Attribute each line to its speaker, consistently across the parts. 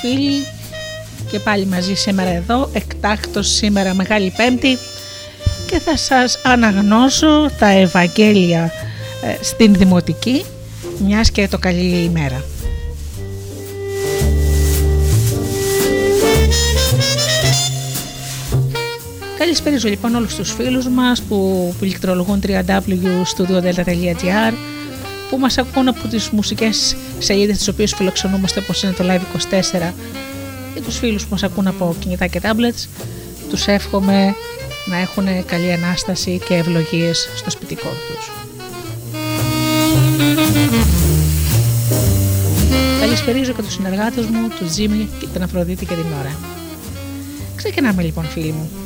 Speaker 1: Φίλοι και πάλι μαζί σήμερα εδώ, εκτάκτος σήμερα Μεγάλη Πέμπτη και θα σας αναγνώσω τα Ευαγγέλια ε, στην Δημοτική, μιας και το καλή ημέρα. Καλησπέριζω λοιπόν όλους τους φίλους μας που, που λικτρολογούν www.studiodelta.gr που μας ακούν από τις μουσικές σελίδες τις οποίες φιλοξενούμαστε όπως είναι το Live24 και τους φίλους που μας ακούν από κινητά και tablets τους εύχομαι να έχουν καλή Ανάσταση και ευλογίες στο σπιτικό τους. Καλησπερίζω και τους συνεργάτες μου, του Τζίμι, την Αφροδίτη και την Ωρα. Ξεκινάμε λοιπόν φίλοι μου.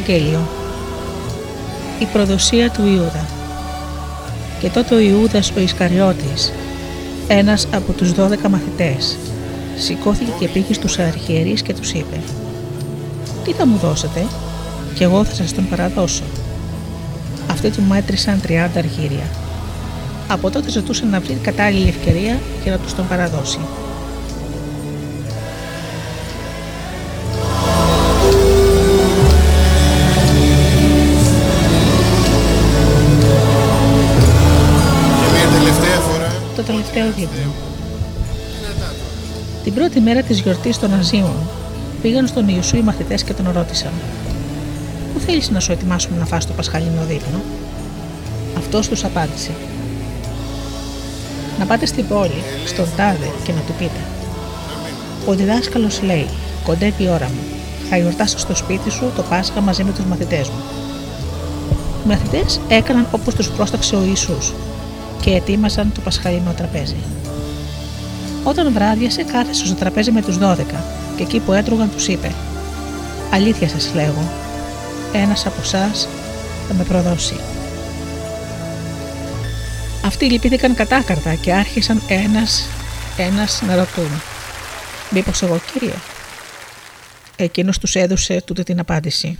Speaker 1: Ευαγγέλιο Η προδοσία του Ιούδα Και τότε ο Ιούδας ο Ισκαριώτης ένας από τους δώδεκα μαθητές σηκώθηκε και πήγε στους αρχιερείς και τους είπε «Τι θα μου δώσετε και εγώ θα σας τον παραδώσω». Αυτοί του μέτρησαν 30 αρχήρια. Από τότε ζητούσε να βρει κατάλληλη ευκαιρία για να τους τον παραδώσει. Το τελευταίο δείπνο. Την πρώτη μέρα της γιορτής των Αζίων πήγαν στον Ιησού οι μαθητές και τον ρώτησαν «Πού θέλεις να σου ετοιμάσουμε να φας το πασχαλινό δείπνο» Αυτός τους απάντησε «Να πάτε στην πόλη, στον τάδε και να του πείτε «Ο διδάσκαλος λέει, κοντεύει η ώρα μου, θα γιορτάσω στο σπίτι σου το Πάσχα μαζί με τους μαθητές μου». Οι μαθητές έκαναν όπως τους πρόσταξε ο Ιησούς και ετοίμασαν το πασχαλινό τραπέζι. Όταν βράδιασε, κάθεσε στο τραπέζι με τους 12 και εκεί που έτρωγαν τους είπε «Αλήθεια σας λέγω, ένας από εσάς θα με προδώσει». Αυτοί λυπήθηκαν κατάκαρτα και άρχισαν ένας, ένας να ρωτούν «Μήπως εγώ κύριε» Εκείνος τους έδωσε τούτη την απάντηση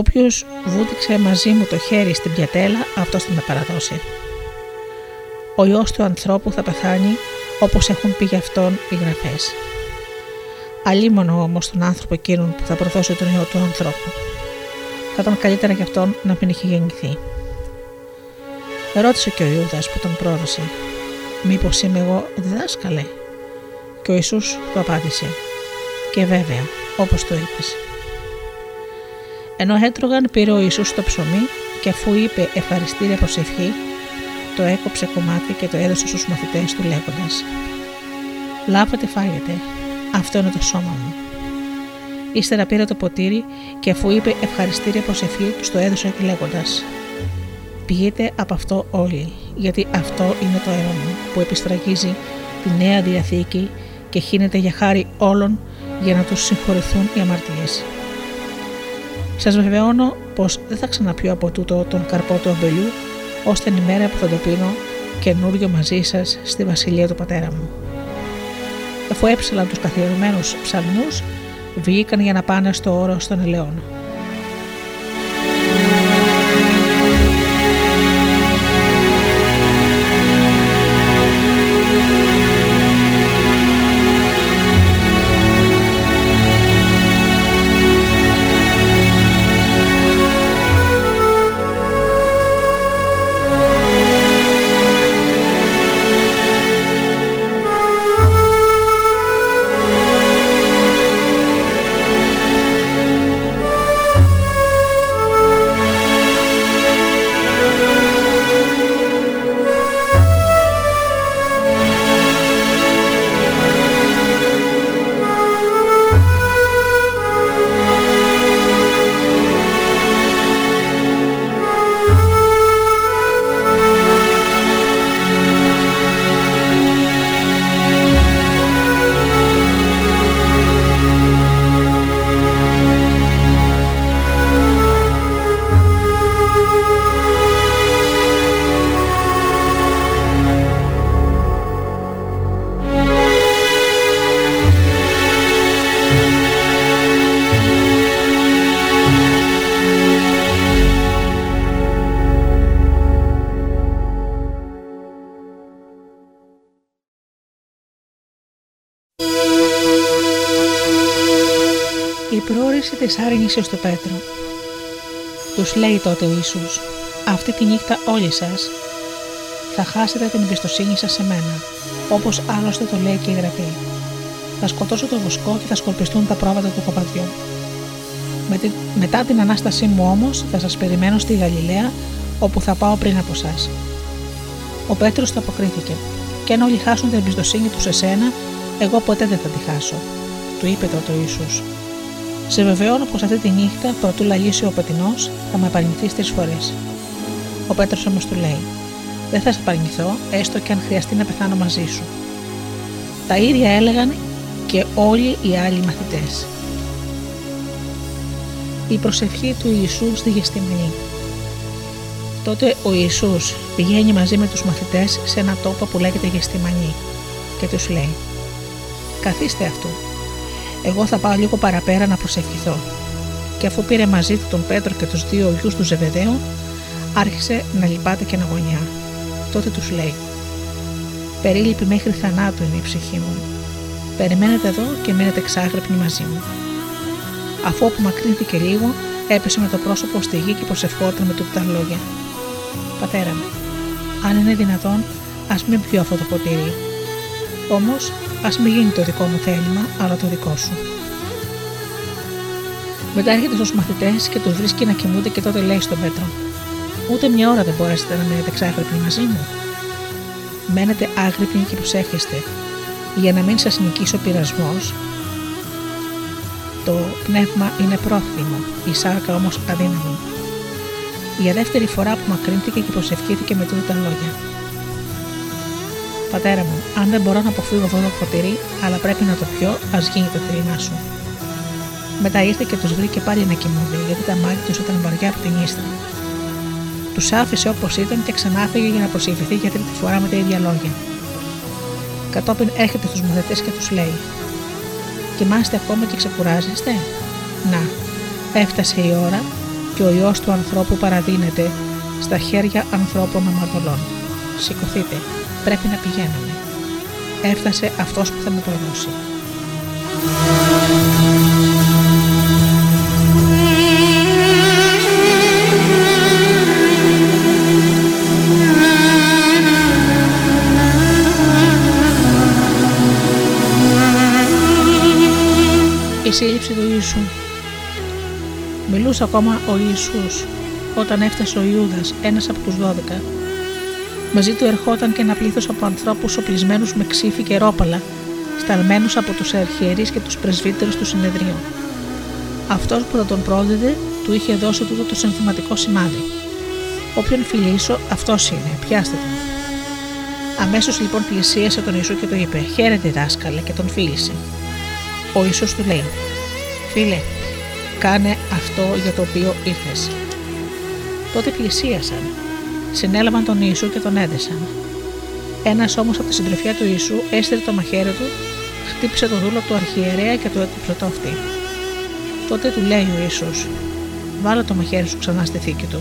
Speaker 1: Όποιος βούτυξε μαζί μου το χέρι στην πιατέλα, αυτός θα με παραδώσει. Ο Υιός του ανθρώπου θα πεθάνει όπως έχουν πει γι' αυτόν οι γραφές. Αλίμονο όμως τον άνθρωπο εκείνον που θα προδώσει τον Υιό του ανθρώπου. Θα ήταν καλύτερα για αυτόν να μην είχε γεννηθεί. Ρώτησε και ο Ιούδας που τον πρόδωσε «Μήπως είμαι εγώ διδάσκαλε» και ο Ιησούς του απάντησε «Και βέβαια, όπως το είπες». Ενώ έτρωγαν πήρε ο Ιησούς το ψωμί και αφού είπε ευχαριστήρια προσευχή, το έκοψε κομμάτι και το έδωσε στους μαθητές του λέγοντας Λάβετε, φάγετε. Αυτό είναι το σώμα μου. Ύστερα πήρε το ποτήρι και αφού είπε ευχαριστήρια προσευχή, τους το έδωσε λέγοντας: Πηγείτε από αυτό όλοι, γιατί αυτό είναι το αίμα μου που επιστραγγίζει τη νέα διαθήκη και χύνεται για χάρη όλων για να τους συγχωρηθούν οι αμαρτίες. Σας βεβαιώνω πως δεν θα ξαναπιώ από τούτο τον καρπό του αμπελιού, ώστε την ημέρα που θα το πίνω καινούριο μαζί σας στη βασιλεία του πατέρα μου. Αφού έψαλαν τους καθιερωμένους ψαλμούς, βγήκαν για να πάνε στο όρο των ελαιών. Τη άρνηση στο Πέτρο. Τους λέει τότε ο Ιησούς, αυτή τη νύχτα όλοι σας θα χάσετε την εμπιστοσύνη σας σε μένα, όπως άλλωστε το λέει και η Γραφή. Θα σκοτώσω το βοσκό και θα σκορπιστούν τα πρόβατα του κοπαδιού. μετά την Ανάστασή μου όμως θα σας περιμένω στη Γαλιλαία όπου θα πάω πριν από εσά. Ο Πέτρος το αποκρίθηκε και αν όλοι χάσουν την εμπιστοσύνη τους σε σένα, εγώ ποτέ δεν θα τη χάσω. Του είπε τότε ο Ιησούς. Σε βεβαιώνω πως αυτή τη νύχτα, πρωτού λαγίσει ο πετεινός, θα με απαρνηθεί τρει φορές. Ο Πέτρος όμως του λέει: Δεν θα σε απαρνηθώ, έστω και αν χρειαστεί να πεθάνω μαζί σου. Τα ίδια έλεγαν και όλοι οι άλλοι μαθητές. Η προσευχή του Ιησούς στη Γεστημανή. Τότε ο Ιησούς πηγαίνει μαζί με τους μαθητές σε ένα τόπο που λέγεται Γεστημανή και τους λέει «Καθίστε αυτού εγώ θα πάω λίγο παραπέρα να προσευχηθώ. Και αφού πήρε μαζί του τον Πέτρο και τους δύο γιους του Ζεβεδαίου, άρχισε να λυπάται και να γωνιά. Τότε τους λέει: Περίλυπη μέχρι θανάτου είναι η ψυχή μου. Περιμένετε εδώ και μείνετε εξάγρυπνοι μαζί μου. Αφού απομακρύνθηκε λίγο, έπεσε με το πρόσωπο στη γη και προσευχόταν με τούτα λόγια. Πατέρα μου, αν είναι δυνατόν, ας μην πιω αυτό το ποτήρι. Όμως Α μην γίνει το δικό μου θέλημα, αλλά το δικό σου. Μετά έρχεται στους μαθητές και τους βρίσκει να κοιμούνται και τότε λέει στον Πέτρο: Ούτε μια ώρα δεν μπορέσετε να μείνετε ξάγρυπνοι μαζί μου. Μένετε άγρυπνοι και προσέχεστε, για να μην σας νικήσει ο πειρασμός. Το πνεύμα είναι πρόθυμο, η σάρκα όμως αδύναμη. Για δεύτερη φορά που μακρύνθηκε και προσευχήθηκε με τούτα τα λόγια. Πατέρα μου, αν δεν μπορώ να αποφύγω αυτό το ποτήρι, αλλά πρέπει να το πιω, ας γίνει το θέλημά σου. Μετά ήρθε και τους βρήκε πάλι να κοιμούνται, γιατί τα μάτια τους ήταν βαριά από την ύστρα. Τους άφησε όπως ήταν και ξανάφυγε για να προσευχηθεί για τρίτη φορά με τα ίδια λόγια. Κατόπιν έρχεται στους μαθητές και τους λέει: Κοιμάστε ακόμα και ξεκουράζεστε; Να, έφτασε η ώρα και ο ιό του ανθρώπου παραδίνεται στα χέρια ανθρώπων αμαρτωλών. Σηκωθείτε, πρέπει να πηγαίνουμε. Έφτασε αυτός που θα με προδώσει. Η σύλληψη του Ιησού Μιλούσε ακόμα ο Ιησούς όταν έφτασε ο Ιούδας, ένας από τους δώδεκα, Μαζί του ερχόταν και ένα πλήθος από ανθρώπους οπλισμένους με ξύφη και ρόπαλα σταλμένους από τους αρχιερείς και τους πρεσβύτερους του συνεδρίου. Αυτός που θα τον πρόδιδε του είχε δώσει τούτο το συνθηματικό σημάδι. Όποιον φιλήσω, αυτός είναι, πιάστε τον. Αμέσως λοιπόν πλησίασε τον Ιησού και του είπε: Χαίρετε, δάσκαλε, και τον φίλησε. Ο Ιησούς του λέει: Φίλε, κάνε αυτό για το οποίο ήρθες. Τότε πλησίασαν, συνέλαβαν τον Ιησού και τον έδεσαν. Ένας όμως από τη συντροφιά του Ιησού έστειλε το μαχαίρι του, χτύπησε το δούλο του αρχιερέα και του έκοψε το αυτή. Τότε του λέει ο Ιησούς, βάλε το μαχαίρι σου ξανά στη θήκη του,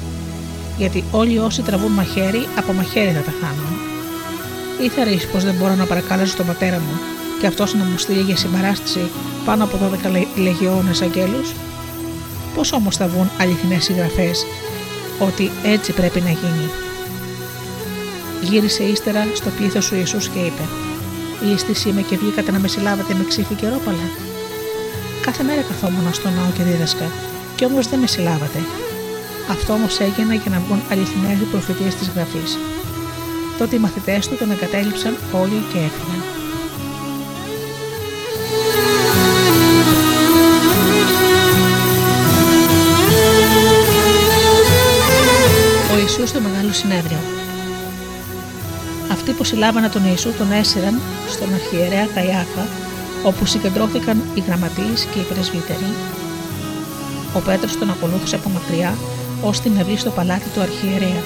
Speaker 1: γιατί όλοι όσοι τραβούν μαχαίρι, από μαχαίρι θα τα χάνουν. Ήθε πως δεν μπορώ να παρακαλέσω τον πατέρα μου και αυτός να μου στείλει για συμπαράσταση πάνω από 12 λεγιώνες αγγέλους. Πώς όμως θα βγουν αληθινές συγγραφές ότι έτσι πρέπει να γίνει. Γύρισε ύστερα στο πλήθος του Ιησούς και είπε: Λίστη είμαι και βγήκατε να με συλλάβετε με ξύφη και ρόπαλα. Κάθε μέρα καθόμουν στο ναό και δίδασκα, και όμως δεν με συλλάβατε. Αυτό όμως έγινε για να βγουν αληθινές οι προφητείες της γραφής. Τότε οι μαθητές του τον εγκατέλειψαν όλοι και έφυγαν. Ο Ιησούς στο Μεγάλο Συνέδριο Αυτοί που συλλάβανε τον Ιησού τον έσυραν στον αρχιερέα Καϊάφα όπου συγκεντρώθηκαν οι γραμματείς και οι πρεσβύτεροι. Ο Πέτρος τον ακολούθησε από μακριά ώστε να βγει στο παλάτι του αρχιερέα.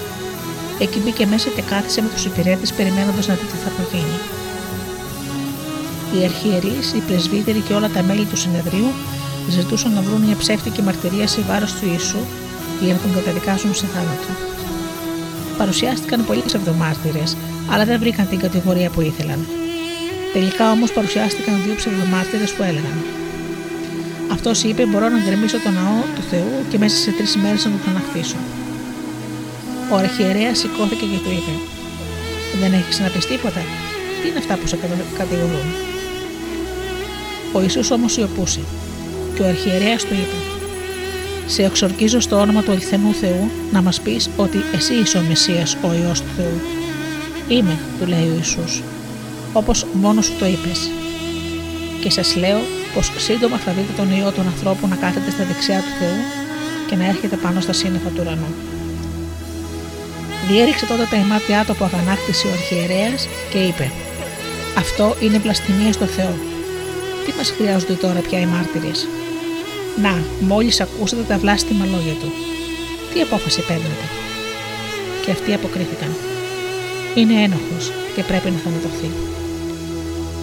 Speaker 1: Εκεί μπήκε μέσα και κάθισε με τους υπηρέτες περιμένοντας να δει τι θα προγίνει. Οι αρχιερείς, οι πρεσβύτεροι και όλα τα μέλη του συνεδρίου ζητούσαν να βρουν μια ψεύτικη μαρτυρία σε βάρος του Ιησού για να τον καταδικάσουν σε θάνατο. Παρουσιάστηκαν πολλοί ψευδομάρτυρε, αλλά δεν βρήκαν την κατηγορία που ήθελαν. Τελικά όμως παρουσιάστηκαν δύο ψευδομάρτυρες που έλεγαν: Αυτός είπε: Μπορώ να γκρεμίσω τον ναό του Θεού και μέσα σε τρεις μέρες να τον ξαναχτίσω. Ο αρχιερέας σηκώθηκε και του είπε: Δεν έχεις να πει τίποτα; Τι είναι αυτά που σε κατηγορούν; Ο Ιησούς όμως σιωπούσε και ο αρχιερέας του είπε: Σε εξορκίζω στο όνομα του αληθενού Θεού να μας πεις ότι εσύ είσαι ο Μεσσίας, ο ιό του Θεού. Είμαι, του λέει ο Ιησούς όπως μόνος σου το είπες. Και σας λέω πως σύντομα θα δείτε τον ιό των ανθρώπων να κάθεται στα δεξιά του Θεού και να έρχεται πάνω στα σύννεφα του ουρανού. Διέριξε τότε τα ημάτια του από αγανάκτηση ο αρχιερέας και είπε: Αυτό είναι βλαστημία στο Θεό. Τι μας χρειάζονται τώρα πια οι μάρτυρες; Να, μόλις ακούσατε τα βλάστημα λόγια του. Τι απόφαση παίρνετε. Και αυτοί αποκρίθηκαν. Είναι ένοχος και πρέπει να θανατωθεί.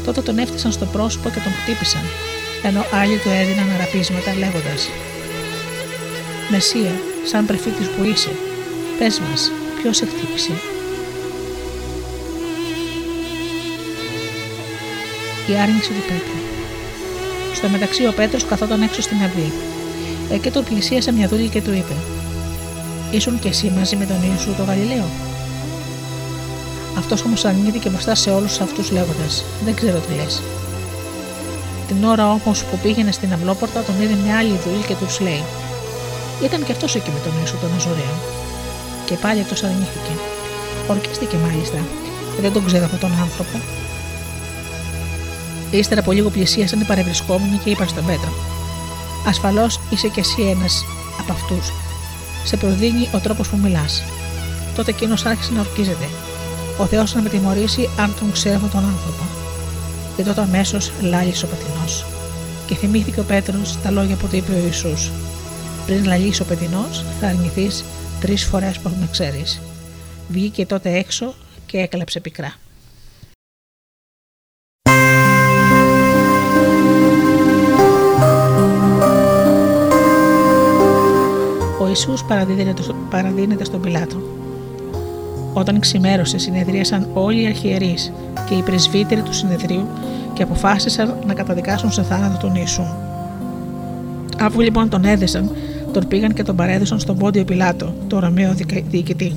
Speaker 1: Τότε τον έφτιασαν στο πρόσωπο και τον χτύπησαν, ενώ άλλοι του έδιναν αραπίσματα λέγοντας: Μεσία, σαν πρεφήτης που είσαι, πες μας, ποιος σε χτύπησε. Η άρνηση του Πέτρου. Στο μεταξύ, ο Πέτρος καθόταν έξω στην αυλή. Εκεί τον πλησίασε μια δούλη και του είπε: Ήσουν κι εσύ μαζί με τον Ιησού τον Γαλιλαίο; Αυτός όμως αρνήθηκε μπροστά σε όλους αυτούς λέγοντας: Δεν ξέρω τι λες. Την ώρα όμως που πήγαινε στην αυλόπορτα, τον είδε μια άλλη δουλή και τους λέει: Ήταν και αυτός εκεί με τον Ιησού τον Αζωραίο. Και πάλι αυτός αρνήθηκε. Ορκίστηκε μάλιστα. Δεν τον ξέρω αυτόν τον άνθρωπο. Ύστερα από λίγο πλησίασαν οι παρευρισκόμενοι και είπαν στον Πέτρο: Ασφαλώς είσαι κι εσύ ένας από αυτούς. Σε προδίνει ο τρόπος που μιλάς. Τότε εκείνος άρχισε να ορκίζεται ο Θεός να με τιμωρήσει αν τον ξέρω τον άνθρωπο. Και τότε αμέσως λάλησε ο πατινό. Και θυμήθηκε ο Πέτρος τα λόγια που του είπε ο Ιησούς. Πριν λαλήσει ο παιδινό, θα αρνηθείς τρεις φορές που με ξέρεις. Βγήκε τότε έξω και έκλαψε πικρά. Ιησούς παραδίνεται στον Πιλάτο. Όταν ξημέρωσε, συνεδρίασαν όλοι οι αρχιερείς και οι πρεσβύτεροι του συνεδρίου και αποφάσισαν να καταδικάσουν σε θάνατο τον Ιησού. Αφού λοιπόν τον έδεσαν, τον πήγαν και τον παρέδωσαν στον πόντιο Πιλάτο, το Ρωμαίο διοικητή.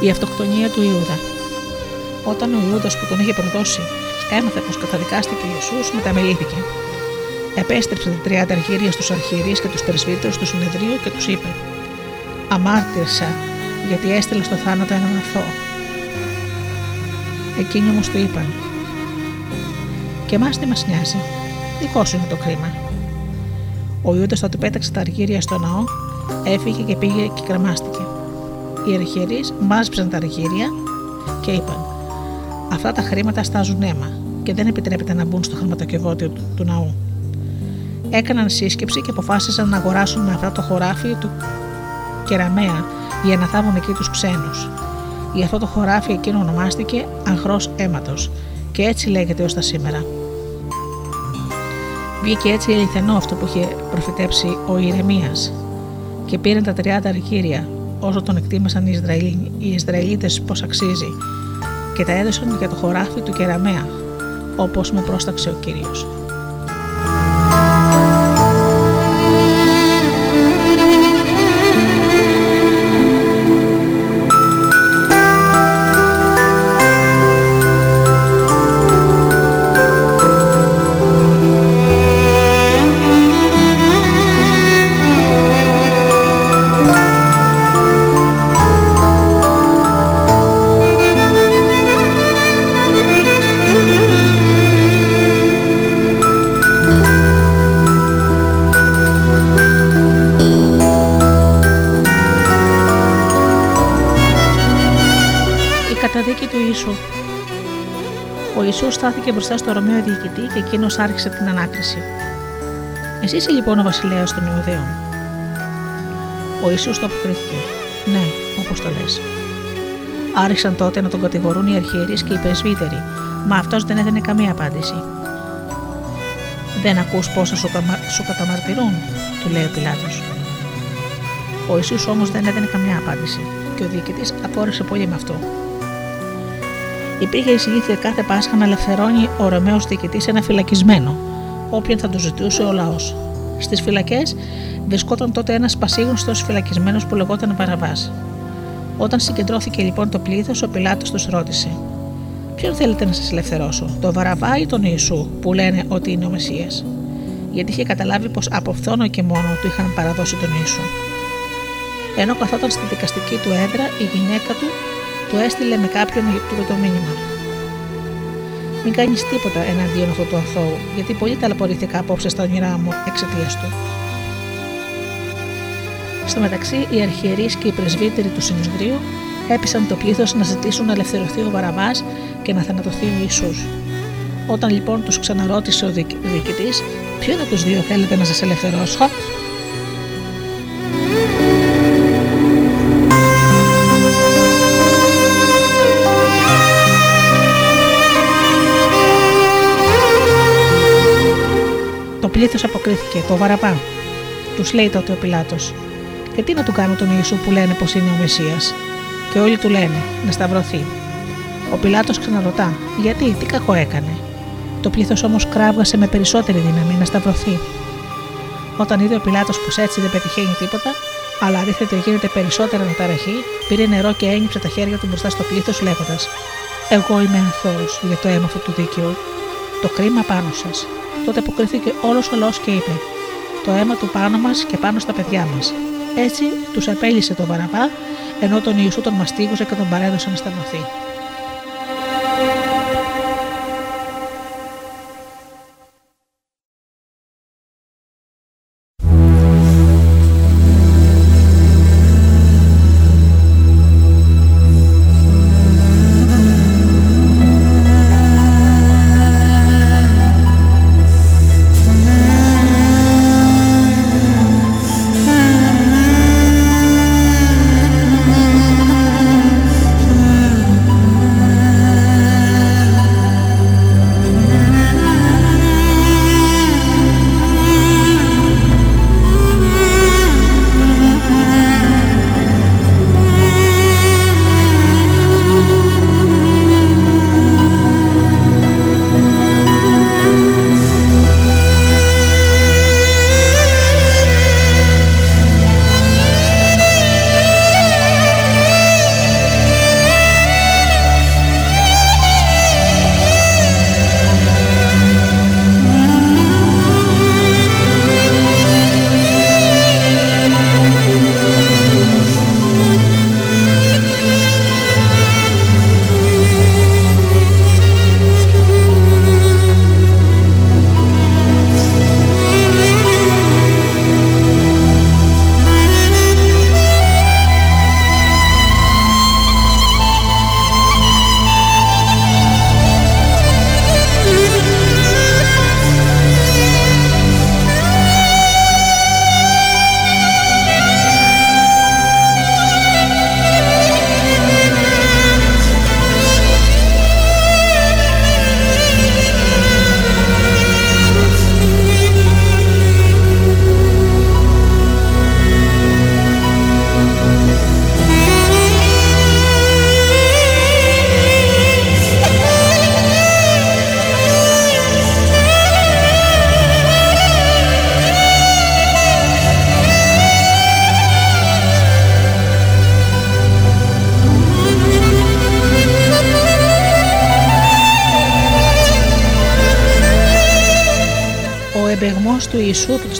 Speaker 1: Η αυτοκτονία του Ιούδα. Όταν ο Ιούδας που τον είχε προδώσει έμαθε πως καταδικάστηκε ο Ιησούς, μεταμελήθηκε. Επέστρεψε τα 30 αρχήρια στους αρχιερείς και τους πρεσβύτερους του συνεδρίου και τους είπε: αμάρτησα γιατί έστειλε στο θάνατο έναν αθώο. Εκείνοι όμως του είπαν: Και εμάς τι μας νοιάζει, δικός σου είναι το κρίμα. Ο Ιούτα τότε πέταξε τα αργύρια στο ναό, έφυγε και πήγε και κρεμάστηκε. Οι αρχιερείς μάζεψαν τα αργύρια και είπαν: Αυτά τα χρήματα στάζουν αίμα και δεν επιτρέπεται να μπουν στο χρηματοκιβώτιο του, του ναού. Έκαναν σύσκεψη και αποφάσισαν να αγοράσουν με αυτά το χωράφι του κεραμαία για να θάβουν εκεί τους ξένους. Γι' αυτό το χωράφι εκείνο ονομάστηκε Αγρός Αίματος και έτσι λέγεται ως τα σήμερα. Βγήκε έτσι αληθινό αυτό που είχε προφητέψει ο Ιρεμίας και πήραν τα 30 αργύρια όσο τον εκτίμασαν οι, Ισραηλ, οι Ισραηλίτες πως αξίζει και τα έδωσαν για το χωράφι του κεραμαία όπως με πρόσταξε ο Κύριος. Στάθηκε μπροστά στο Ρωμαίο διοικητή και εκείνος άρχισε την ανάκριση. Εσύ είσαι λοιπόν ο βασιλέας των Ιουδαίων; Ο Ιησούς το αποκρίθηκε. Ναι, όπως το λες. Άρχισαν τότε να τον κατηγορούν οι αρχιερείς και οι πρεσβύτεροι, μα αυτός δεν έδινε καμία απάντηση. Δεν ακούς πόσα σου, σου καταμαρτυρούν, του λέει ο Πιλάτος. Ο Ιησούς όμως δεν έδινε καμιά απάντηση και ο διοικητής απόρρισε πολύ με αυτό. Υπήρχε η συνήθεια κάθε Πάσχα να ελευθερώνει ο Ρωμαίος διοικητής ένα φυλακισμένο, όποιον θα του ζητούσε ο λαός. Στις φυλακές βρισκόταν τότε ένας πασίγνωστος φυλακισμένος που λεγόταν Βαραβάς. Όταν συγκεντρώθηκε λοιπόν το πλήθος, ο Πιλάτος τους ρώτησε: Ποιον θέλετε να σας ελευθερώσω, τον Βαραβά ή τον Ιησού, που λένε ότι είναι ο Μεσία. Γιατί είχε καταλάβει πως από φθόνο και μόνο του είχαν παραδώσει τον Ιησού. Ενώ καθόταν στη δικαστική του έδρα, η γυναίκα του του έστειλε με κάποιον του το μήνυμα. Μην κάνεις τίποτα εναντίον αυτού του αθώου, γιατί πολύ ταλαιπωρήθηκα απόψε στα όνειρά μου εξαιτίας του. Στο μεταξύ, οι αρχιερείς και οι πρεσβύτεροι του Συνεδρίου έπεισαν το πλήθος να ζητήσουν να ελευθερωθεί ο Βαραβάς και να θανατωθεί ο Ιησούς. Όταν λοιπόν τους ξαναρώτησε ο διοικητής, ποιον από τους δύο θέλετε να σας ελευθερώσω, πλήθο αποκρίθηκε, το βαραπά. Τους λέει τότε ο Πιλάτος: Και τι να του κάνω τον Ιησού που λένε πως είναι ο Μεσία. Και όλοι του λένε: Να σταυρωθεί. Ο Πιλάτος ξαναρωτά: Γιατί, τι κακό έκανε; Το πλήθος όμως κράβγασε με περισσότερη δύναμη να σταυρωθεί. Όταν είδε ο Πιλάτος πως έτσι δεν πετυχαίνει τίποτα, αλλά αντίθετα γίνεται περισσότερη αναταραχή, πήρε νερό και ένιψε τα χέρια του μπροστά στο πλήθος λέγοντας: Εγώ είμαι αθώο για το αίμα αυτού του δίκαιου. Το κρίμα πάνω σας τότε αποκριθήκε όλος ο λαός και είπε: Το αίμα του πάνω μας και πάνω στα παιδιά μας. Έτσι τους απέλησε τον Βαραβά, ενώ τον Ιησού τον μαστίγωσε και τον παρέδωσε να σταυρωθεί.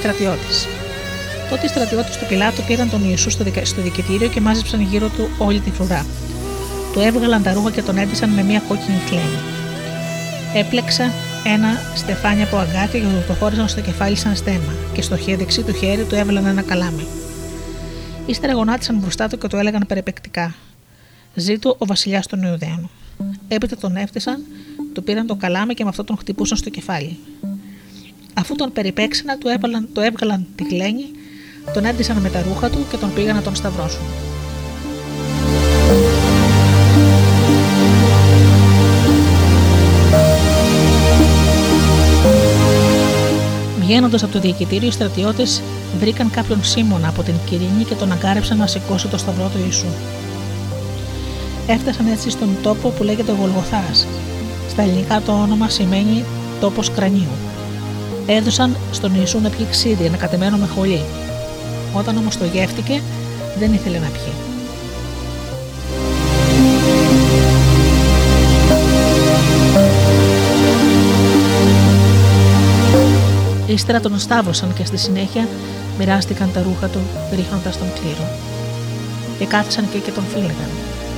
Speaker 1: Ιησού από του στρατιώτε. Τότε οι στρατιώτες του Πιλάτου πήραν τον Ιησού στο, δικα... στο δικητήριο και μάζεψαν γύρω του όλη τη φρουρά. Του έβγαλαν τα ρούχα και τον έντυσαν με μια κόκκινη κλέμη. Έπλεξα ένα στεφάνι από αγκάθι και το χώρισαν στο κεφάλι σαν στέμα και στο χέρι δεξί του χέρι του έβαλαν ένα καλάμι. Ύστερα γονάτισαν μπροστά του και του έλεγαν περιπεκτικά: Ζήτω ο βασιλιάς των Ιουδαίων. Έπειτα τον έφτιασαν, του πήραν το καλάμι και με αυτό τον χτυπούσαν στο κεφάλι. Αφού τον περιπέξανε, του, έβαλαν, του έβγαλαν τη γλένη, τον έντυσαν με τα ρούχα του και τον πήγαν να τον σταυρώσουν. Βγαίνοντας από το διοικητήριο, οι στρατιώτες βρήκαν κάποιον Σίμωνα από την Κυρίνη και τον αγκάρεψαν να σηκώσει το σταυρό του Ιησού. Έφτασαν έτσι στον τόπο που λέγεται Γολγοθάς. Στα ελληνικά το όνομα σημαίνει τόπος κρανίου. Έδωσαν στον Ιησού να πιει ξύδι, ένα κατεμένο με χολή. Όταν όμως το γεύτηκε, δεν ήθελε να πιει. Ύστερα τον στάβωσαν και στη συνέχεια μοιράστηκαν τα ρούχα του ρίχνοντας τον κλήρο. Και κάθισαν και, και τον φύλεγαν.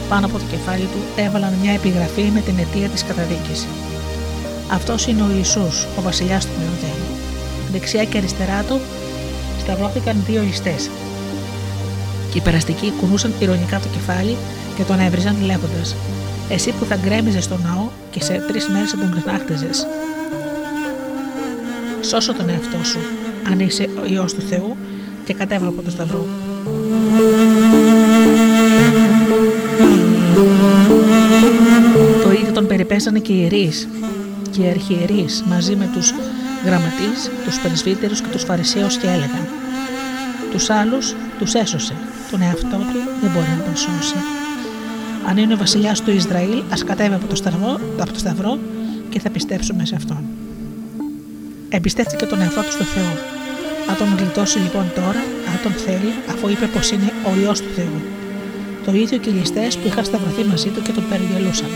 Speaker 1: Πάνω από το κεφάλι του έβαλαν μια επιγραφή με την αιτία της καταδίκης. Αυτός είναι ο Ιησούς, ο βασιλιάς του Ιουδαίων. Δεξιά και αριστερά του σταυρώθηκαν δύο ληστέ. Και οι περαστικοί κουνούσαν ηρωνικά το κεφάλι και τον έβριζαν λέγοντας: Εσύ που θα γκρέμιζες στον ναό και σε τρεις μέρες θα τον ξενάχτιζε, Σώσω τον εαυτό σου, αν είσαι ο Υιός του Θεού και κατέβα από το σταυρό. Το ίδιο τον περιπέσανε και οι ιερείς και οι αρχιερείς μαζί με τους γραμματείς, τους πρεσβύτερους και τους φαρισαίους και έλεγαν τους άλλους τους έσωσε, τον εαυτό του δεν μπορεί να τον σώσει. Αν είναι ο βασιλιάς του Ισραήλ, ας κατέβει από το σταυρό, από το σταυρό και θα πιστέψουμε σε αυτόν. Εμπιστεύτηκε τον εαυτό του στο Θεό. Αν τον γλιτώσει λοιπόν τώρα, αν τον θέλει, αφού είπε πως είναι ο ιό του Θεού. Το ίδιο και οι ληστές που είχαν σταυρωθεί μαζί του και τον περιγελούσαν.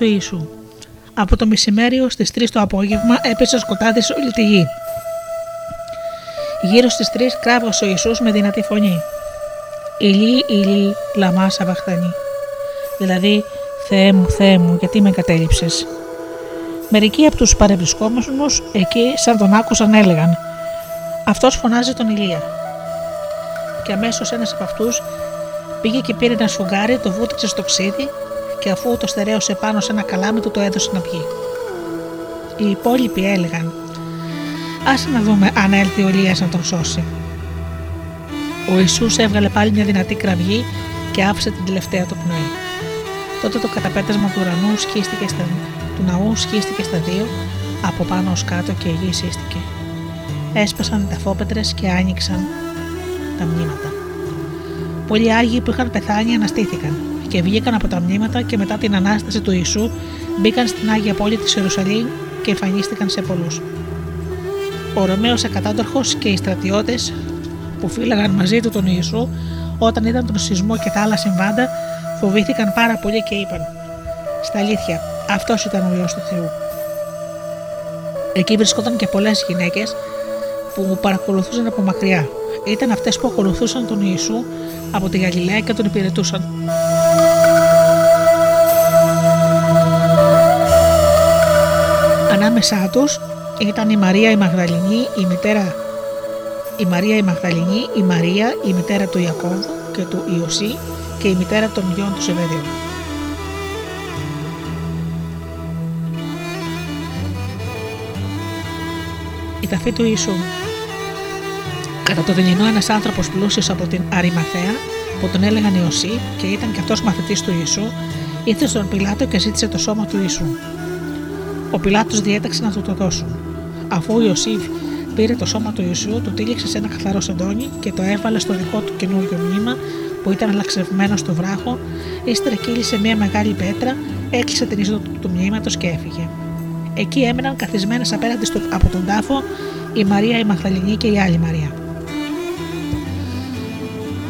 Speaker 1: Του Ιησού. Από το μεσημέρι ως τις 3 το απόγευμα έπεσε σκοτάδι σε όλη τη γη. Γύρω στις 3 κράβγασε ο Ιησούς με δυνατή φωνή. Ηλί, ηλί, λαμά σαβαχτανή. Δηλαδή, Θεέ μου, Θεέ μου, γιατί με κατέληψες. Μερικοί από τους παρευρισκόμενους εκεί, σαν τον άκουσαν, έλεγαν: Αυτός φωνάζει τον Ηλία. Και αμέσως ένας από αυτούς πήγε και πήρε ένα σφουγγάρι, το βούτυξε στο ξύδι και αφού το στερέωσε πάνω σε ένα καλάμι του το έδωσε να βγει. Οι υπόλοιποι έλεγαν «Άσε να δούμε αν έλθει ο Ηλίας να τον σώσει». Ο Ιησούς έβγαλε πάλι μια δυνατή κραυγή και άφησε την τελευταία του πνοή. Τότε το καταπέτασμα του ουρανού σκίστηκε στα, του ναού σχίστηκε στα δύο, από πάνω ως κάτω και η γη σύστηκε. Έσπασαν τα φόπετρες και άνοιξαν τα μνήματα. Πολλοί Άγιοι που είχαν πεθάνει αναστήθηκαν και βγήκαν από τα μνήματα και μετά την Ανάσταση του Ιησού μπήκαν στην Άγια πόλη της Ιερουσαλήμ και εμφανίστηκαν σε πολλούς. Ο Ρωμαίος Ακατάντορχος και οι στρατιώτες που φύλαγαν μαζί του τον Ιησού όταν είδαν τον σεισμό και τα άλλα συμβάντα φοβήθηκαν πάρα πολύ και είπαν «Στα αλήθεια, αυτός ήταν ο Υιός του Θεού». Εκεί βρισκόταν και πολλές γυναίκες που παρακολουθούσαν από μακριά. Ήταν αυτές που ακολουθούσαν τον Ιησού από τη Γαλιλαία και τον υπηρετούσαν. Ανάμεσά τους ήταν η Μαρία η Μαγδαληνή, η μητέρα η Μαρία η Μαγδαληνή, η Μαρία η μητέρα του Ιακώβου και του Ιωσή και η μητέρα των γιών τους Σεβεδίου. Η ταφή του Ιησού Κατά το δειλινό ένας άνθρωπος πλούσιος από την Αρημαθέα, που τον έλεγαν Ιωσή και ήταν και αυτός μαθητής του Ιησού, ήρθε στον Πιλάτο και ζήτησε το σώμα του Ιησού. Ο Πιλάτος διέταξε να του το δώσουν. Αφού ο Ιωσήφ πήρε το σώμα του Ιησού, του τύλιξε σε ένα καθαρό σεντόνι και το έβαλε στο δικό του καινούριο μνήμα που ήταν αλλαξευμένο στο βράχο, ύστερα κύλησε μια μεγάλη πέτρα, έκλεισε την είσοδο του, του μνήματος και έφυγε. Εκεί έμεναν καθισμένες απέναντι στο, από τον τάφο η Μαρία η Μαχθαλινή και η άλλη Μαρία.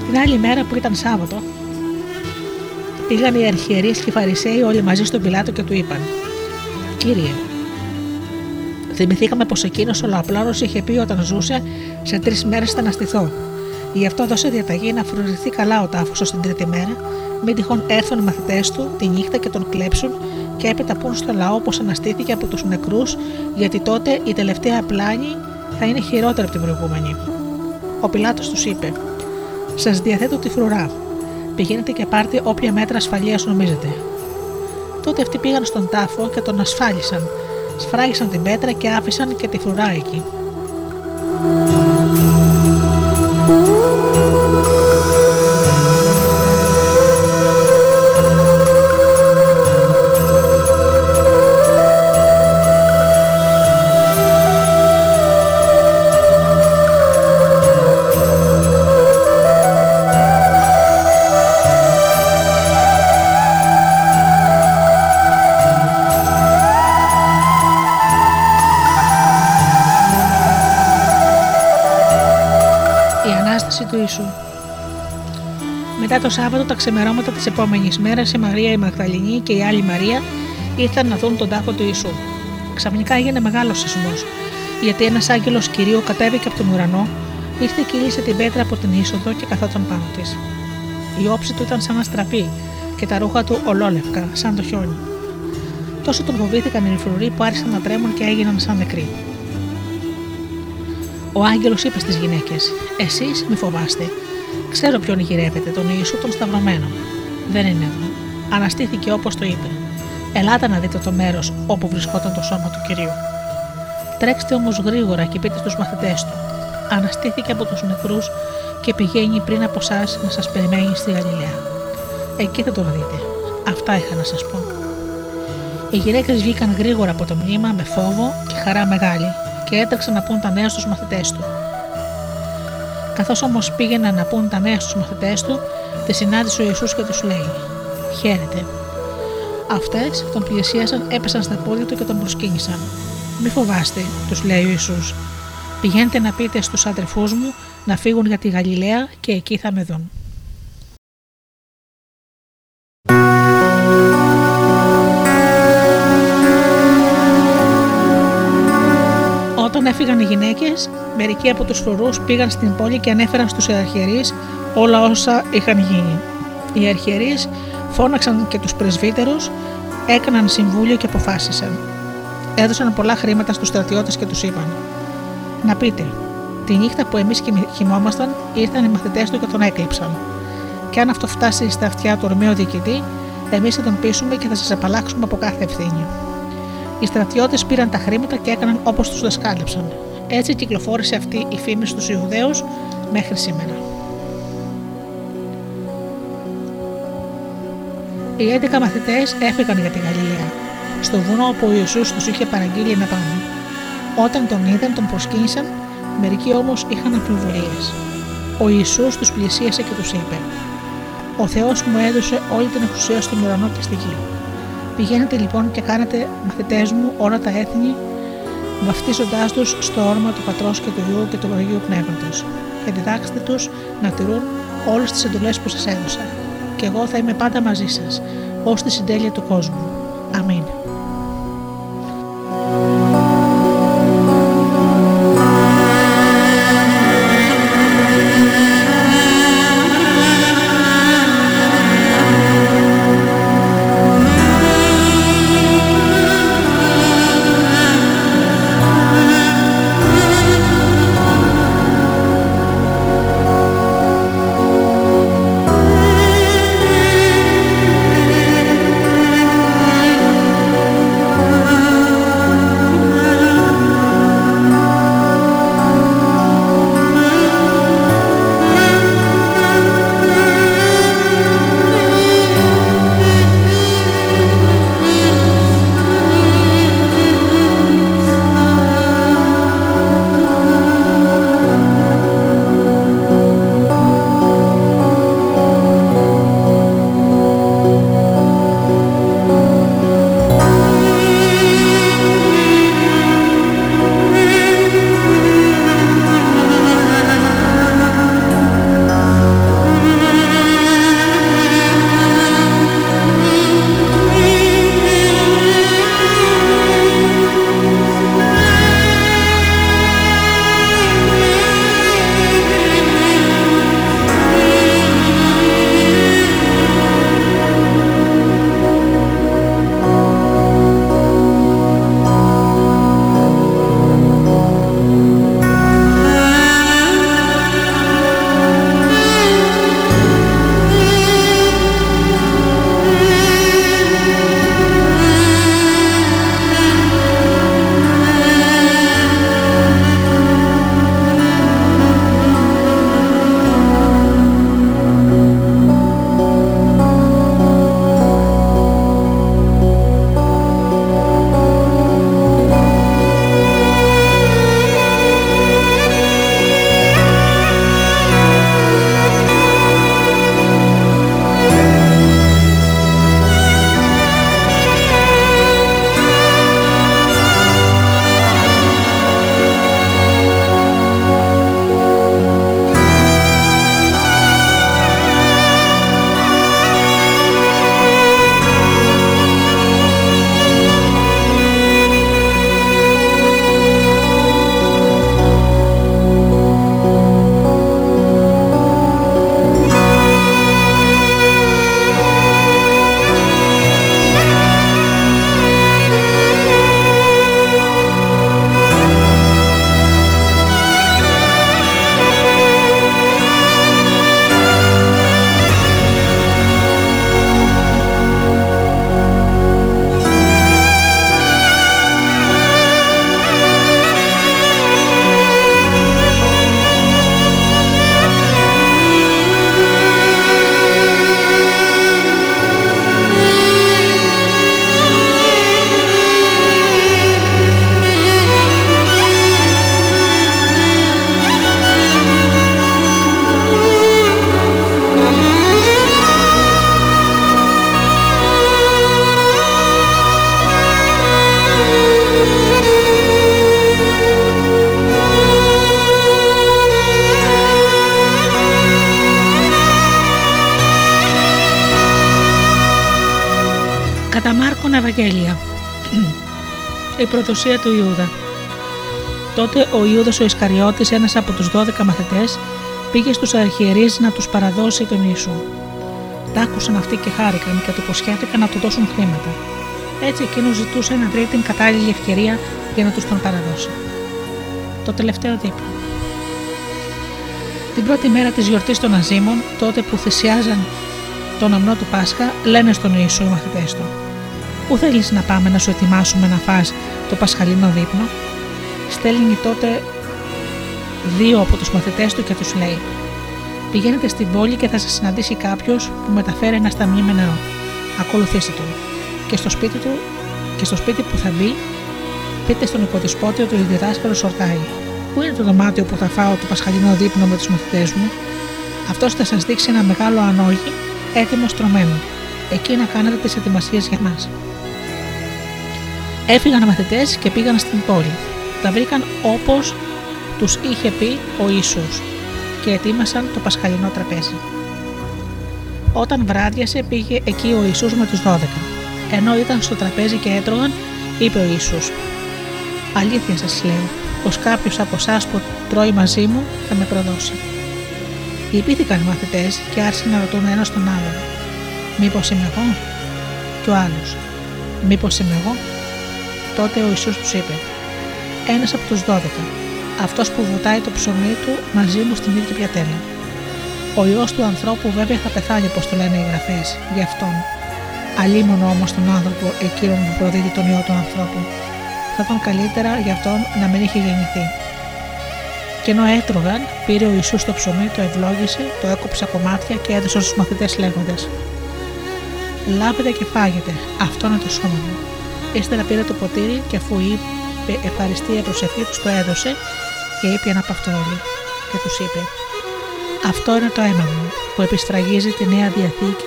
Speaker 1: Την άλλη μέρα που ήταν Σάββατο, πήγαν οι αρχιερείς και οι Φαρισαίοι όλοι μαζί στον Πιλάτο και του είπαν «Κύριε, θυμηθήκαμε πως εκείνος ο Λαπλάρος είχε πει όταν ζούσε σε τρεις μέρες θα αναστηθώ. Γι' αυτό δώσε διαταγή να φρουρηθεί καλά ο τάφος ως την τρίτη μέρα, μην τυχόν έρθουν οι μαθητές του τη νύχτα και τον κλέψουν και έπειτα πούν στο λαό πως αναστήθηκε από τους νεκρούς γιατί τότε η τελευταία πλάνη θα είναι χειρότερη από την προηγούμενη. Ο Πιλάτος τους είπε Σας διαθέτω τη φρουρά. Πηγαίνετε και πάρτε όποια μέτρα ασφαλείας νομίζετε. Τότε αυτοί πήγαν στον τάφο και τον ασφάλισαν. Σφράγισαν την πέτρα και άφησαν και τη φρουρά εκεί. Το Σάββατο, τα ξεμερώματα της επόμενης μέρας, η Μαρία η Μαγδαληνή και η άλλη Μαρία ήρθαν να δουν τον τάφο του Ιησού. Ξαφνικά έγινε μεγάλος σεισμός, γιατί ένας άγγελος κυρίου κατέβηκε από τον ουρανό, ήρθε και λύσε την πέτρα από την είσοδο και καθόταν πάνω της. Η όψη του ήταν σαν να στραπεί και τα ρούχα του ολόλευκα, σαν το χιόνι. Τόσο τον φοβήθηκαν οι φρουροί που άρχισαν να τρέμουν και έγιναν σαν νεκροί. Ο άγγελος είπε στις γυναίκες: Εσείς μη φοβάστε, Ξέρω ποιον γυρεύετε, τον Ιησού τον Σταυρωμένο. Δεν είναι εδώ. Αναστήθηκε όπως το είπε. Ελάτε να δείτε το μέρος όπου βρισκόταν το σώμα του κυρίου. Τρέξτε όμως γρήγορα και πείτε στους μαθητές του. Αναστήθηκε από τους νεκρούς και πηγαίνει πριν από εσά να σας περιμένει στη Γαλιλαία. Εκεί θα τον δείτε. Αυτά είχα να σας πω. Οι γυναίκες βγήκαν γρήγορα από το μνήμα με φόβο και χαρά μεγάλη και έτρεξαν να πούν τα νέα στους μαθητές του. Καθώς όμως πήγαιναν να πούν τα νέα στους μαθητές του, τη συνάντησε ο Ιησούς και τους λέει: Χαίρετε. Αυτές τον πλησίασαν, έπεσαν στα πόδια του και τον προσκύνησαν. Μη φοβάστε, τους λέει ο Ιησούς. Πηγαίνετε να πείτε στους αδερφούς μου να φύγουν για τη Γαλιλαία και εκεί θα με δουν. Μερικοί από τους φρουρούς πήγαν στην πόλη και ανέφεραν στους αρχιερείς όλα όσα είχαν γίνει. Οι αρχιερείς φώναξαν και τους πρεσβύτερους, έκαναν συμβούλιο και αποφάσισαν. Έδωσαν πολλά χρήματα στους στρατιώτες και τους είπαν: Να πείτε, τη νύχτα που εμείς κοιμόμασταν, ήρθαν οι μαθητές του και τον έκλειψαν. Και αν αυτό φτάσει στα αυτιά του ορμαίου διοικητή, εμείς θα τον πείσουμε και θα σας απαλλάξουμε από κάθε ευθύνη. Οι στρατιώτες πήραν τα χρήματα και έκαναν όπως τους δασκάλεψαν. Έτσι κυκλοφόρησε αυτή η φήμη στους Ιουδαίους μέχρι σήμερα. Οι 11 μαθητές έφυγαν για τη Γαλιλαία, στο βουνό όπου ο Ιησούς τους είχε παραγγείλει να πάνε. Όταν τον είδαν, τον προσκύνησαν, μερικοί όμως είχαν αμφιβολίε. Ο Ιησούς τους πλησίασε και τους είπε: Ο Θεός μου έδωσε όλη την εξουσία στον ουρανό και στη γη. Πηγαίνετε λοιπόν και κάνετε μαθητές μου όλα τα έθνη, βαφτίζοντάς τους στο όνομα του Πατρός και του Υιού και του Αγίου Πνεύματος, και διδάξτε τους να τηρούν όλες τις εντολές που σας έδωσα. Και εγώ θα είμαι πάντα μαζί σας, ως τη συντέλεια του κόσμου. Αμήν. Προδοσία του Ιούδα. Τότε ο Ιούδας ο Ισκαριώτης, ένας από τους 12 μαθητές, πήγε στους αρχιερείς να τους παραδώσει τον Ιησού. Τα άκουσαν αυτοί και χάρηκαν και του υποσχέθηκαν να του δώσουν χρήματα. Έτσι εκείνος ζητούσε να βρει την κατάλληλη ευκαιρία για να τους τον παραδώσει. Το τελευταίο δείπνο. Την πρώτη μέρα της γιορτής των Αζήμων, τότε που θυσιάζαν τον αμνό του Πάσχα, λένε στον Ιησού οι μαθητές του: Πού θέλεις να πάμε να σου ετοιμάσουμε να φας το πασχαλινό δείπνο; Στέλνει τότε δύο από τους μαθητές του και τους λέει: Πηγαίνετε στην πόλη και θα σας συναντήσει κάποιος που μεταφέρει ένα σταμνί με νερό. Ακολουθήστε τον. Και στο σπίτι του και στο σπίτι που θα μπει, πείτε στον υποδισπότη ότι ο διδάσκαλος ορτάει. Πού είναι το δωμάτιο που θα φάω το πασχαλινό δείπνο με τους μαθητές μου; Αυτός θα σας δείξει ένα μεγάλο ανόγι έτοιμο στρωμένο. Εκεί να κάνετε τις ετοιμασίες για μας. Έφυγαν οι μαθητές και πήγαν στην πόλη. Τα βρήκαν όπως τους είχε πει ο Ιησούς και ετοίμασαν το πασχαλινό τραπέζι. Όταν βράδιασε πήγε εκεί ο Ιησούς με τους 12. Ενώ ήταν στο τραπέζι και έτρωγαν, είπε ο Ιησούς «Αλήθεια σας λέω, πως κάποιος από εσάς που τρώει μαζί μου θα με προδώσει». Λυπήθηκαν οι μαθητές και άρχισαν να ρωτούν ένα τον άλλον «Μήπως είμαι εγώ» και ο άλλος «Μήπως είμαι εγώ» Τότε ο Ιησούς τους είπε «Ένας από τους 12, αυτός που βουτάει το ψωμί του μαζί μου στην ίδια πιατέλα. Ο ιό του ανθρώπου βέβαια θα πεθάνει, όπως το λένε οι γραφέ, γι' αυτόν. Αλίμονο όμως τον άνθρωπο εκείνον που προδίδει τον ιό του ανθρώπου. Θα ήταν καλύτερα για αυτόν να μην είχε γεννηθεί. Και ενώ έτρωγαν, πήρε ο Ιησούς το ψωμί, το ευλόγησε, το έκοψε κομμάτια και έδωσε στους μαθητές λέγοντας: Λάβετε και φάγετε, αυτό είναι το σώμα μου. Ύστερα πήρε το ποτήρι και αφού είπε ευχαριστία προσευχή του το έδωσε και είπε ένα από αυτό όλοι και τους είπε «Αυτό είναι το αίμα μου που επιστραγίζει τη Νέα Διαθήκη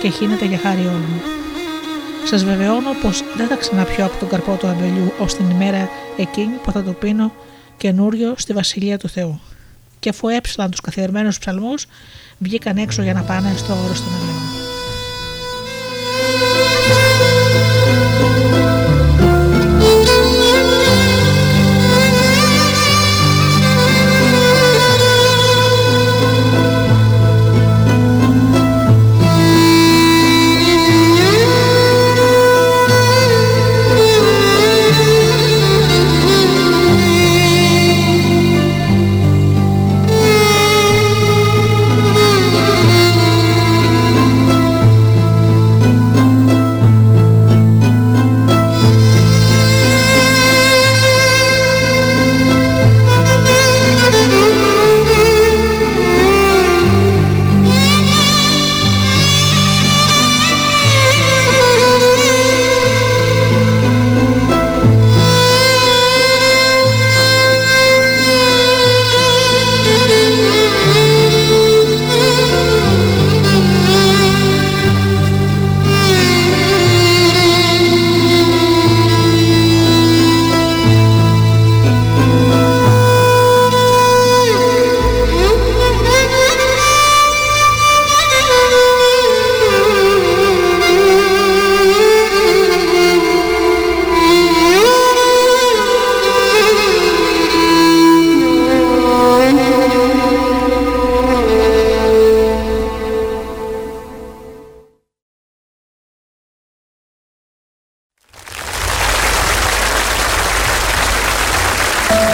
Speaker 1: και χύνεται για χάρη όλων. Σας βεβαιώνω πως δεν θα ξαναπιώ από τον καρπό του αμπελιού ως την ημέρα εκείνη που θα το πίνω καινούριο στη Βασιλεία του Θεού». Και αφού έψαλαν τους καθιερμένους ψαλμούς, βγήκαν έξω για να πάνε στο όρος των Ελλήνων.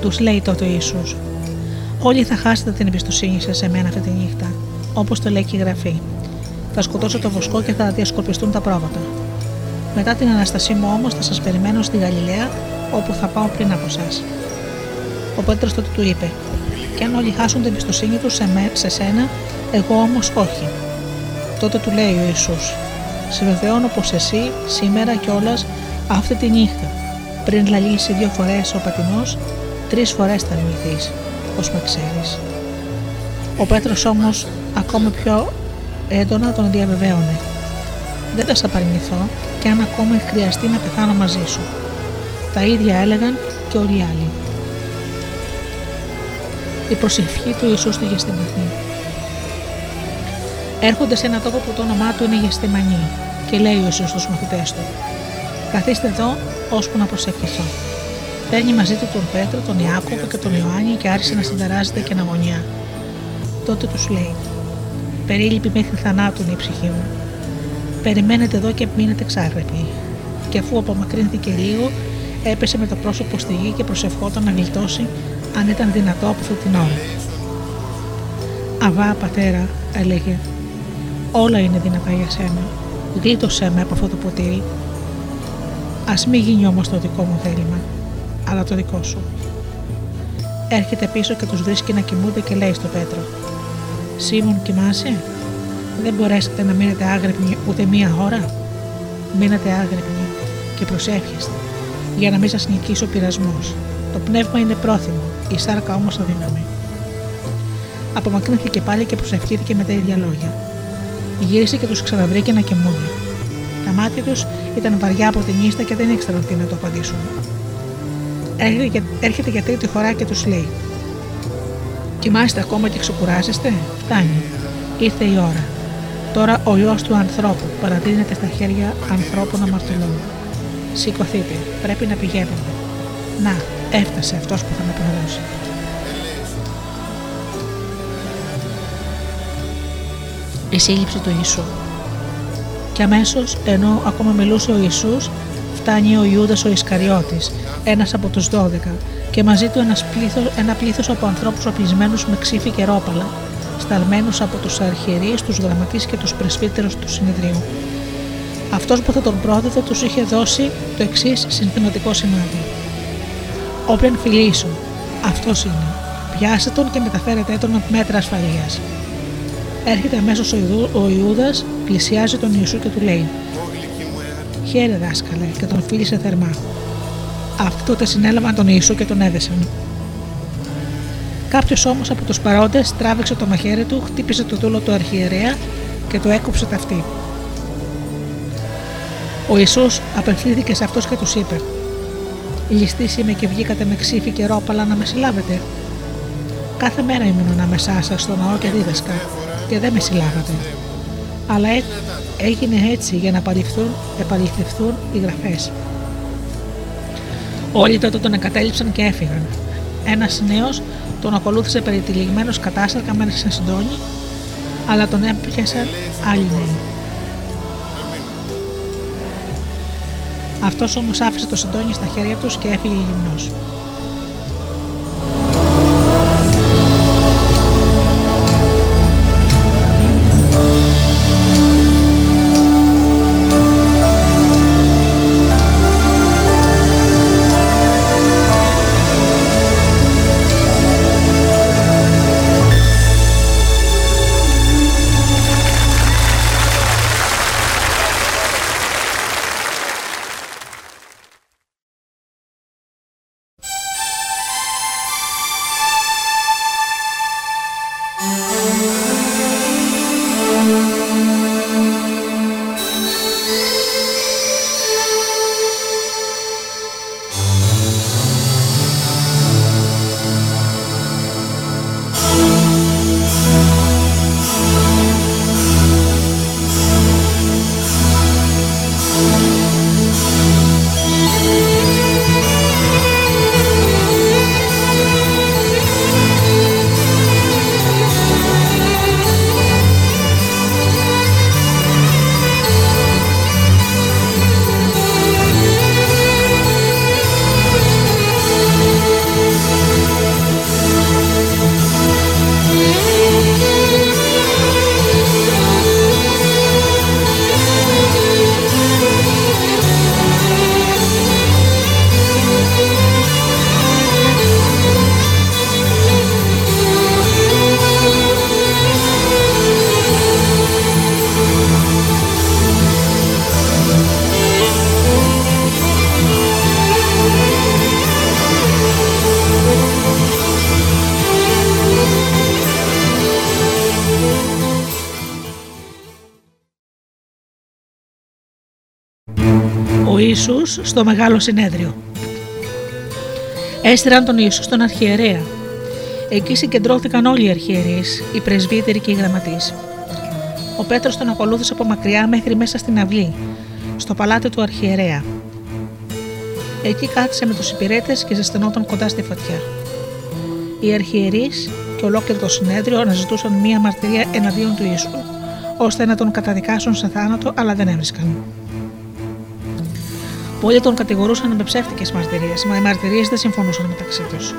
Speaker 1: Τους λέει τότε ο Ιησούς Όλοι θα χάσετε την εμπιστοσύνη σας σε μένα αυτή τη νύχτα, όπως το λέει και η γραφή. Θα σκοτώσω το βοσκό και θα διασκορπιστούν τα πρόβατα. Μετά την αναστασή μου όμως θα σας περιμένω στη Γαλιλαία, όπου θα πάω πριν από εσά. Ο Πέτρος τότε του είπε: Και αν όλοι χάσουν την εμπιστοσύνη τους σε, με, σε σένα, εγώ όμως όχι. Τότε του λέει ο Ιησούς Σε βεβαιώνω πως εσύ σήμερα κιόλας αυτή τη νύχτα πριν λαλήσει δύο φορές ο πατινός, Τρεις φορές ήταν μυθή, όπω με ξέρεις. Ο Πέτρος όμως ακόμα πιο έντονα τον διαβεβαίωνε. Δεν θα σε παρνηθώ και αν ακόμα χρειαστεί να πεθάνω μαζί σου. Τα ίδια έλεγαν και όλοι οι άλλοι. Η προσευχή του Ιησούς στη Γεστημανή. Έρχονται σε ένα τόπο που το όνομά του είναι Γεστημανή και λέει ο Ιησούς στους μαθητές του «Καθίστε εδώ ώσπου να προσευχηθώ». Παίρνει μαζί του τον Πέτρο, τον Ιάκωβο και τον Ιωάννη και άρχισε να συνταράζεται και να γωνιά. Τότε τους λέει: Περίλυπη μέχρι θανάτου είναι η ψυχή μου. Περιμένετε εδώ και μείνετε ξάγρεποι. Και αφού απομακρύνθηκε λίγο, έπεσε με το πρόσωπο στη γη και προσευχόταν να γλιτώσει αν ήταν δυνατό από αυτή την ώρα. Αβά, πατέρα, έλεγε, όλα είναι δυνατά για σένα. Γλίτωσέ με από αυτό το ποτήρι. Α μην γίνει όμως το δικό μου θέλημα, αλλά το δικό σου. Έρχεται πίσω και τους βρίσκει να κοιμούνται και λέει στο Πέτρο: Σίμων, κοιμάσαι, δεν μπορέσετε να μείνετε άγρυπνοι ούτε μία ώρα; Μείνετε άγρυπνοι και προσεύχεστε, για να μην σας νικήσει ο πειρασμός. Το πνεύμα είναι πρόθυμο, η σάρκα όμως αδύναμη. Απομακρύνθηκε πάλι και προσευχήθηκε με τα ίδια λόγια. Γύρισε και τους ξαναβρήκε να κοιμούνται. Τα μάτια τους ήταν βαριά από την ίστα και δεν ήξεραν τι να το απαντήσουν. Έρχεται για τρίτη φορά και τους λέει: Κοιμάστε ακόμα και ξεκουράζεστε, φτάνει. Ήρθε η ώρα. Τώρα ο ιό του ανθρώπου παραδίνεται στα χέρια ανθρώπων αμαρτωλών. Σηκωθείτε, πρέπει να πηγαίνουμε. Να, έφτασε αυτός που θα με προδώσει. Η σύλληψη του Ιησού. Και αμέσως, ενώ ακόμα μιλούσε ο Ιησούς, φτάνει ο Ιούδας ο Ισκαριώτης, ένας από τους δώδεκα, και μαζί του ένας πλήθος, ένα πλήθος από ανθρώπους οπλισμένους με ξύφη και ρόπαλα, σταλμένους από τους αρχιερείς, τους γραμματείς και τους πρεσβύτερους του συνεδρίου. Αυτός που θα τον πρόδιδε τους είχε δώσει το εξής συνθηματικό σημάδι. Όποιον φιλήσουν, αυτός είναι. Πιάστε τον και μεταφέρετε τον με μέτρα ασφαλείας. Έρχεται αμέσως ο, ο Ιούδας, πλησιάζει τον Ιησού και του λέει: Χαίρε δάσκαλε, και τον φίλησε θερμά. Αυτοί τότε συνέλαβαν τον Ιησού και τον έδεσαν. Κάποιος όμως από τους παρόντες τράβηξε το μαχαίρι του, χτύπησε το δούλο του αρχιερέα και το έκοψε ταυτί. Ο Ιησούς απευθύνθηκε σε αυτούς και τους είπε «Ληστής είμαι και βγήκατε με ξύφη και ρόπαλα να με συλλάβετε. Κάθε μέρα ήμουν ανάμεσά σας στο ναό και δίδασκα και δεν με συλλάβατε. Αλλά έγινε έτσι για να επαληθευτούν οι γραφές. Όλοι τότε τον εγκατέλειψαν και έφυγαν. Ένας νέος τον ακολούθησε περιτυλιγμένος κατάστακα μέσα σε συντόνι, αλλά τον έπιασαν άλλοι νέοι. Αυτός όμως άφησε το συντόνι στα χέρια τους και έφυγε γυμνός. Ιησούς στο Μεγάλο Συνέδριο Έστειλαν τον Ιησούς στον αρχιερέα. Εκεί συγκεντρώθηκαν όλοι οι αρχιερείς, οι πρεσβύτεροι και οι γραμματείς. Ο Πέτρος τον ακολούθησε από μακριά μέχρι μέσα στην αυλή, στο παλάτι του αρχιερέα. Εκεί κάθισε με τους υπηρέτες και ζεσθενόταν κοντά στη φωτιά. Οι αρχιερείς και ολόκληρο το συνέδριο αναζητούσαν μία μαρτυρία εναντίον του Ιησού, ώστε να τον καταδικάσουν σε θάνατο, αλλά δεν έβρισκαν. Πολλοί τον κατηγορούσαν με ψεύτικες μαρτυρίες, μα οι μαρτυρίες δεν συμφωνούσαν μεταξύ τους.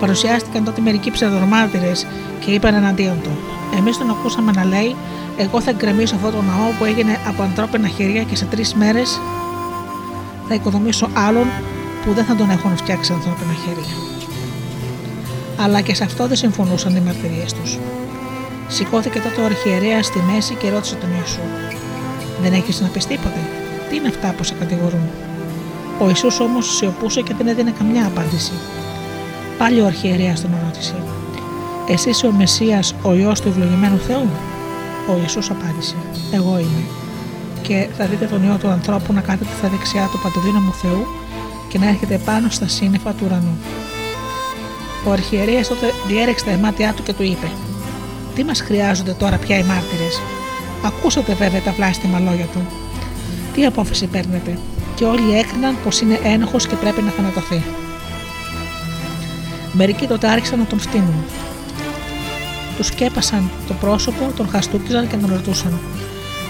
Speaker 1: Παρουσιάστηκαν τότε μερικοί ψευδορμάρτυρε και είπαν εναντίον του. Εμείς τον ακούσαμε να λέει: Εγώ θα γκρεμίσω αυτό το ναό που έγινε από ανθρώπινα χέρια και σε τρεις μέρες θα οικοδομήσω άλλον που δεν θα τον έχουν φτιάξει ανθρώπινα χέρια. Αλλά και σε αυτό δεν συμφωνούσαν οι μαρτυρίες τους. Σηκώθηκε τότε ο αρχιερέας στη μέση και ρώτησε τον Ιησού: Δεν έχεις να πεις τίποτε, τι είναι αυτά που σε κατηγορούν; Ο Ιησούς όμως σιωπούσε και δεν έδινε καμιά απάντηση. Πάλι ο αρχιερέας τον ρώτησε. Εσύ είσαι ο Μεσσίας, ο Υιός του ευλογημένου Θεού; Ο Ιησούς απάντησε. Εγώ είμαι. Και θα δείτε τον Υιό του ανθρώπου να κάθεται στα δεξιά του παντοδύναμου Θεού και να έρχεται πάνω στα σύννεφα του ουρανού. Ο αρχιερέας τότε διέρεξε τα μάτια του και του είπε: Τι μας χρειάζονται τώρα πια οι μάρτυρες; Ακούσατε βέβαια τα βλάστημα λόγια του τι απόφαση παίρνετε, και όλοι έκριναν πως είναι ένοχος και πρέπει να θανατωθεί. Μερικοί τότε άρχισαν να τον φτύνουν. Τους σκέπασαν το πρόσωπο, τον χαστούκιζαν και τον ρωτούσαν: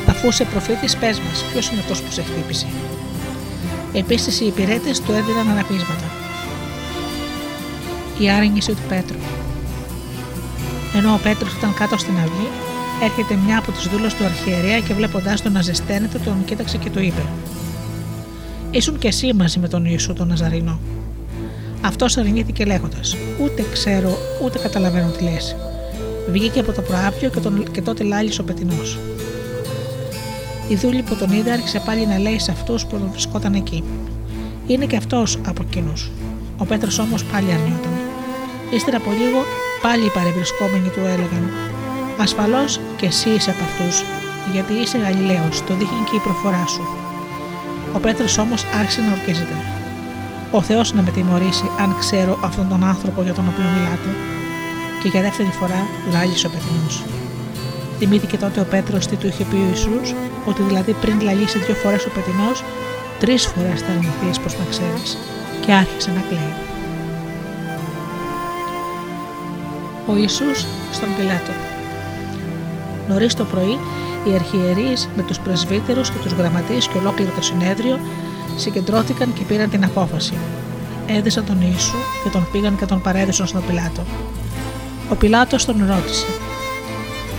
Speaker 1: Αφού είσαι προφήτης, πες μας, ποιος είναι αυτός που σε χτύπησε; Επίσης οι υπηρέτες του έδιναν αναπίσματα. Η άρνηση του Πέτρου. Ενώ ο Πέτρος ήταν κάτω στην αυλή, έρχεται μια από τις δούλες του αρχιερέα και βλέποντάς τον να ζεσταίνεται, τον κοίταξε και του είπε: Ήσουν κι εσύ μαζί με τον Ιησού τον Ναζαρινό. Αυτός αρνήθηκε λέγοντας: Ούτε ξέρω, ούτε καταλαβαίνω τι λες. Βγήκε από το προάπιο και, τον, και τότε λάλησε ο πετεινός. Η δούλη που τον είδε άρχισε πάλι να λέει σε αυτούς που τον βρισκόταν εκεί. Είναι και αυτός από εκείνους. Ο Πέτρος όμως πάλι αρνιόταν. Ύστερα από λίγο πάλι οι παρευρισκόμενοι του έλεγαν: Ασφαλώς και εσύ είσαι από αυτούς, γιατί είσαι Γαλιλαίος, το δείχνει και η προφορά σου. Ο Πέτρος όμως άρχισε να ορκίζεται. Ο Θεός να με τιμωρήσει, αν ξέρω αυτόν τον άνθρωπο για τον οποίο μιλάτε. Και για δεύτερη φορά λάγησε ο πεθυνό. Θυμήθηκε τότε ο Πέτρος τι του είχε πει ο Ιησούς, ότι δηλαδή πριν λαλήσει δύο φορές ο πεθυνό, τρεις φορές θα αρνηθεί πω να ξέρεις, και άρχισε να κλαίει. Ο Ιησούς στον Πιλάτο. Νωρίς το πρωί, οι αρχιερείς με τους πρεσβύτερους και τους γραμματείς και ολόκληρο το συνέδριο συγκεντρώθηκαν και πήραν την απόφαση. Έδεσαν τον Ιησού και τον πήγαν και τον παρέδωσαν στον Πιλάτο. Ο Πιλάτος τον ρώτησε: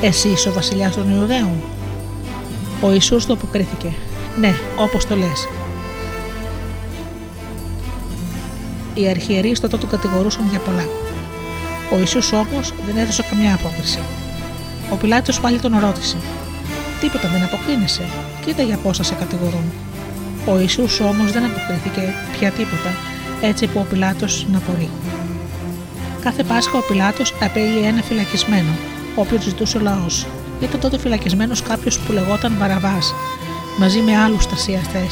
Speaker 1: Εσύ είσαι ο βασιλιάς των Ιουδαίων; Ο Ιησούς του αποκρίθηκε: Ναι, όπως το λες. Οι αρχιερείς τότε του κατηγορούσαν για πολλά. Ο Ιησούς όμως δεν έδωσε καμιά απόκριση. Ο Πιλάτος πάλι τον ρώτησε: Τίποτα δεν αποκρίνεσαι, κοίτα για πόσα σε κατηγορούν. Ο Ιησούς όμως δεν αποκρίθηκε πια τίποτα, έτσι που ο Πιλάτος να μπορεί. Κάθε Πάσχα ο Πιλάτος απέλυε ένα φυλακισμένο, όποιο ζητούσε ο λαός. Ήταν τότε φυλακισμένος κάποιος που λεγόταν Βαραβάς, μαζί με άλλους τασιαστέ,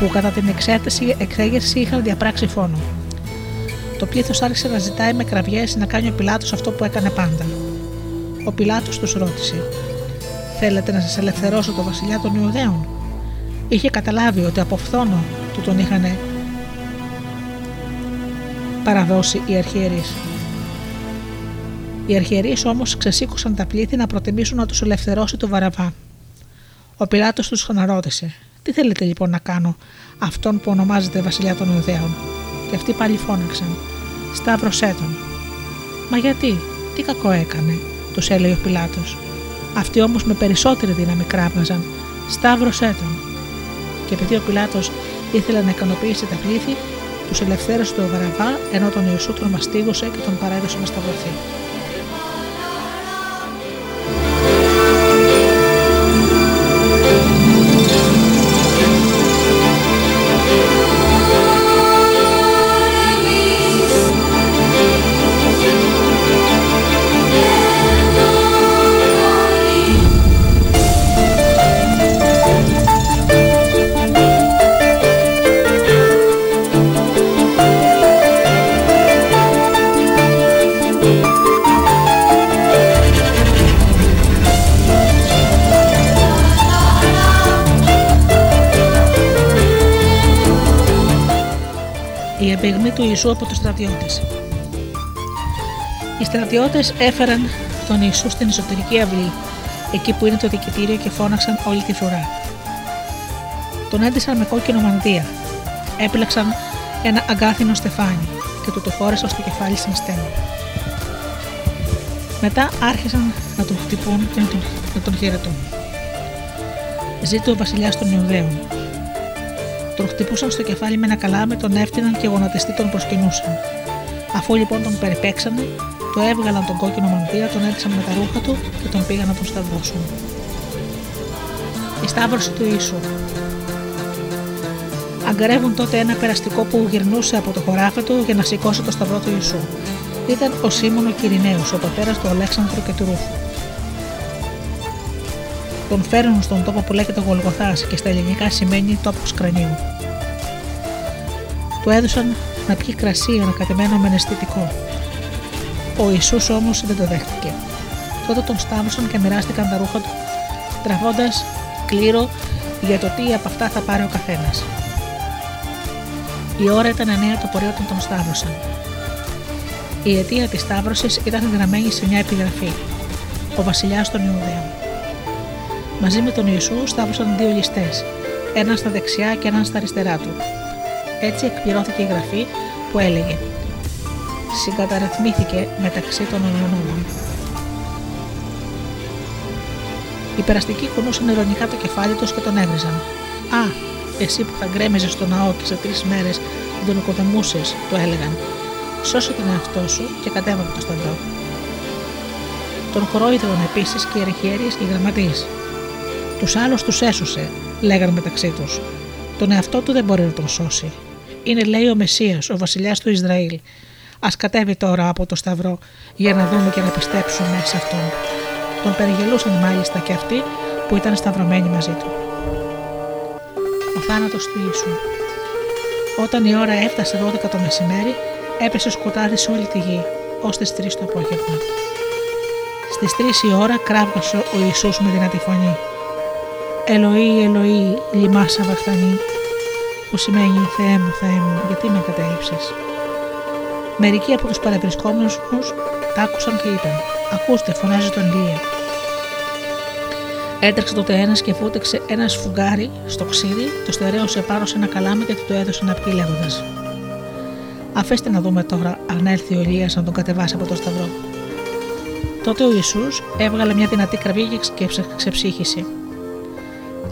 Speaker 1: που κατά την εξέταση εξέγερση είχαν διαπράξει φόνο. Το πλήθος άρχισε να ζητάει με κραυγές να κάνει ο Πιλάτος αυτό που έκανε πάντα. Ο Πιλάτος τους ρώτησε «Θέλετε να σας ελευθερώσω το βασιλιά των Ιουδαίων» Είχε καταλάβει ότι από φθόνο του τον είχαν παραδώσει οι αρχιερείς. Οι αρχιερείς όμως ξεσήκωσαν τα πλήθη να προτιμήσουν να τους ελευθερώσει το Βαραβά. Ο Πιλάτος τους αναρώτησε «Τι θέλετε λοιπόν να κάνω αυτόν που ονομάζεται βασιλιά των Ιουδαίων» και αυτοί πάλι φώναξαν «Σταύρωσέ τον». «Μα γιατί, τι κακό έκανε» του έλεγε ο Πιλάτος. Αυτοί όμως με περισσότερη δύναμη κράβγαζαν. Σταύρωσέ τον. Και επειδή ο Πιλάτος ήθελε να ικανοποιήσει τα πλήθη, τους ελευθέρωσε το Βαραβά, ενώ τον Ιησού τον μαστίγωσε και τον παρέδωσε να σταυρωθεί. Του Ιησού από τους στρατιώτες. Οι στρατιώτες έφεραν τον Ιησού στην εσωτερική αυλή, εκεί που είναι το δικητήριο και φώναξαν όλη τη φορά. Τον έντυσαν με κόκκινο μανδύα, έπλεξαν ένα αγκάθινο στεφάνι και του το φόρεσαν στο κεφάλι σαν στέμα. Μετά άρχισαν να τον χτυπούν και να τον, να τον χαιρετούν. Ζήτω ο βασιλιάς των Ιουδαίων. Τον χτυπούσαν στο κεφάλι με ένα καλάμι, τον έφτιαναν και γονατιστή τον προσκυνούσαν. Αφού λοιπόν τον περιπέξανε, το έβγαλαν τον κόκκινο μανδύα, τον έδειξαν με τα ρούχα του και τον πήγαν να τον σταυρώσουν. Η σταύρωση του Ιησού. Αγκαρεύουν τότε ένα περαστικό που γυρνούσε από το χωράφι του για να σηκώσει το σταυρό του Ιησού. Ήταν ο Σίμωνο Κυριναίος, ο πατέρας του Αλέξανδρου και του Ρούφου. Τον φέρνουν στον τόπο που λέγεται Γολγοθάς και στα ελληνικά σημαίνει τόπος κρανίου. Του έδωσαν να πιει κρασί ανακατεμένο με αισθητικό. Ο Ιησούς όμως δεν το δέχτηκε. Τότε τον σταύρωσαν και μοιράστηκαν τα ρούχα του, τραβώντα κλήρο για το τι από αυτά θα πάρει ο καθένας. Η ώρα ήταν 9 το πρωί όταν τον σταύρωσαν. Η αιτία της σταύρωσης ήταν γραμμένη σε μια επιγραφή. Ο βασιλιάς των Ιουδαίων. Μαζί με τον Ιησούς σταύρωσαν δύο ληστέ, έναν στα δεξιά και έναν στα αριστερά του. Έτσι εκπληρώθηκε η γραφή που έλεγε Συγκαταρρυθμίθηκε μεταξύ των ονομών. Οι περαστικοί κουνούσαν ειρωνικά το κεφάλι τους και τον έβριζαν. Α, εσύ που θα γκρέμιζες στο ναό και σε τρεις μέρες τον οικοδομούσες, το έλεγαν. Σώσε τον εαυτό σου και κατέβα από το σταυρό. Τον χορόιδρων επίσης και οι ερεχιέρειε και οι γραμματείς. Τους άλλους τους έσωσε, λέγαν μεταξύ τους. Τον εαυτό του δεν μπορεί να τον σώσει. Είναι, λέει, ο Μεσία, ο βασιλιάς του Ισραήλ. Α κατέβει τώρα από το Σταυρό για να δούμε και να πιστέψουμε σε αυτόν. Τον περιγελούσαν μάλιστα και αυτοί που ήταν σταυρωμένοι μαζί του. Ο θάνατος του Ιησού. Όταν η ώρα έφτασε 12 το μεσημέρι, έπεσε σκοτάδι σε όλη τη γη, ως τις 3 το απόγευμα. Στις 3 η ώρα κράβγασε ο Ιησούς με δυνατή φωνή. Ελοή, Ελοή, λιμάσα βαχτανή, που σημαίνει Θεέ μου, Θεέ μου, γιατί με κατέληψες. Μερικοί από τους παρευρισκόμενους τα άκουσαν και είπαν «Ακούστε, φωνάζει τον Ηλία». Έτρεξε τότε ένας και φούτεξε ένα σφουγγάρι στο ξύδι, το στερέωσε πάνω σε ένα καλάμι και του το έδωσε να πει λέγοντας: Αφήστε να δούμε τώρα αν έλθει ο Ηλίας να τον κατεβάσει από το σταυρό. Τότε ο Ιησούς έβγαλε μια δυνατή κραβή και ξεψύχησε.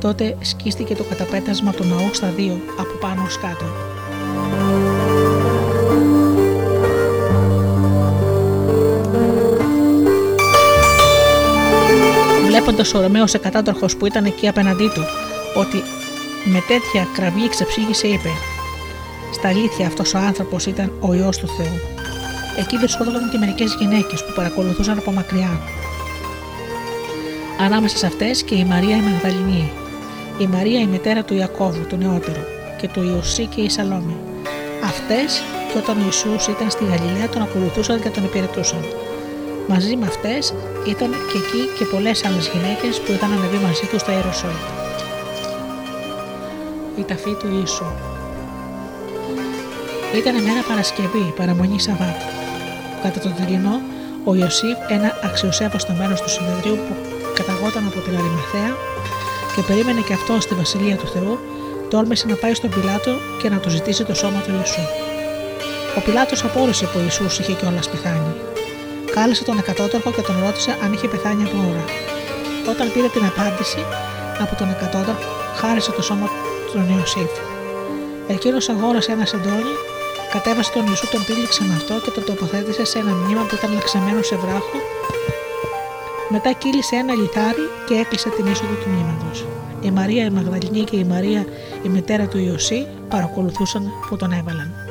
Speaker 1: Τότε σκίστηκε το καταπέτασμα του ναού στα δύο, από πάνω ως κάτω. Βλέποντας ο Ρωμαίος εκατάτορχο που ήταν εκεί απέναντί του, ότι με τέτοια κραυγή ξεψύγησε, είπε: Στα αλήθεια αυτός ο άνθρωπος ήταν ο ιό του Θεού. Εκεί βρισκόταν και μερικές γυναίκες που παρακολουθούσαν από μακριά. Ανάμεσα σε αυτές και η Μαρία η Μαγδαληνή, η Μαρία η μητέρα του Ιακώβου, του νεότερου, και του Ιωσή και η Σαλόμη. Αυτές και όταν ο Ιησούς ήταν στη Γαλιλαία τον ακολουθούσαν και τον υπηρετούσαν. Μαζί με αυτές ήταν και εκεί και πολλές άλλες γυναίκες που ήταν ανεβεί μαζί τους στα Ιεροσόλυμα. Η ταφή του Ιησού. Ήταν μέρα Παρασκευή, παραμονή Σαββάτ. Κατά τον Τρινό, ο Ιωσήφ, ένα αξιοσέβαστο μέρος του συνεδρίου που καταγόταν από την Αρημαθέα και περίμενε και αυτό στη βασιλεία του Θεού, τόλμησε να πάει στον Πιλάτο και να του ζητήσει το σώμα του Ιησού. Ο Πιλάτος απόρρισε που ο Ιησούς είχε κιόλας πεθάνει κάλεσε τον εκατότορχο και τον ρώτησε αν είχε πεθάνει από ώρα. Όταν πήρε την απάντηση από τον εκατότορχο, χάρισε το σώμα του Ιωσήφ. Εκείνος αγόρασε ένα σεντόνι, κατέβασε τον Ιησού, τον τύλιξε με αυτό και τον τοποθέτησε σε ένα μνήμα που ήταν λεξαμένο σε βράχο. Μετά κύλησε ένα λιθάρι και έκλεισε την είσοδο του μνήματος. Η Μαρία η Μαγδαληνή και η Μαρία η μητέρα του Ιωσή παρακολουθούσαν που τον έβαλαν.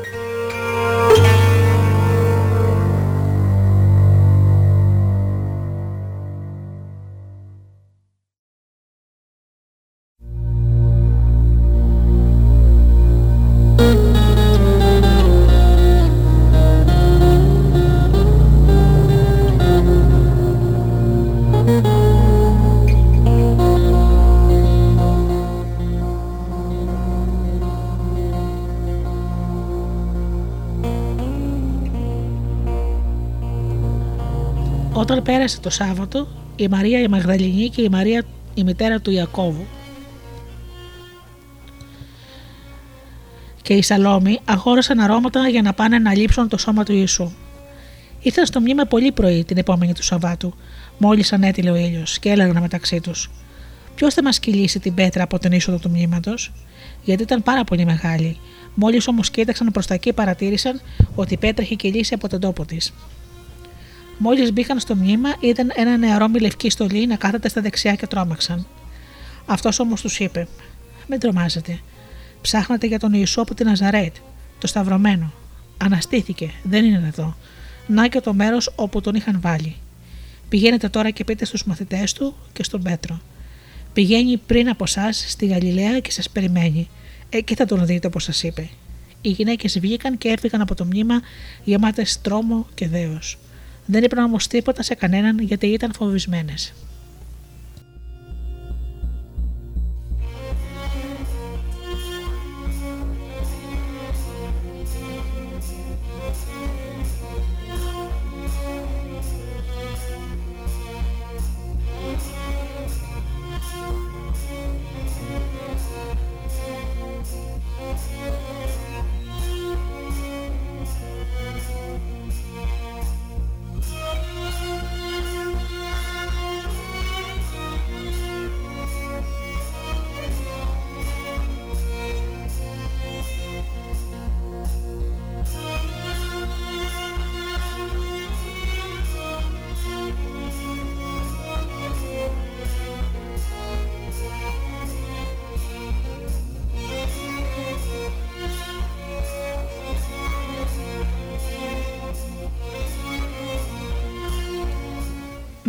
Speaker 1: Όταν πέρασε το Σάββατο, η Μαρία η Μαγδαληνή και η Μαρία η μητέρα του Ιακώβου και η Σαλόμη αγόρασαν αρώματα για να πάνε να λείψουν το σώμα του Ιησού. Ήρθαν στο μνήμα πολύ πρωί την επόμενη του Σαββάτου, μόλις ανέτειλε ο ήλιος, και έλεγαν μεταξύ τους: Ποιος θα μας κυλήσει την πέτρα από τον είσοδο του μνήματος, γιατί ήταν πάρα πολύ μεγάλη. Μόλις όμως κοίταξαν προς τα εκεί, παρατήρησαν ότι η πέτρα είχε κυλήσει από τον τόπο της. Μόλις μπήκαν στο μνήμα, είδαν ένα νεαρό με λευκή στολή να κάθεται στα δεξιά και τρόμαξαν. Αυτός όμως τους είπε: Μην τρομάζετε. Ψάχνατε για τον Ιησού από την Ναζαρέτ, το σταυρωμένο. Αναστήθηκε, δεν είναι εδώ. Να και το μέρος όπου τον είχαν βάλει. Πηγαίνετε τώρα και πείτε στους μαθητές του και στον Πέτρο. Πηγαίνει πριν από εσά στη Γαλιλαία και σας περιμένει. Εκεί θα τον δείτε όπως σας είπε. Οι γυναίκες βγήκαν και έφυγαν από το μνήμα γεμάτες τρόμο και δέος. Δεν είπαν όμως τίποτα σε κανέναν γιατί ήταν φοβισμένες.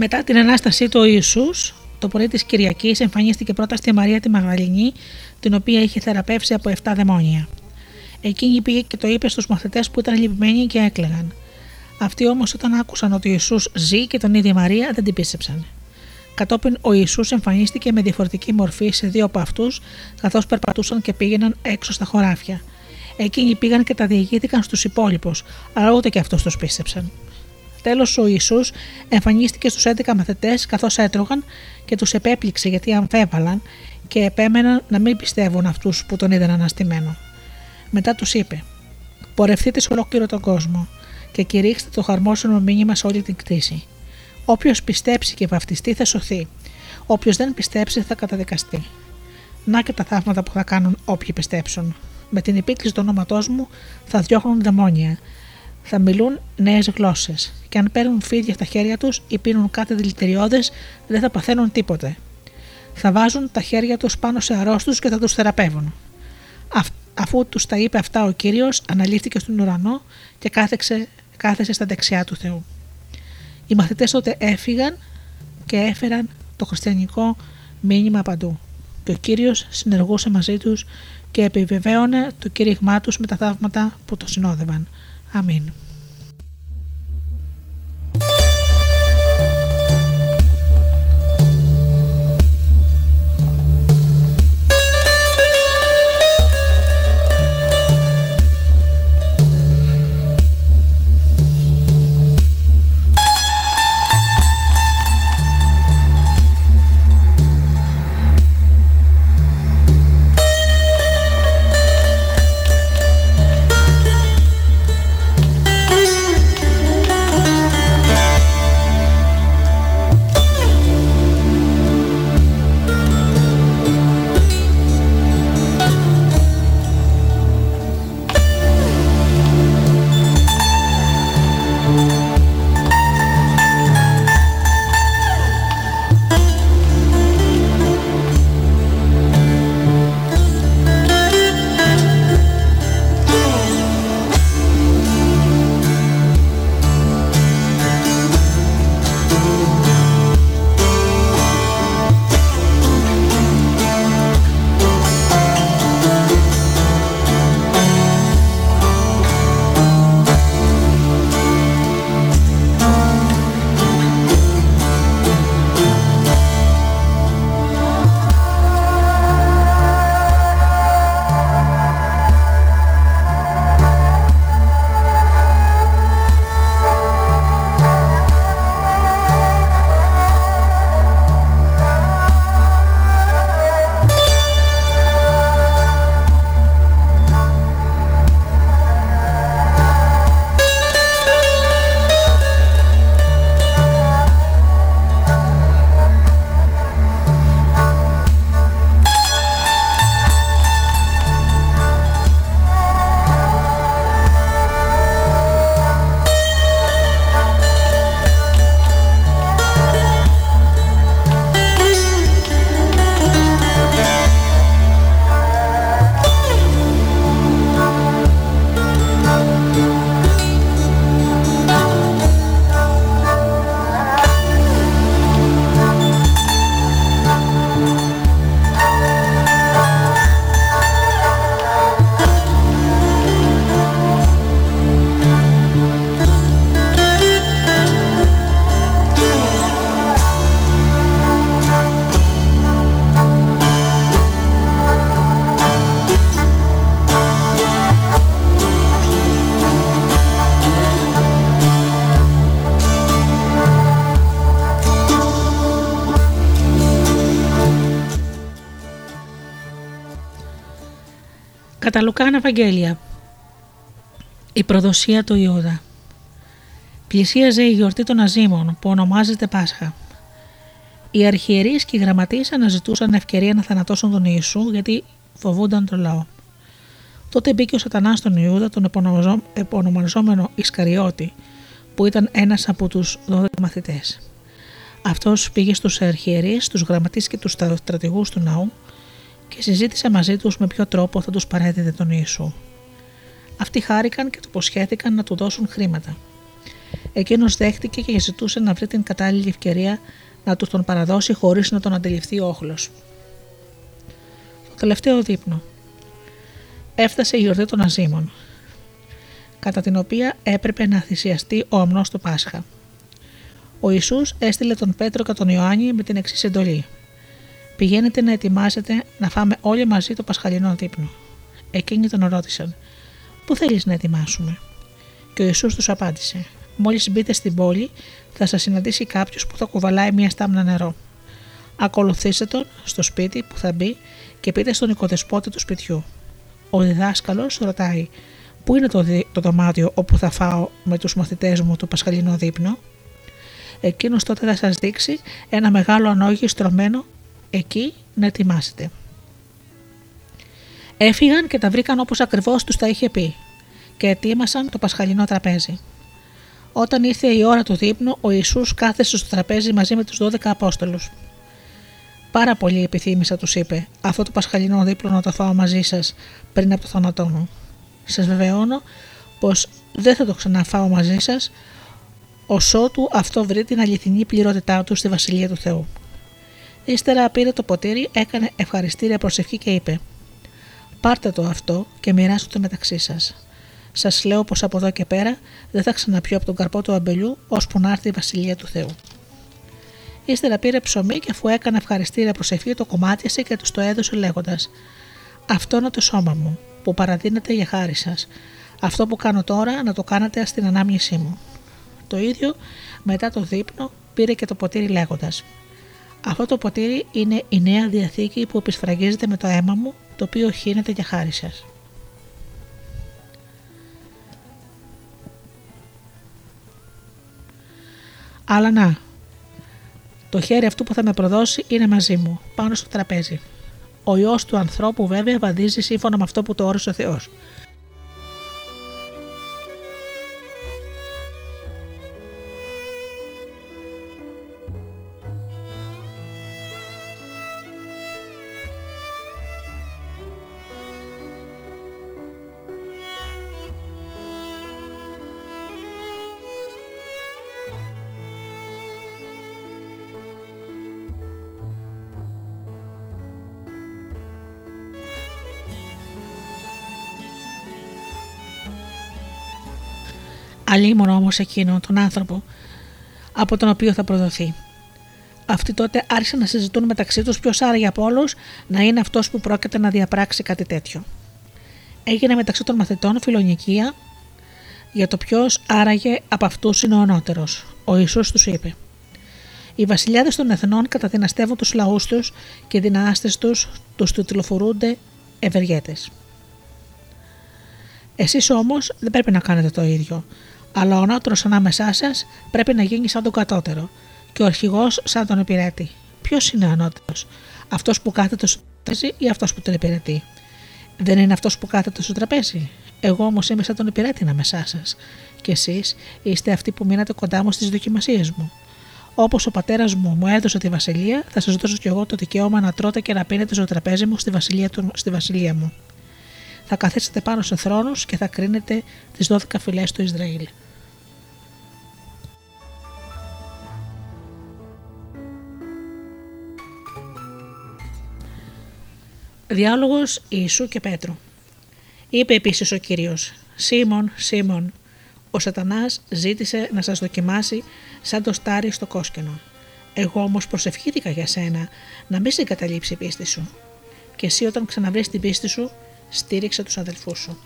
Speaker 1: Μετά την ανάστασή του ο Ιησούς, το πρωί της Κυριακής εμφανίστηκε πρώτα στη Μαρία τη Μαγδαληνή, την οποία είχε θεραπεύσει από 7 δαιμόνια. Εκείνη πήγε και το είπε στους μαθητές που ήταν λυπημένοι και έκλαιγαν. Αυτοί όμως όταν άκουσαν ότι ο Ιησούς ζει και τον ίδιο Μαρία δεν την πίστεψαν. Κατόπιν ο Ιησούς εμφανίστηκε με διαφορετική μορφή σε δύο από αυτούς, καθώς περπατούσαν και πήγαιναν έξω στα χωράφια. Εκείνοι πήγαν και τα διηγήθηκαν στους υπόλοιπους, αλλά ούτε και αυτούς τους πίστεψαν. Τέλος, ο Ισού εμφανίστηκε στους 11 μαθητές καθώς έτρωγαν και τους επέπληξε γιατί αμφέβαλαν και επέμεναν να μην πιστεύουν αυτούς που τον είδαν αναστημένο. Μετά τους είπε: Πορευτείτε σε ολόκληρο τον κόσμο και κηρύξτε το χαρμόσυνο μήνυμα σε όλη την κτήση. Όποιος πιστέψει και βαφτιστεί θα σωθεί. Όποιος δεν πιστέψει θα καταδικαστεί. Να και τα θαύματα που θα κάνουν όποιοι πιστέψουν. Με την επίκληση του ονόματός μου θα διώχνουν δαιμόνια θα μιλούν νέες γλώσσες. Και αν παίρνουν φίδια στα χέρια τους ή πίνουν κάτι δηλητηριώδες, δεν θα παθαίνουν τίποτε. Θα βάζουν τα χέρια τους πάνω σε αρρώστους και θα τους θεραπεύουν. αφού τους τα είπε αυτά ο κύριος, αναλύθηκε στον ουρανό και κάθεξε, κάθεσε στα δεξιά του Θεού. Οι μαθητές τότε έφυγαν και έφεραν το χριστιανικό μήνυμα παντού. Και ο κύριος συνεργούσε μαζί τους και επιβεβαίωνε το κήρυγμά τους με τα θαύματα που το συνόδευαν. Amén. Κατά Λουκάν Ευαγγέλια Η προδοσία του Ιούδα Πλησίαζε η γιορτή των Αζήμων που ονομάζεται Πάσχα. Οι αρχιερείς και οι γραμματείς αναζητούσαν ευκαιρία να θανατώσουν τον Ιησού γιατί φοβούνταν τον λαό. Τότε μπήκε ο Σατανάς στον Ιούδα, τον επωνομαζόμενο Ισκαριώτη, που ήταν ένας από τους 12 μαθητές. Αυτός πήγε στους αρχιερείς, στους γραμματείς και τους στρατηγούς του ναού και συζήτησε μαζί τους με ποιο τρόπο θα τους παρέδιδε τον Ιησού. Αυτοί χάρηκαν και του υποσχέθηκαν να του δώσουν χρήματα. Εκείνος δέχτηκε και ζητούσε να βρει την κατάλληλη ευκαιρία να τους τον παραδώσει χωρίς να τον αντιληφθεί ο όχλος. Το τελευταίο δείπνο. Έφτασε η γιορτή των Αζήμων, κατά την οποία έπρεπε να θυσιαστεί ο αμνός του Πάσχα. Ο Ιησούς έστειλε τον Πέτρο και τον Ιωάννη με την εξής εντολή. Πηγαίνετε να ετοιμάσετε να φάμε όλοι μαζί το πασχαλινό δείπνο. Εκείνοι τον ρώτησαν: Πού θέλεις να ετοιμάσουμε; Και ο Ιησούς τους απάντησε: Μόλις μπείτε στην πόλη, θα σας συναντήσει κάποιος που θα κουβαλάει μια στάμνα νερό. Ακολουθήστε τον στο σπίτι που θα μπει και πείτε στον οικοδεσπότη του σπιτιού. Ο διδάσκαλος ρωτάει: Πού είναι το, το δωμάτιο όπου θα φάω με τους μαθητές μου το πασχαλινό δείπνο; Εκείνος τότε θα σας δείξει ένα μεγάλο ανόγι στρωμένο εκεί να ετοιμάσετε. Έφυγαν και τα βρήκαν όπως ακριβώς τους τα είχε πει και ετοίμασαν το πασχαλινό τραπέζι. Όταν ήρθε η ώρα του δείπνου, ο Ιησούς κάθεσε στο τραπέζι μαζί με τους 12 Απόστολους. Πάρα πολύ επιθύμησα, τους είπε, αυτό το πασχαλινό δείπνο να το φάω μαζί σας πριν από το θάνατό μου. Σας βεβαιώνω πως δεν θα το ξαναφάω μαζί σας, ώσότου αυτό βρει την αληθινή πληρότητά του στη βασιλεία του Θεού. Ύστερα πήρε το ποτήρι, έκανε ευχαριστήρια προσευχή και είπε: Πάρτε το αυτό και μοιράστε το μεταξύ σας. Σας λέω πως από εδώ και πέρα δεν θα ξαναπιώ από τον καρπό του αμπελιού, ώσπου να έρθει η βασιλεία του Θεού. Ύστερα πήρε ψωμί και αφού έκανε ευχαριστήρια προσευχή, το κομμάτιασε και τους το έδωσε λέγοντας: Αυτό είναι το σώμα μου, που παραδίνεται για χάρη σας. Αυτό που κάνω τώρα να το κάνετε στην ανάμνησή μου. Το ίδιο μετά το δείπνο πήρε και το ποτήρι λέγοντας: Αυτό το ποτήρι είναι η νέα διαθήκη που επισφραγίζεται με το αίμα μου, το οποίο χύνεται για χάρη σας. Αλλά να, το χέρι αυτού που θα με προδώσει είναι μαζί μου, πάνω στο τραπέζι. Ο ιός του ανθρώπου βέβαια βαδίζει σύμφωνα με αυτό που το όρισε ο Θεός. Αλλήμον όμως εκείνον τον άνθρωπο από τον οποίο θα προδοθεί. Αυτοί τότε άρχισαν να συζητούν μεταξύ τους ποιος άραγε από όλους να είναι αυτός που πρόκειται να διαπράξει κάτι τέτοιο. Έγινε μεταξύ των μαθητών φιλονικία για το ποιος άραγε από αυτούς είναι ο ανώτερος. Ο Ιησούς τους είπε: Οι βασιλιάδες των εθνών καταδυναστεύουν τους λαούς τους και οι δυνάστες τους τους τυλοφορούνται ευεργέτες. Εσείς όμως δεν πρέπει να κάνετε το ίδιο, αλλά ο ανώτερος ανάμεσά σας πρέπει να γίνει σαν τον κατώτερο και ο αρχηγός σαν τον υπηρέτη. Ποιος είναι ο ανώτερος, αυτός που κάθεται στο τραπέζι ή αυτός που τον υπηρετεί; Δεν είναι αυτός που κάθεται στο τραπέζι; Εγώ όμως είμαι σαν τον υπηρέτη ανάμεσά σας. Και εσείς είστε αυτοί που μείνατε κοντά μου στις δοκιμασίες μου. Όπως ο πατέρας μου μου έδωσε τη βασιλεία, θα σας δώσω κι εγώ το δικαίωμα να τρώτε και να πίνετε στο τραπέζι μου στη βασιλεία, του, στη βασιλεία μου. Θα καθίσετε πάνω σε θρόνους και θα κρίνετε τις 12 φυλές του Ισραήλ. Διάλογος Ιησού και Πέτρου Είπε επίσης ο Κύριος «Σίμων, Σίμων, ο σατανάς ζήτησε να σας δοκιμάσει σαν το στάρι στο κόσκενο. Εγώ όμως προσευχήθηκα για σένα να μην σε εγκαταλείψει η πίστη σου. Και εσύ όταν ξαναβρεις την πίστη σου, στήριξε τους αδελφούς σου».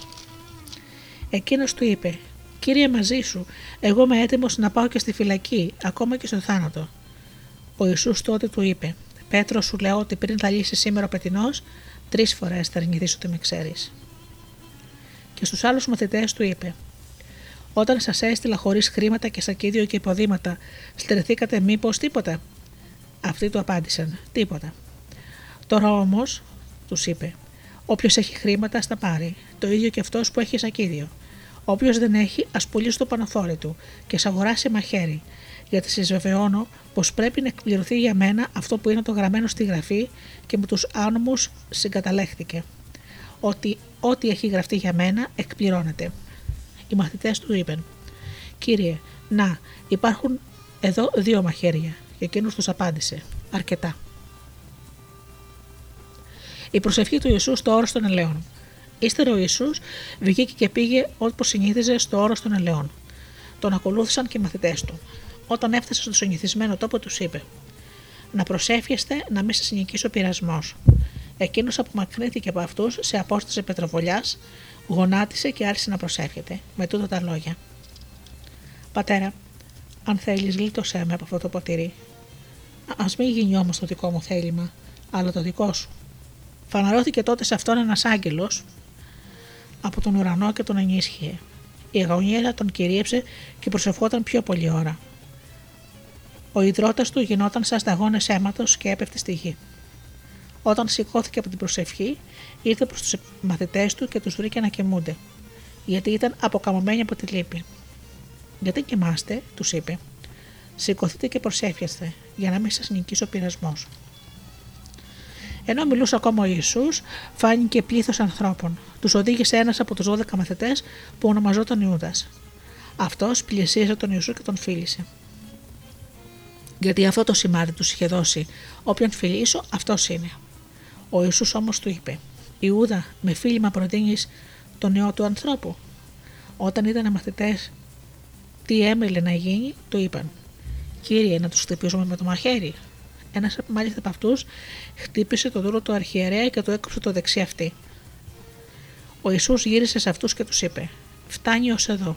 Speaker 1: Εκείνος του είπε «Κύριε μαζί σου, εγώ είμαι έτοιμος να πάω και στη φυλακή, ακόμα και στο θάνατο». Ο Ιησούς τότε του είπε «Πέτρο σου λέω ότι πριν θα λύσεις σήμερα ο πετινός, Τρεις φορές θα αρνηθείς ότι με ξέρεις. Και στους άλλους μαθητές του είπε: Όταν σας έστειλα χωρίς χρήματα και σακίδιο και υποδήματα, στερεθήκατε μήπως τίποτα; Αυτοί του απάντησαν: Τίποτα. Τώρα όμως, τους είπε: Όποιος έχει χρήματα, στα πάρει. Το ίδιο και αυτός που έχει σακίδιο. Όποιος δεν έχει, ας πουλήσει το πανοφόρι του και σ' αγοράσει μαχαίρι. Γιατί σας βεβαιώνω πως πρέπει να εκπληρωθεί για μένα αυτό που είναι το γραμμένο στη γραφή και με τους άνομους συγκαταλέχθηκε. Ότι ό,τι έχει γραφτεί για μένα εκπληρώνεται. Οι μαθητές του είπαν: Κύριε, να, υπάρχουν εδώ δύο μαχαίρια. Και εκείνος τους απάντησε: Αρκετά. Η προσευχή του Ιησού στο όρο των ελαιών. Ύστερα ο Ιησούς βγήκε και πήγε όπως συνήθιζε στο όρο των ελαιών. Τον ακολούθησαν και οι μαθητές του. Όταν έφτασε στο συνηθισμένο τόπο, τους είπε: Να προσεύχεστε να μην σας νικήσει ο πειρασμός. Εκείνος απομακρύνθηκε από αυτούς σε απόσταση πετροβολιάς, γονάτισε και άρχισε να προσεύχεται με τούτα τα λόγια. Πατέρα, αν θέλεις, γλίτωσέ με από αυτό το ποτήρι. Α μην γίνει όμως το δικό μου θέλημα, αλλά το δικό σου. Φαναρώθηκε τότε σε αυτόν ένας άγγελος από τον ουρανό και τον ενίσχυε. Η αγωνία τον κυρίεψε και προσευχόταν πιο πολλή ώρα. Ο υδρότας του γινόταν σαν σταγόνες αίματος και έπεφτε στη γη. Όταν σηκώθηκε από την προσευχή, ήρθε προς τους μαθητές του και τους βρήκε να κοιμούνται, γιατί ήταν αποκαμωμένοι από τη λύπη. Γιατί κοιμάστε, τους είπε. Σηκωθείτε και προσέφιαστε, για να μην σας νικήσει ο πειρασμός. Ενώ μιλούσε ακόμα ο Ιησούς, φάνηκε πλήθος ανθρώπων. Τους οδήγησε ένας από τους 12 μαθητές που ονομαζόταν Ιούδας. Αυτός πλησίασε τον Ιησού και τον φίλησε. Γιατί αυτό το σημάδι τους είχε δώσει. Όποιον φιλήσω, αυτός είναι. Ο Ιησούς όμως του είπε: Ιούδα, με φίλημα προτείνεις τον ιό του ανθρώπου. Όταν ήταν μαθητές τι έμελε να γίνει, του είπαν: Κύριε, να τους χτυπήσουμε με το μαχαίρι. Ένας μάλιστα από αυτούς χτύπησε το δούλο του αρχιερέα και του έκοψε το δεξί αυτή. Ο Ιησούς γύρισε σε αυτούς και τους είπε: Φτάνει ως εδώ.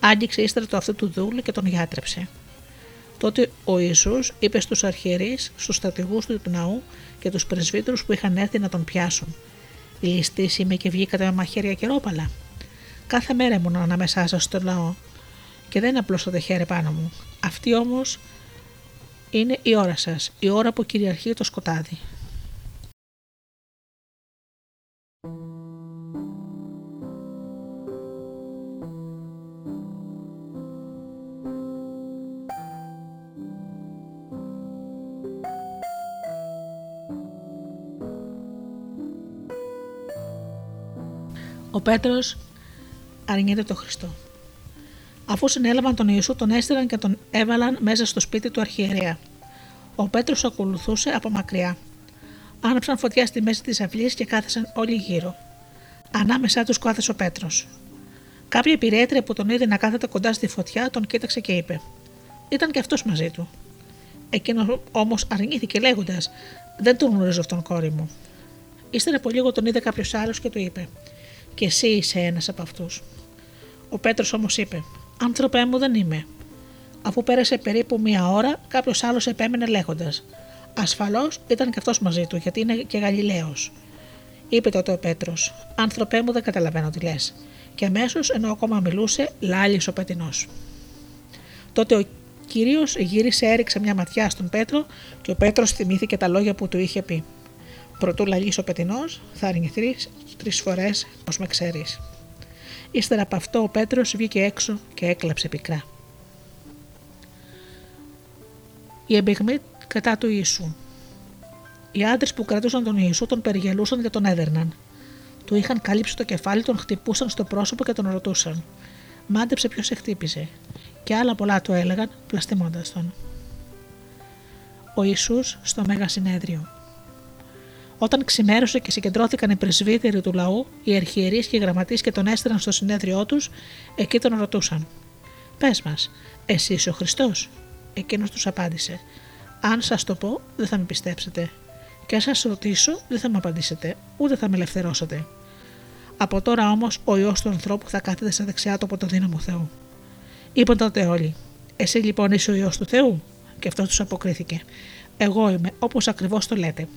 Speaker 1: Άγγιξε ύστερα το αυτού του δούλου και τον γιάτρεψε. Τότε ο Ιησούς είπε στους αρχιερείς, στους στρατηγούς του ναού και τους πρεσβύτερους που είχαν έρθει να τον πιάσουν. Ληστής είμαι και βγήκατε με μαχαίρια και ρόπαλα. Κάθε μέρα ήμουν ανάμεσά σας στο λαό και δεν απλώσατε χέρι πάνω μου. Αυτή όμως είναι η ώρα σας, η ώρα που κυριαρχεί το σκοτάδι. Ο Πέτρος αρνιέται το Χριστό. Αφού συνέλαβαν τον Ιησού, τον έστειλαν και τον έβαλαν μέσα στο σπίτι του αρχιερέα. Ο Πέτρος ακολουθούσε από μακριά. Άναψαν φωτιά στη μέση της αυλής και κάθεσαν όλοι γύρω. Ανάμεσά τους κάθεσε ο Πέτρος. Κάποια υπηρέτρια που τον είδε να κάθεται κοντά στη φωτιά τον κοίταξε και είπε: Ήταν και αυτός μαζί του. Εκείνος όμως αρνήθηκε λέγοντας: Δεν τον γνωρίζω αυτόν, κόρη μου. Ύστερα από λίγο τον είδε κάποιος άλλος και του είπε: Και εσύ είσαι ένας από αυτούς. Ο Πέτρος όμως είπε: Άνθρωπέ μου δεν είμαι. Αφού πέρασε περίπου μία ώρα, κάποιος άλλος επέμενε λέγοντας: Ασφαλώς ήταν και αυτός μαζί του, γιατί είναι και Γαλιλαίος. Είπε τότε ο Πέτρος: Άνθρωπέ μου δεν καταλαβαίνω τι λες. Και αμέσως, ενώ ακόμα μιλούσε, λάλησε ο πετεινό. Τότε ο κύριος γύρισε, έριξε μια ματιά στον Πέτρο και ο Πέτρος θυμήθηκε τα λόγια που του είχε πει. Προτού λαλήσει ο πετεινός, θα αρνηθείς τρεις φορές, ω με ξέρεις. Ύστερα από αυτό ο Πέτρος βγήκε έξω και έκλαψε πικρά. Η εμπιγμή κατά του Ιησού. Οι άντρες που κρατούσαν τον Ιησού τον περιγελούσαν και τον έδερναν. Του είχαν καλύψει το κεφάλι, τον χτυπούσαν στο πρόσωπο και τον ρωτούσαν. Μάντεψε ποιος σε χτύπησε. Και άλλα πολλά του έλεγαν, πλαστιμώντας τον. Ο Ιησούς στο Μέγα Συνέδριο. Όταν ξημέρωσε και συγκεντρώθηκαν οι πρεσβύτεροι του λαού, οι αρχιερείς και οι γραμματείς και τον έστειλαν στο συνέδριό τους, εκεί τον ρωτούσαν. Πες μας, εσύ είσαι ο Χριστός; Εκείνος τους απάντησε: Αν σας το πω, δεν θα με πιστέψετε. Και αν σας ρωτήσω, δεν θα με απαντήσετε, ούτε θα με ελευθερώσετε. Από τώρα όμως ο ιό του ανθρώπου θα κάθεται στα δεξιά του από το δύναμο Θεού. Είπαν τότε όλοι: Εσύ λοιπόν είσαι ο ιό του Θεού; Και αυτό τους αποκρίθηκε: Εγώ είμαι, όπως ακριβώς το λέτε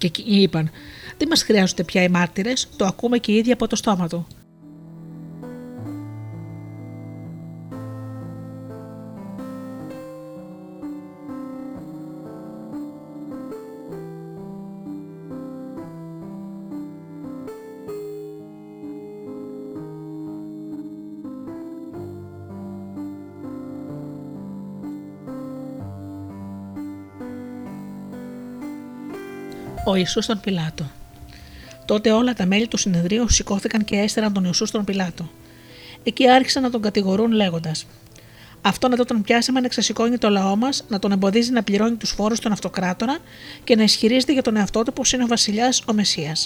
Speaker 1: Και εκείνοι είπαν: Δεν μας χρειάζονται πια οι μάρτυρες, το ακούμε και οι ίδιοι από το στόμα του. Ο Ιησούς στον Πιλάτο. Τότε όλα τα μέλη του συνεδρίου σηκώθηκαν και έστεραν τον Ιησούς στον Πιλάτο. Εκεί άρχισαν να τον κατηγορούν λέγοντας: Αυτόν εδώ τον πιάσαμε να ξεσηκώνει το λαό μας, να τον εμποδίζει να πληρώνει τους φόρους των αυτοκράτορα και να ισχυρίζεται για τον εαυτό του πως είναι ο βασιλιάς ο Μεσία.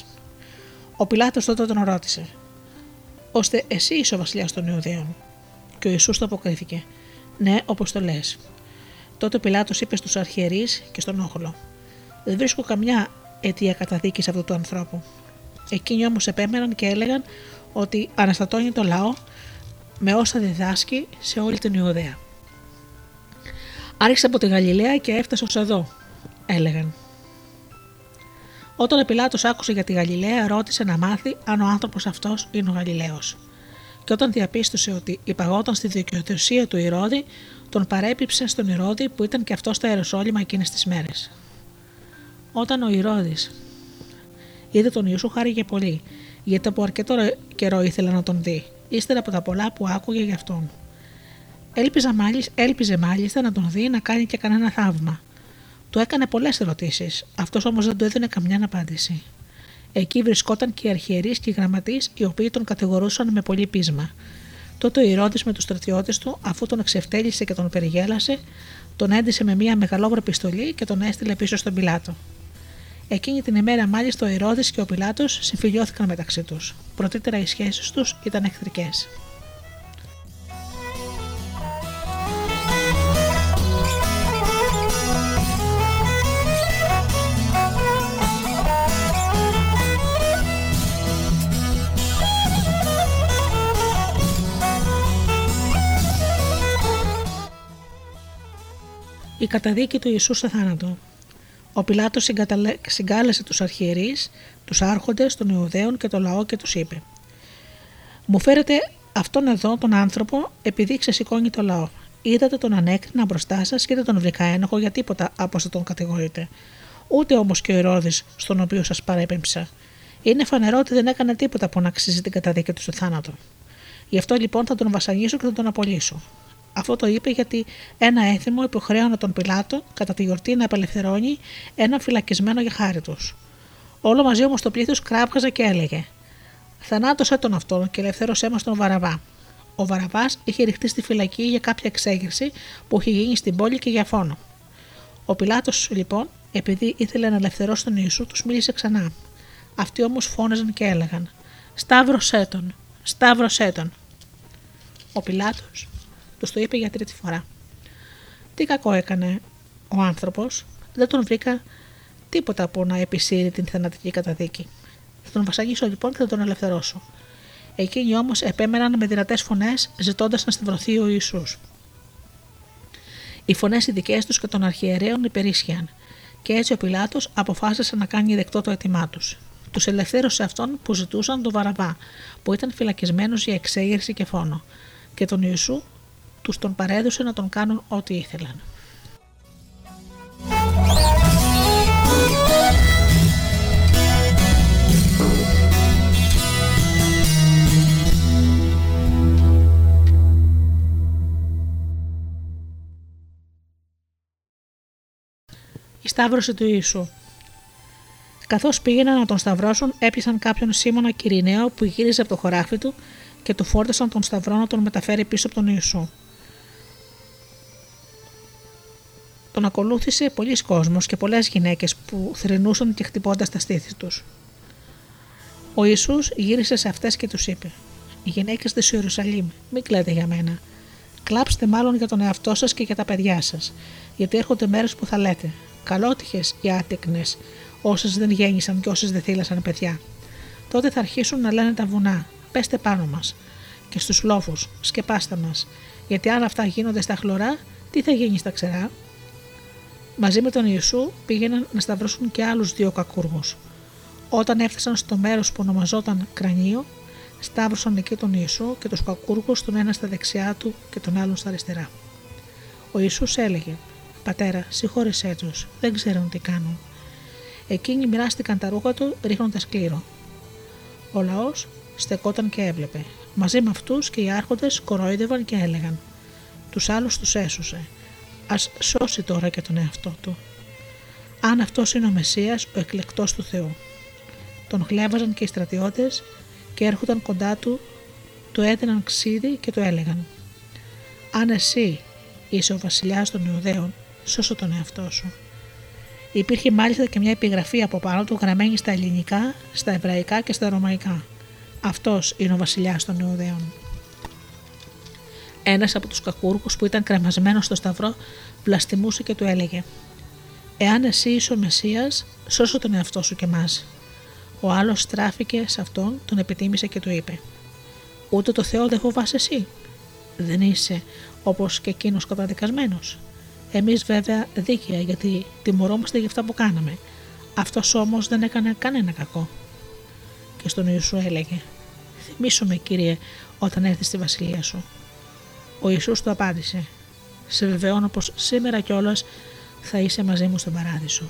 Speaker 1: Ο Πιλάτος τότε τον ρώτησε: Ώστε εσύ είσαι ο βασιλιάς των Ιουδαίων; Και ο Ιησούς το αποκρίθηκε: Ναι, όπως το λες. Τότε ο Πιλάτος είπε στους αρχιερείς και στον όχολο: Δεν βρίσκω καμιά αιτία καταδίκης αυτού του ανθρώπου. Εκείνοι όμως επέμεναν και έλεγαν ότι αναστατώνει το λαό με όσα διδάσκει σε όλη την Ιουδαία. Άρχισε από τη Γαλιλαία και έφτασε ως εδώ, έλεγαν. Όταν ο Πιλάτος άκουσε για τη Γαλιλαία, ρώτησε να μάθει αν ο άνθρωπος αυτός είναι ο Γαλιλαίος. Και όταν διαπίστωσε ότι υπαγόταν στη δικαιοδοσία του Ηρώδη, τον παρέπιψε στον Ηρώδη που ήταν και αυτός στο Ιεροσόλυμα εκείνες τις μέρες. Όταν ο Ηρώδης είδε τον Ιησού χάρηκε πολύ, γιατί από αρκετό καιρό ήθελε να τον δει, ύστερα από τα πολλά που άκουγε γι' αυτόν. Έλπιζε μάλιστα, έλπιζε μάλιστα να τον δει να κάνει και κανένα θαύμα. Του έκανε πολλές ερωτήσεις, αυτός όμως δεν του έδινε καμιά απάντηση. Εκεί βρισκόταν και οι αρχιερείς και οι γραμματείς, οι οποίοι τον κατηγορούσαν με πολύ πείσμα. Τότε ο Ηρώδης με τους στρατιώτες του, αφού τον εξευτέλισε και τον περιγέλασε, τον έντυσε με μια μεγαλόβρα πιστολή και τον έστειλε πίσω στον πιλάτο. Εκείνη την ημέρα, μάλιστα, ο Ηρώδης και ο Πιλάτος συμφιλιώθηκαν μεταξύ τους. Πρωτήτερα οι σχέσεις τους ήταν εχθρικές. Η καταδίκη του Ιησού σε θάνατο. Ο Πιλάτος συγκάλεσε τους αρχιερείς, τους άρχοντες των Ιουδαίων και το λαό και τους είπε: Μου φέρετε αυτόν εδώ τον άνθρωπο επειδή ξεσηκώνει το λαό. Είδατε τον ανέκρινα μπροστά σας και δεν τον βρήκα ένοχο για τίποτα από όσο τον κατηγορείτε. Ούτε όμως και ο Ηρώδης, στον οποίο σας παρέπεμψα. Είναι φανερό ότι δεν έκανε τίποτα που να αξίζει την καταδίκη του στο θάνατο. Γι' αυτό λοιπόν θα τον βασανίσω και θα τον απολύσω. Αυτό το είπε γιατί ένα έθιμο υποχρέωνε τον Πιλάτο κατά τη γιορτή να απελευθερώνει έναν φυλακισμένο για χάρη τους. Όλο μαζί όμως το πλήθος κράπγαζε και έλεγε: Θανάτωσε τον αυτόν και ελευθέρωσέ μας τον Βαραβά. Ο Βαραβάς είχε ρηχτεί στη φυλακή για κάποια εξέγερση που είχε γίνει στην πόλη και για φόνο. Ο Πιλάτος λοιπόν, επειδή ήθελε να ελευθερώσει τον Ιησού, τους μίλησε ξανά. Αυτοί όμως φώναζαν και έλεγαν: Σταύρωσέ τον, σταύρωσέ τον. Ο Πιλάτος τους το είπε για τρίτη φορά. Τι κακό έκανε ο άνθρωπος, δεν τον βρήκα τίποτα από να επισύρει την θανατική καταδίκη. Θα τον βασανίσω λοιπόν και θα τον ελευθερώσω. Εκείνοι όμως επέμεναν με δυνατές φωνές, ζητώντας να σταυρωθεί ο Ιησούς. Οι φωνές οι δικές τους και των αρχιερέων υπερίσχυαν, και έτσι ο Πιλάτος αποφάσισε να κάνει δεκτό το αίτημά τους. Τους ελευθέρωσε αυτόν που ζητούσαν τον Βαραβά, που ήταν φυλακισμένος για εξέγερση και φόνο, και τον Ιησού τους τον παρέδωσε να τον κάνουν ό,τι ήθελαν. Η σταύρωση του Ιησού Καθώς πήγαιναν να τον σταυρώσουν, έπιασαν κάποιον Σίμωνα Κυριναίο που γύριζε από το χωράφι του και του φόρτασαν τον σταυρό να τον μεταφέρει πίσω από τον Ιησού. Τον ακολούθησε πολλοί κόσμος και πολλές γυναίκες που θρυνούσαν και χτυπώντας τα στήθη τους. Ο Ισού γύρισε σε αυτές και τους είπε: Οι γυναίκες της Ιερουσαλήμ, μην κλαίτε για μένα. Κλάψτε μάλλον για τον εαυτό σας και για τα παιδιά σας, γιατί έρχονται μέρες που θα λέτε: Καλότυχες οι άτεκνες, όσες δεν γέννησαν και όσες δεν θύλασαν παιδιά. Τότε θα αρχίσουν να λένε τα βουνά: Πέστε πάνω μας. Και στους λόφους: Σκεπάστε μας. Γιατί αν αυτά γίνονται στα χλωρά, τι θα γίνει στα ξερά; Μαζί με τον Ιησού πήγαιναν να σταυρώσουν και άλλους δύο κακούργους. Όταν έφτασαν στο μέρος που ονομαζόταν Κρανίο, σταύρωσαν εκεί τον Ιησού και τους κακούργους, τον ένα στα δεξιά του και τον άλλον στα αριστερά. Ο Ιησούς έλεγε: Πατέρα, συγχώρεσέ τους, δεν ξέρουν τι κάνουν. Εκείνοι μοιράστηκαν τα ρούχα του ρίχνοντας κλήρο. Ο λαός στεκόταν και έβλεπε. Μαζί με αυτούς και οι άρχοντες κορόιδευαν και έλεγαν: Τους άλλους τους έσωσε. Α σώσει τώρα και τον εαυτό του. Αν αυτός είναι ο Μεσσίας, ο εκλεκτός του Θεού. Τον χλέβαζαν και οι στρατιώτες και έρχονταν κοντά του, του έδιναν ξύδι και του έλεγαν: Αν εσύ είσαι ο βασιλιάς των Ιουδαίων, σώσω τον εαυτό σου. Υπήρχε μάλιστα και μια επιγραφή από πάνω του γραμμένη στα ελληνικά, στα εβραϊκά και στα ρωμαϊκά. Αυτός είναι ο βασιλιάς των Ιουδαίων. Ένας από τους κακούργους που ήταν κρεμασμένος στο σταυρό βλαστημούσε και του έλεγε: Εάν εσύ είσαι ο Μεσία, σώσω τον εαυτό σου και εμάς. Ο άλλος στράφηκε σε αυτόν, τον επιτίμησε και του είπε: Ούτε το Θεό δεν φοβάσαι εσύ; Δεν είσαι όπως και εκείνος καταδικασμένος. Εμείς βέβαια δίκαια γιατί τιμωρόμαστε για αυτά που κάναμε. Αυτός όμως δεν έκανε κανένα κακό. Και στον Ιησού έλεγε: Θυμήσου με, κύριε, όταν έρθεις στη βασιλεία σου. Ο Ιησούς του απάντησε: Σε βεβαιώνω πως σήμερα κιόλας θα είσαι μαζί μου στον παράδεισο.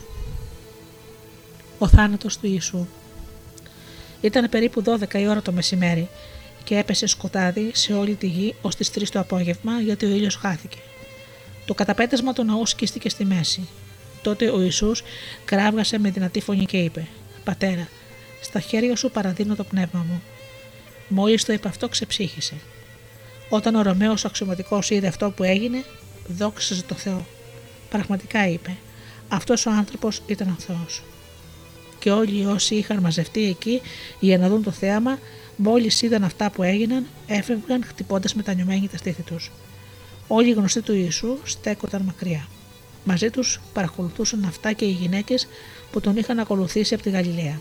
Speaker 1: Ο θάνατος του Ιησού. Ήταν περίπου 12 η ώρα το μεσημέρι και έπεσε σκοτάδι σε όλη τη γη ως τις 3 το απόγευμα γιατί ο ήλιος χάθηκε. Το καταπέτασμα του ναού σκίστηκε στη μέση. Τότε ο Ιησούς κράβγασε με δυνατή φωνή και είπε: Πατέρα, στα χέρια σου παραδίνω το πνεύμα μου. Μόλις το είπε αυτό, ξεψύχησε. Όταν ο Ρωμαίος αξιωματικός είδε αυτό που έγινε, δόξασε το Θεό. Πραγματικά είπε: Αυτός ο άνθρωπος ήταν ο Θεός. Και όλοι όσοι είχαν μαζευτεί εκεί για να δουν το θέαμα, μόλις είδαν αυτά που έγιναν, έφευγαν χτυπώντας με τα νιωμένη τα στήθη τους. Όλοι οι γνωστοί του Ιησού στέκονταν μακριά. Μαζί τους παρακολουθούσαν αυτά και οι γυναίκες που τον είχαν ακολουθήσει από τη Γαλιλαία.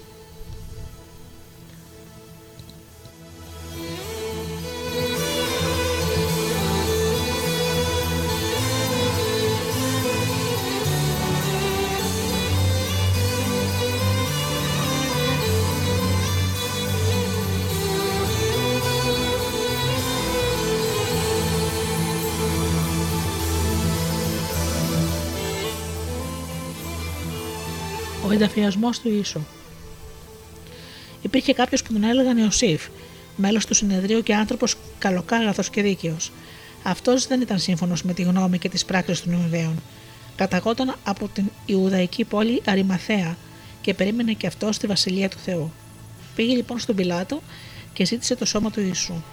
Speaker 1: Ενταφιασμό του Ιησού. Υπήρχε κάποιος που τον έλεγαν Ιωσήφ, μέλος του συνεδρίου και άνθρωπος καλοκάγαθο και δίκαιος. Αυτός δεν ήταν σύμφωνος με τη γνώμη και τις πράξεις των Ιουδαίων. Καταγόταν από την Ιουδαϊκή πόλη Αριμαθέα και περίμενε και αυτός στη βασιλεία του Θεού. Πήγε λοιπόν στον Πιλάτο και ζήτησε το σώμα του Ιησού.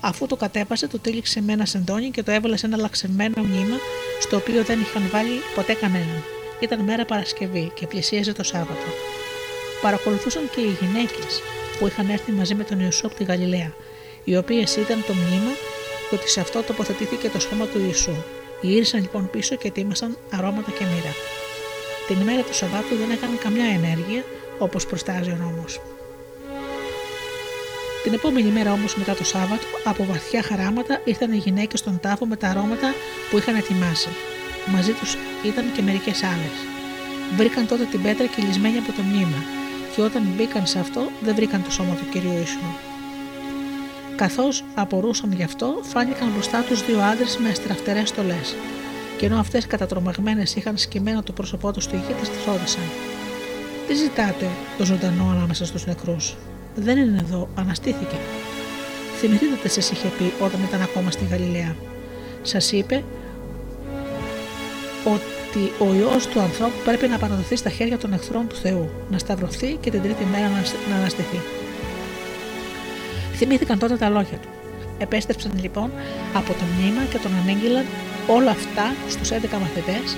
Speaker 1: Αφού το κατέπασε, το τύλιξε με ένα σεντόνι και το έβαλε σε ένα λαξεμένο μνήμα, στο οποίο δεν είχαν βάλει ποτέ κανέναν. Ήταν μέρα Παρασκευή και πλησίαζε το Σάββατο. Παρακολουθούσαν και οι γυναίκες που είχαν έρθει μαζί με τον Ιησού από τη Γαλιλαία, οι οποίες ήταν το μνήμα ότι σε αυτό τοποθετήθηκε το σώμα του Ιησού. Γύρισαν λοιπόν πίσω και ετοίμασαν αρώματα και μοίρα. Την ημέρα του Σαββάτου δεν έκαναν καμιά ενέργεια όπως προστάζει ο νόμος. Την επόμενη μέρα όμως μετά το Σάββατο, από βαθιά χαράματα ήρθαν οι γυναίκες στον τάφο με τα αρώματα που είχαν ετοιμάσει. Μαζί τους ήταν και μερικές άλλες. Βρήκαν τότε την πέτρα κυλισμένη από το μνήμα, και όταν μπήκαν σε αυτό δεν βρήκαν το σώμα του κυρίου Ιησού. Καθώς απορούσαν γι' αυτό, φάνηκαν μπροστά τους δύο άντρες με στραφτερέ στολές, και ενώ αυτές κατατρομαγμένες είχαν σκυμμένο το πρόσωπό τους στη γη, τις ρώτησαν: Τι ζητάτε το ζωντανό ανάμεσα στους νεκρούς, Δεν είναι εδώ, αναστήθηκε. Θυμηθείτε τι σας είχε πει όταν ήταν ακόμα στη Γαλιλαία. Σας είπε ότι ο ιό του ανθρώπου πρέπει να παραδοθεί στα χέρια των εχθρών του Θεού, να σταυρωθεί και την τρίτη μέρα να αναστηθεί. Θυμήθηκαν τότε τα λόγια του. Επέστρεψαν λοιπόν από το μνήμα και τον ανέγγυλαν όλα αυτά στους 11 μαθητές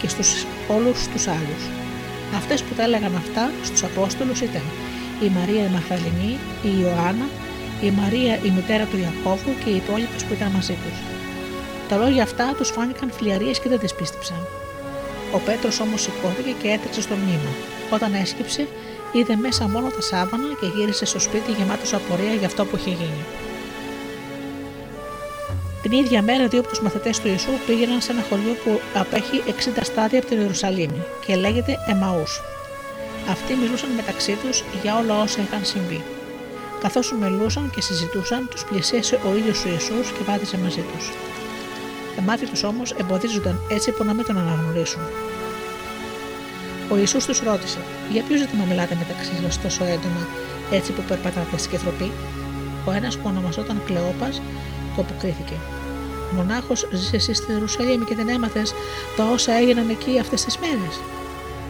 Speaker 1: και στους όλους τους άλλους. Αυτές που τα έλεγαν αυτά στους Απόστολους ήταν η Μαρία η Μαχαλινή, η Ιωάννα, η Μαρία η μητέρα του Ιακώβου και οι υπόλοιπε που ήταν μαζί τους. Τα λόγια αυτά τους φάνηκαν φλιαρίε και δεν τις πίστεψαν. Ο Πέτρος όμως σηκώθηκε και έτρεξε στο μνήμα. Όταν έσκυψε, είδε μέσα μόνο τα σάβανα και γύρισε στο σπίτι γεμάτος απορία για αυτό που είχε γίνει. Την ίδια μέρα, δύο από τους μαθητές του Ιησού πήγαιναν σε ένα χωριό που απέχει 60 στάδια από την Ιερουσαλήμ και λέγεται Εμαούς. Αυτοί μιλούσαν μεταξύ τους για όλα όσα είχαν συμβεί. Καθώς μιλούσαν και συζητούσαν, τους πλησίασε ο ίδιος ο Ιησούς και βάδισε μαζί τους. Τα μάτια τους όμως εμποδίζονταν έτσι που να μην τον αναγνωρίσουν. Ο Ιησούς τους ρώτησε: Για ποιο ζήτημα μιλάτε μεταξύ σας τόσο έντονα, έτσι που περπατάτε στη κεφροπή. Ο ένας που ονομαζόταν Κλεόπας το αποκρίθηκε. Μονάχος ζεις εσύ στην Ιερουσαλήμ και δεν έμαθες τα όσα έγιναν εκεί αυτές τις μέρες;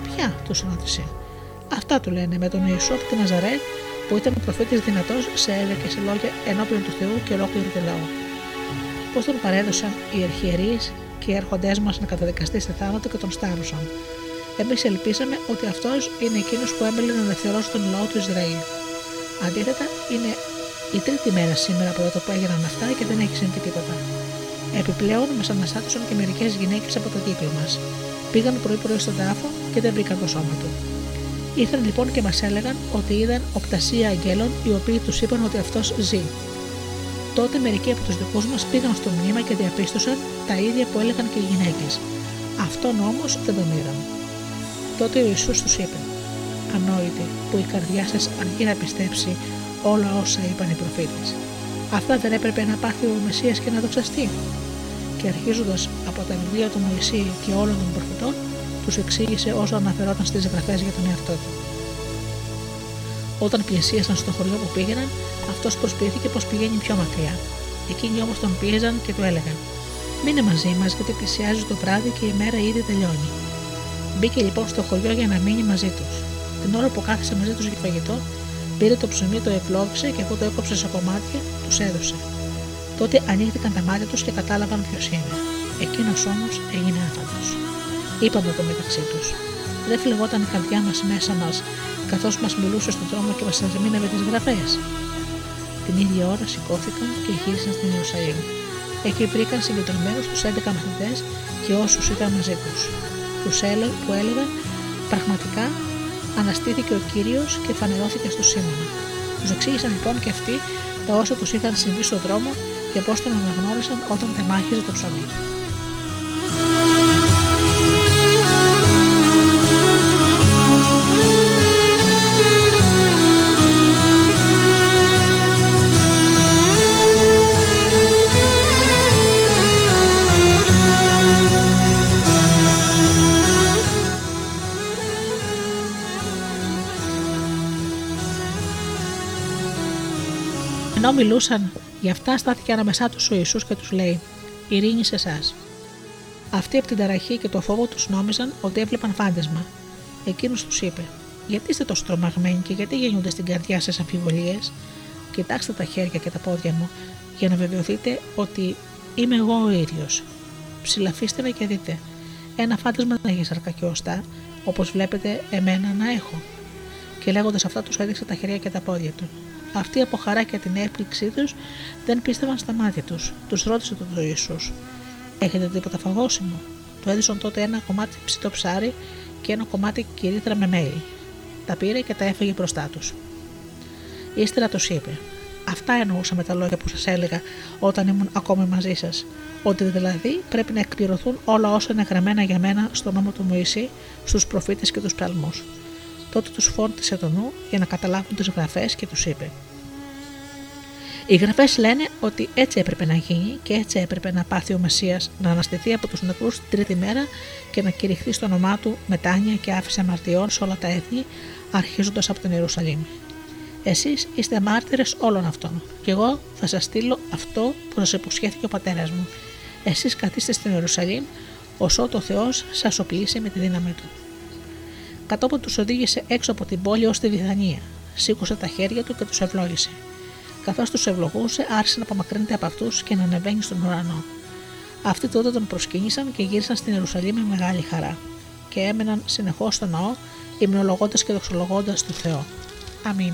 Speaker 1: Ποια, τους ρώτησε. Αυτά του λένε με τον Ιησού από τη Ναζαρέ που ήταν ο προφήτης δυνατός σε έργα και σε λόγια ενώπιον του Θεού και ολόκληρου του λαού. Πώ τον παρέδωσαν οι αρχιερείς και οι έρχοντές μας να καταδικαστεί σε θάνατο και τον στάρουσαν. Εμείς ελπίζαμε ότι αυτός είναι εκείνος που έμπελε να ελευθερώσει τον λαό του Ισραήλ. Αντίθετα, είναι η τρίτη μέρα σήμερα από τότε που έγιναν αυτά και δεν έχει συμβεί τίποτα. Επιπλέον, μας αναστάτωσαν και μερικές γυναίκες από το κύκλο μας. Πήγαν πρωί-πρωί στον τάφο και δεν βρήκαν το σώμα του. Ήρθαν λοιπόν και μας έλεγαν ότι είδαν οπτασία αγγέλων οι οποίοι τους είπαν ότι αυτός ζει. Τότε μερικοί από τους δικούς μας πήγαν στο μνήμα και διαπίστωσαν τα ίδια που έλεγαν και οι γυναίκες. Αυτόν όμως δεν τον είδαν. Τότε ο Ιησούς τους είπε: Ανόητη που η καρδιά σας αργεί να πιστέψει όλα όσα είπαν οι προφήτες. Αυτά δεν έπρεπε να πάθει ο Μεσσίας και να δοξαστεί. Και αρχίζοντας από τα βιβλία του Μωυσή και όλων των προφητών, τους εξήγησε όσο αναφερόταν στις γραφέ για τον εαυτό του. Όταν πλησίασαν στο χωριό που πήγαιναν, αυτός προσποιήθηκε πως πηγαίνει πιο μακριά. Εκείνοι όμως τον πίεζαν και του έλεγαν: Μείνε μαζί μας, γιατί πλησιάζει το βράδυ και η μέρα ήδη τελειώνει. Μπήκε λοιπόν στο χωριό για να μείνει μαζί τους. Την ώρα που κάθισε μαζί τους για φαγητό, πήρε το ψωμί, το ευλόγησε και αφού το έκοψε σε κομμάτια, τους έδωσε. Τότε ανοίχθηκαν τα μάτια τους και κατάλαβαν ποιος είναι. Εκείνος όμως έγινε άφαντος. Είπαν το μεταξύ τους. Δεν φλεγόταν η καρδιά μας μέσα μας, καθώς μας μιλούσε στον δρόμο και μας ερμήνευε τις γραφές. Την ίδια ώρα σηκώθηκαν και γύρισαν στην Ιερουσαλήμ. Εκεί βρήκαν συγκεντρωμένους τους 11 μαθητές και όσους ήταν μαζί τους. Τους που έλεγαν πραγματικά αναστήθηκε ο κύριος και φανερώθηκε στο Σίμωνα. Τους εξήγησαν λοιπόν και αυτοί τα όσα τους είχαν συμβεί στον δρόμο και πώς τον αναγνώρισαν όταν τεμάχιζε το ψωμί. Μιλούσαν για αυτά, στάθηκε ανάμεσά τους ο Ιησούς και τους λέει: Ειρήνη σε εσάς. Αυτοί από την ταραχή και το φόβο τους νόμιζαν ότι έβλεπαν φάντασμα. Εκείνος τους είπε: Γιατί είστε τόσο τρομαγμένοι και γιατί γεννιούνται στην καρδιά σας αμφιβολίες; Κοιτάξτε τα χέρια και τα πόδια μου για να βεβαιωθείτε ότι είμαι εγώ ο ίδιος. Ψηλαφίστε με και δείτε. Ένα φάντασμα δεν έχει σαρκα και οστά, όπως βλέπετε εμένα να έχω. Και λέγοντας αυτά, τους έδειξε τα χέρια και τα πόδια του. Αυτοί από χαρά και την έπληξή τους δεν πίστευαν στα μάτια τους. Τους ρώτησε τον το Ιησούς, Έχετε τίποτα φαγόσιμο; Του έδωσαν τότε ένα κομμάτι ψητό ψάρι και ένα κομμάτι κυρίτρα με μέλι. Τα πήρε και τα έφεγε μπροστά τους. Ύστερα τους είπε: Αυτά εννοούσα με τα λόγια που σας έλεγα όταν ήμουν ακόμη μαζί σας. Ότι δηλαδή πρέπει να εκπληρωθούν όλα όσα είναι γραμμένα για μένα στο νόμο του Μωυσή, στους προφήτες και τους ψαλμούς. Τότε τους φόρτισε το νου για να καταλάβουν τι γραφές και τους είπε: Οι γραφές λένε ότι έτσι έπρεπε να γίνει και έτσι έπρεπε να πάθει ο Μεσσία να αναστηθεί από τους νεκρούς την τρίτη μέρα και να κηρυχθεί στο όνομά του μετάνια και άφησε αμαρτιών σε όλα τα έθνη, αρχίζοντας από την Ιερουσαλήμ. Εσείς είστε μάρτυρες όλων αυτών, και εγώ θα σας στείλω αυτό που σας υποσχέθηκε ο πατέρας μου. Εσείς καθίστε στην Ιερουσαλήμ, όσο το Θεός σας οπλίσει με τη δύναμη του. Κατόπιν τους οδήγησε έξω από την πόλη ως τη Βιθανία. Σήκωσε τα χέρια του και τους ευλόγησε. Καθώς τους ευλογούσε, άρχισε να απομακρύνεται από αυτούς και να ανεβαίνει στον ουρανό. Αυτοί τότε τον προσκύνησαν και γύρισαν στην Ιερουσαλήμ με μεγάλη χαρά. Και έμεναν συνεχώς στο ναό, υμνολογώντας και δοξολογώντας τον Θεό. Αμήν.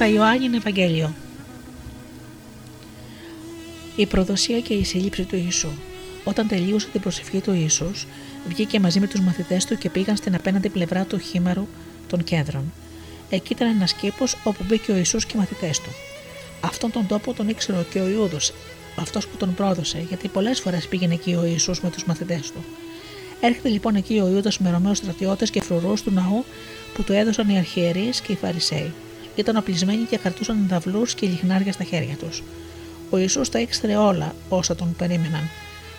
Speaker 1: Κατά Ιωάννην Ευαγγέλιο. Η προδοσία και η σύλληψη του Ιησού. Όταν τελείωσε την προσευχή του Ιησούς, βγήκε μαζί με τους μαθητές του και πήγαν στην απέναντι πλευρά του χήμαρου των κέντρων. Εκεί ήταν ένας κήπος όπου μπήκε ο Ιησούς και οι μαθητές του. Αυτόν τον τόπο τον ήξερε και ο Ιούδος, αυτός που τον πρόδωσε, γιατί πολλές φορές πήγαινε εκεί ο Ιησούς με τους μαθητές του. Έρχεται λοιπόν εκεί ο Ιούδας με Ρωμαίους στρατιώτες και φρουρούς του ναού που του έδωσαν οι αρχιερείς και οι Φαρισαίοι. Ήταν οπλισμένοι και κρατούσαν δαυλού και λιχνάρια στα χέρια τους. Ο Ιησούς τα ήξερε όλα όσα τον περίμεναν.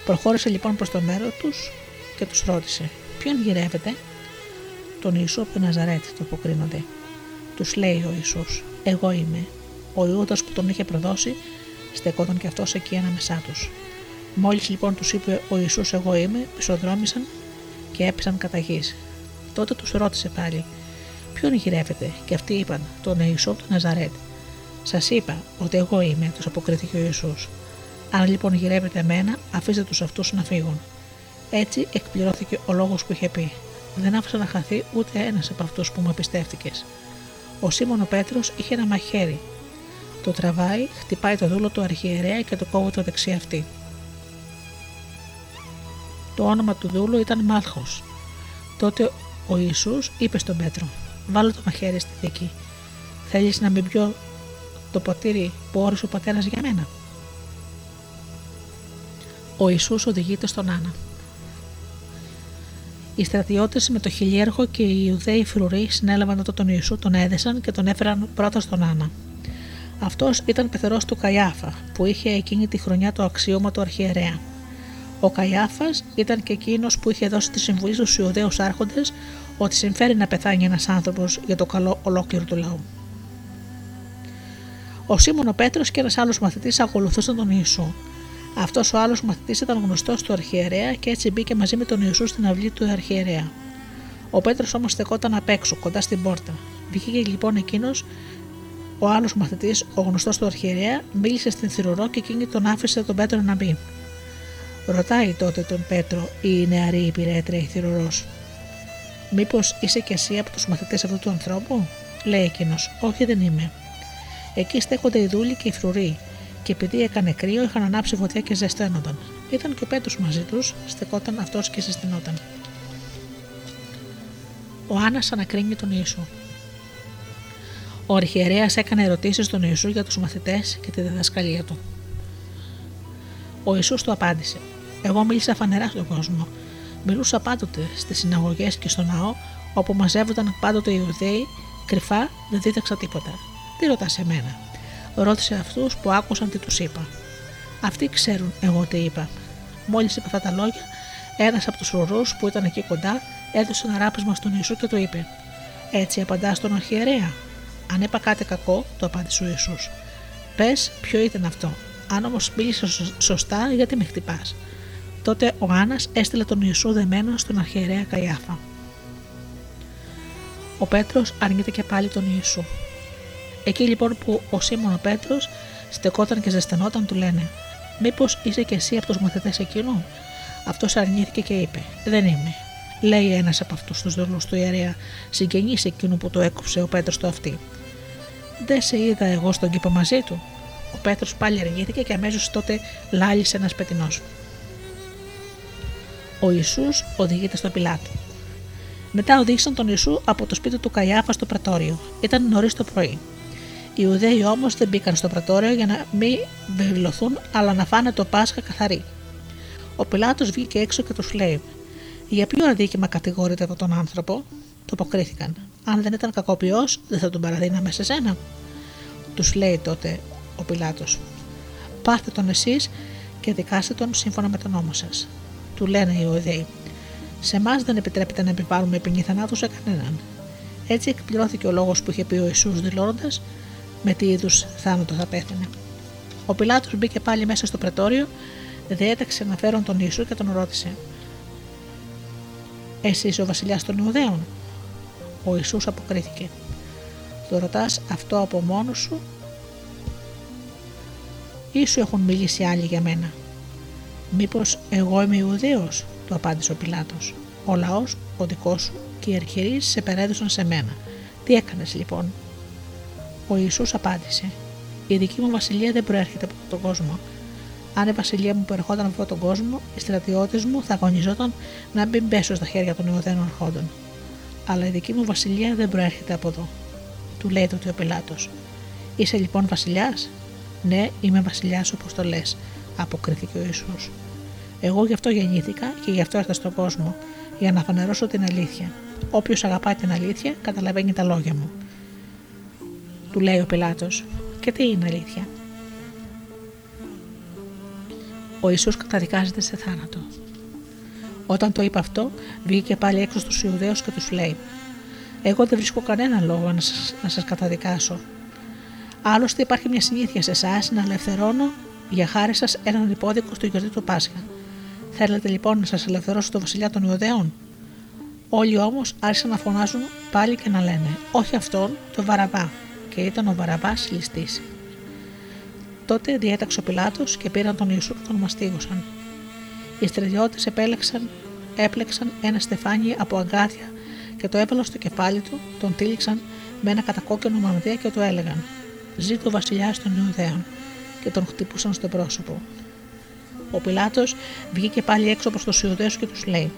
Speaker 1: Προχώρησε λοιπόν προς το μέρος τους και τους ρώτησε: Ποιον γυρεύετε, Τον Ιησού από τον Ναζαρέτ, το αποκρίνονται. Τους λέει ο Ιησούς: Εγώ είμαι. Ο Ιούδας που τον είχε προδώσει, στεκόταν και αυτός εκεί ανάμεσά τους. Μόλις λοιπόν τους είπε ο Ιησούς Εγώ είμαι, πισοδρόμησαν και έπεσαν κατά γης. Τότε τους ρώτησε πάλι: Ποιον γυρεύετε, και αυτοί είπαν: Τον Ιησού του Ναζαρέτ. Σας είπα ότι εγώ είμαι, του αποκρίθηκε ο Ιησούς. Αν λοιπόν γυρεύετε εμένα, αφήστε τους αυτούς να φύγουν. Έτσι εκπληρώθηκε ο λόγος που είχε πει. Δεν άφησα να χαθεί ούτε ένας από αυτούς που μου εμπιστεύτηκες. Ο Σίμωνο Πέτρος είχε ένα μαχαίρι. Το τραβάει, χτυπάει το δούλο του αρχιερέα και το κόβει το δεξί αυτή. Το όνομα του δούλου ήταν Μάλχος. Τότε ο Ιησούς είπε στον Πέτρο: Βάλω το μαχαίρι στη θήκη. Θέλεις να μην πιω το ποτήρι που όρισε ο πατέρας για μένα. Ο Ιησούς οδηγείται στον Άννα. Οι στρατιώτες με το χιλιέργο και οι Ιουδαίοι φρουροί συνέλαβαν τότε τον Ιησού, τον έδεσαν και τον έφεραν πρώτα στον Άννα. Αυτός ήταν πεθερός του Καϊάφα, που είχε εκείνη τη χρονιά το αξίωμα του αρχιερέα. Ο Καϊάφας ήταν και εκείνος που είχε δώσει τη συμβουλή στους Ιουδαίους Άρχοντες ότι συμφέρει να πεθάνει ένας άνθρωπος για το καλό ολόκληρου του λαού. Ο Σίμων ο Πέτρος και ένας άλλος μαθητής ακολουθούσαν τον Ιησού. Αυτός ο άλλος μαθητής ήταν γνωστός του αρχιερέα και έτσι μπήκε μαζί με τον Ιησού στην αυλή του αρχιερέα. Ο Πέτρος όμως στεκόταν απ' έξω, κοντά στην πόρτα. Βγήκε λοιπόν εκείνος, ο άλλος μαθητής, ο γνωστός του αρχιερέα, μίλησε στην θηρορό και εκείνη τον άφησε τον Πέτρο να μπει. Ρωτάει τότε τον Πέτρο η νεαρή υπηρέτρια η θηρορός. Μήπως είσαι κι εσύ από τους μαθητές αυτού του ανθρώπου, λέει εκείνος. Όχι, δεν είμαι. Εκεί στέκονται οι δούλοι και οι φρουροί, και επειδή έκανε κρύο, είχαν ανάψει φωτιά και ζεσταίνονταν. Ήταν και ο Πέτρος μαζί τους, στεκόταν αυτός και ζεστηνόταν. Ο Άννας ανακρίνει τον Ιησού. Ο αρχιερέας έκανε ερωτήσεις στον Ιησού για τους μαθητές και τη διδασκαλία του. Ο Ιησούς του απάντησε: Εγώ μίλησα φανερά στον κόσμο. Μιλούσα πάντοτε στις συναγωγές και στο ναό, όπου μαζεύονταν πάντοτε οι Ιουδαίοι, κρυφά δεν δίδαξα τίποτα. Τι ρωτάς σε μένα, ρώτησε αυτούς που άκουσαν τι τους είπα. Αυτοί ξέρουν εγώ τι είπα. Μόλις είπα αυτά τα λόγια, ένας από τους φρουρού που ήταν εκεί κοντά έδωσε ένα ράπισμα στον Ιησού και το είπε: Έτσι απαντάς στον αρχιερέα. Αν είπα κάτι κακό, το απάντησε ο Ιησούς. Πες ποιο ήταν αυτό. Αν όμως μίλησες σωστά, γιατί με χτυπάς; Τότε ο Άννα έστειλε τον Ιησού δεμένο στον αρχιερέα Καϊάφα. Ο Πέτρος αρνείται και πάλι τον Ιησού. Εκεί λοιπόν που ο Σίμων ο Πέτρος στεκόταν και ζεσθενόταν, του λένε: Μήπως είσαι και εσύ από τους μαθητές εκείνου; Αυτός αρνήθηκε και είπε: Δεν είμαι. Λέει ένας από αυτούς τους δούλου του ιερέα, συγγενή εκείνου που το έκοψε ο Πέτρος το αυτή. Δεν σε είδα εγώ στον κήπο μαζί του. Ο Πέτρος πάλι αρνήθηκε και αμέσως τότε λάλησε ένας πετεινός. Ο Ιησούς οδηγείται στο πιλάτο. Μετά οδήγησαν τον Ιησού από το σπίτι του Καϊάφα στο πρατόριο. Ήταν νωρίς το πρωί. Οι Ιουδαίοι όμως δεν μπήκαν στο πρατόριο για να μην βεβαιωθούν, αλλά να φάνε το Πάσχα καθαρή. Ο Πιλάτος βγήκε έξω και τους λέει: Για ποιο αδίκημα κατηγορείτε από τον άνθρωπο, του αποκρίθηκαν. Αν δεν ήταν κακοποιός, δεν θα τον παραδίναμε σε σένα. Τους λέει τότε ο Πιλάτος: Πάρτε τον εσείς και δικάστε τον σύμφωνα με τον νόμο σας. Του λένε οι Ιουδαίοι: Σε εμάς δεν επιτρέπεται να επιβάλλουμε ποινή θανάτου σε κανέναν. Έτσι εκπληρώθηκε ο λόγος που είχε πει ο Ιησούς δηλώνοντας με τι είδους θάνατο θα πέθανε. Ο Πιλάτος μπήκε πάλι μέσα στο πρετόριο, διέταξε να φέρουν τον Ιησού και τον ρώτησε: Εσύ είσαι ο βασιλιάς των Ιουδαίων. Ο Ιησούς αποκρίθηκε: Το ρωτάς αυτό από μόνος σου, ή σου έχουν μιλήσει άλλοι για μένα; Μήπως εγώ είμαι Ιουδαίος, του απάντησε ο Πιλάτος. Ο λαός, ο δικός σου και οι αρχιερείς σε περέδωσαν σε μένα. Τι έκανες λοιπόν, Ο Ιησούς απάντησε: Η δική μου βασιλεία δεν προέρχεται από τον κόσμο. Αν η βασιλεία μου προερχόταν από τον κόσμο, οι στρατιώτες μου θα αγωνιζόταν να μην πέσω στα χέρια των Ιουδαίων αρχόντων. Αλλά η δική μου βασιλεία δεν προέρχεται από εδώ. Του λέει τότε ο Πιλάτος. Είσαι λοιπόν βασιλιάς, Ναι, είμαι βασιλιάς όπως το λες, αποκρίθηκε ο Ιησούς. Εγώ γι' αυτό γεννήθηκα και γι' αυτό ήρθα στον κόσμο, για να φανερώσω την αλήθεια. Όποιος αγαπάει την αλήθεια, καταλαβαίνει τα λόγια μου. Του λέει ο Πιλάτος, και τι είναι αλήθεια; Ο Ιησούς καταδικάζεται σε θάνατο. Όταν το είπε αυτό, βγήκε πάλι έξω στους Ιουδαίους και τους λέει «Εγώ δεν βρίσκω κανένα λόγο να σας, να σας καταδικάσω. Άλλωστε υπάρχει μια συνήθεια σε εσάς να ελευθερώνω για χάρη σας έναν υπόδικο στο γιορτή του Πάσχα. Θέλετε λοιπόν να σας ελευθερώσω το βασιλιά των Ιουδαίων» Όλοι όμως άρχισαν να φωνάζουν πάλι και να λένε «Όχι αυτόν, το Βαραβά» και ήταν ο Βαραβάς ληστής. Τότε διέταξε ο Πιλάτος και πήραν τον Ιησού και τον μαστίγωσαν. Οι στρατιώτες επέλεξαν, έπλεξαν ένα στεφάνι από αγκάθια και το έβαλαν στο κεφάλι του, τον τύλιξαν με ένα κατακόκκινο μανδύα και του έλεγαν: Ζήτω ο βασιλιά των Ιουδαίων, και τον χτυπούσαν στο πρόσωπο. Ο Πιλάτος βγήκε πάλι έξω προς του Ιουδαίου και τους λέει: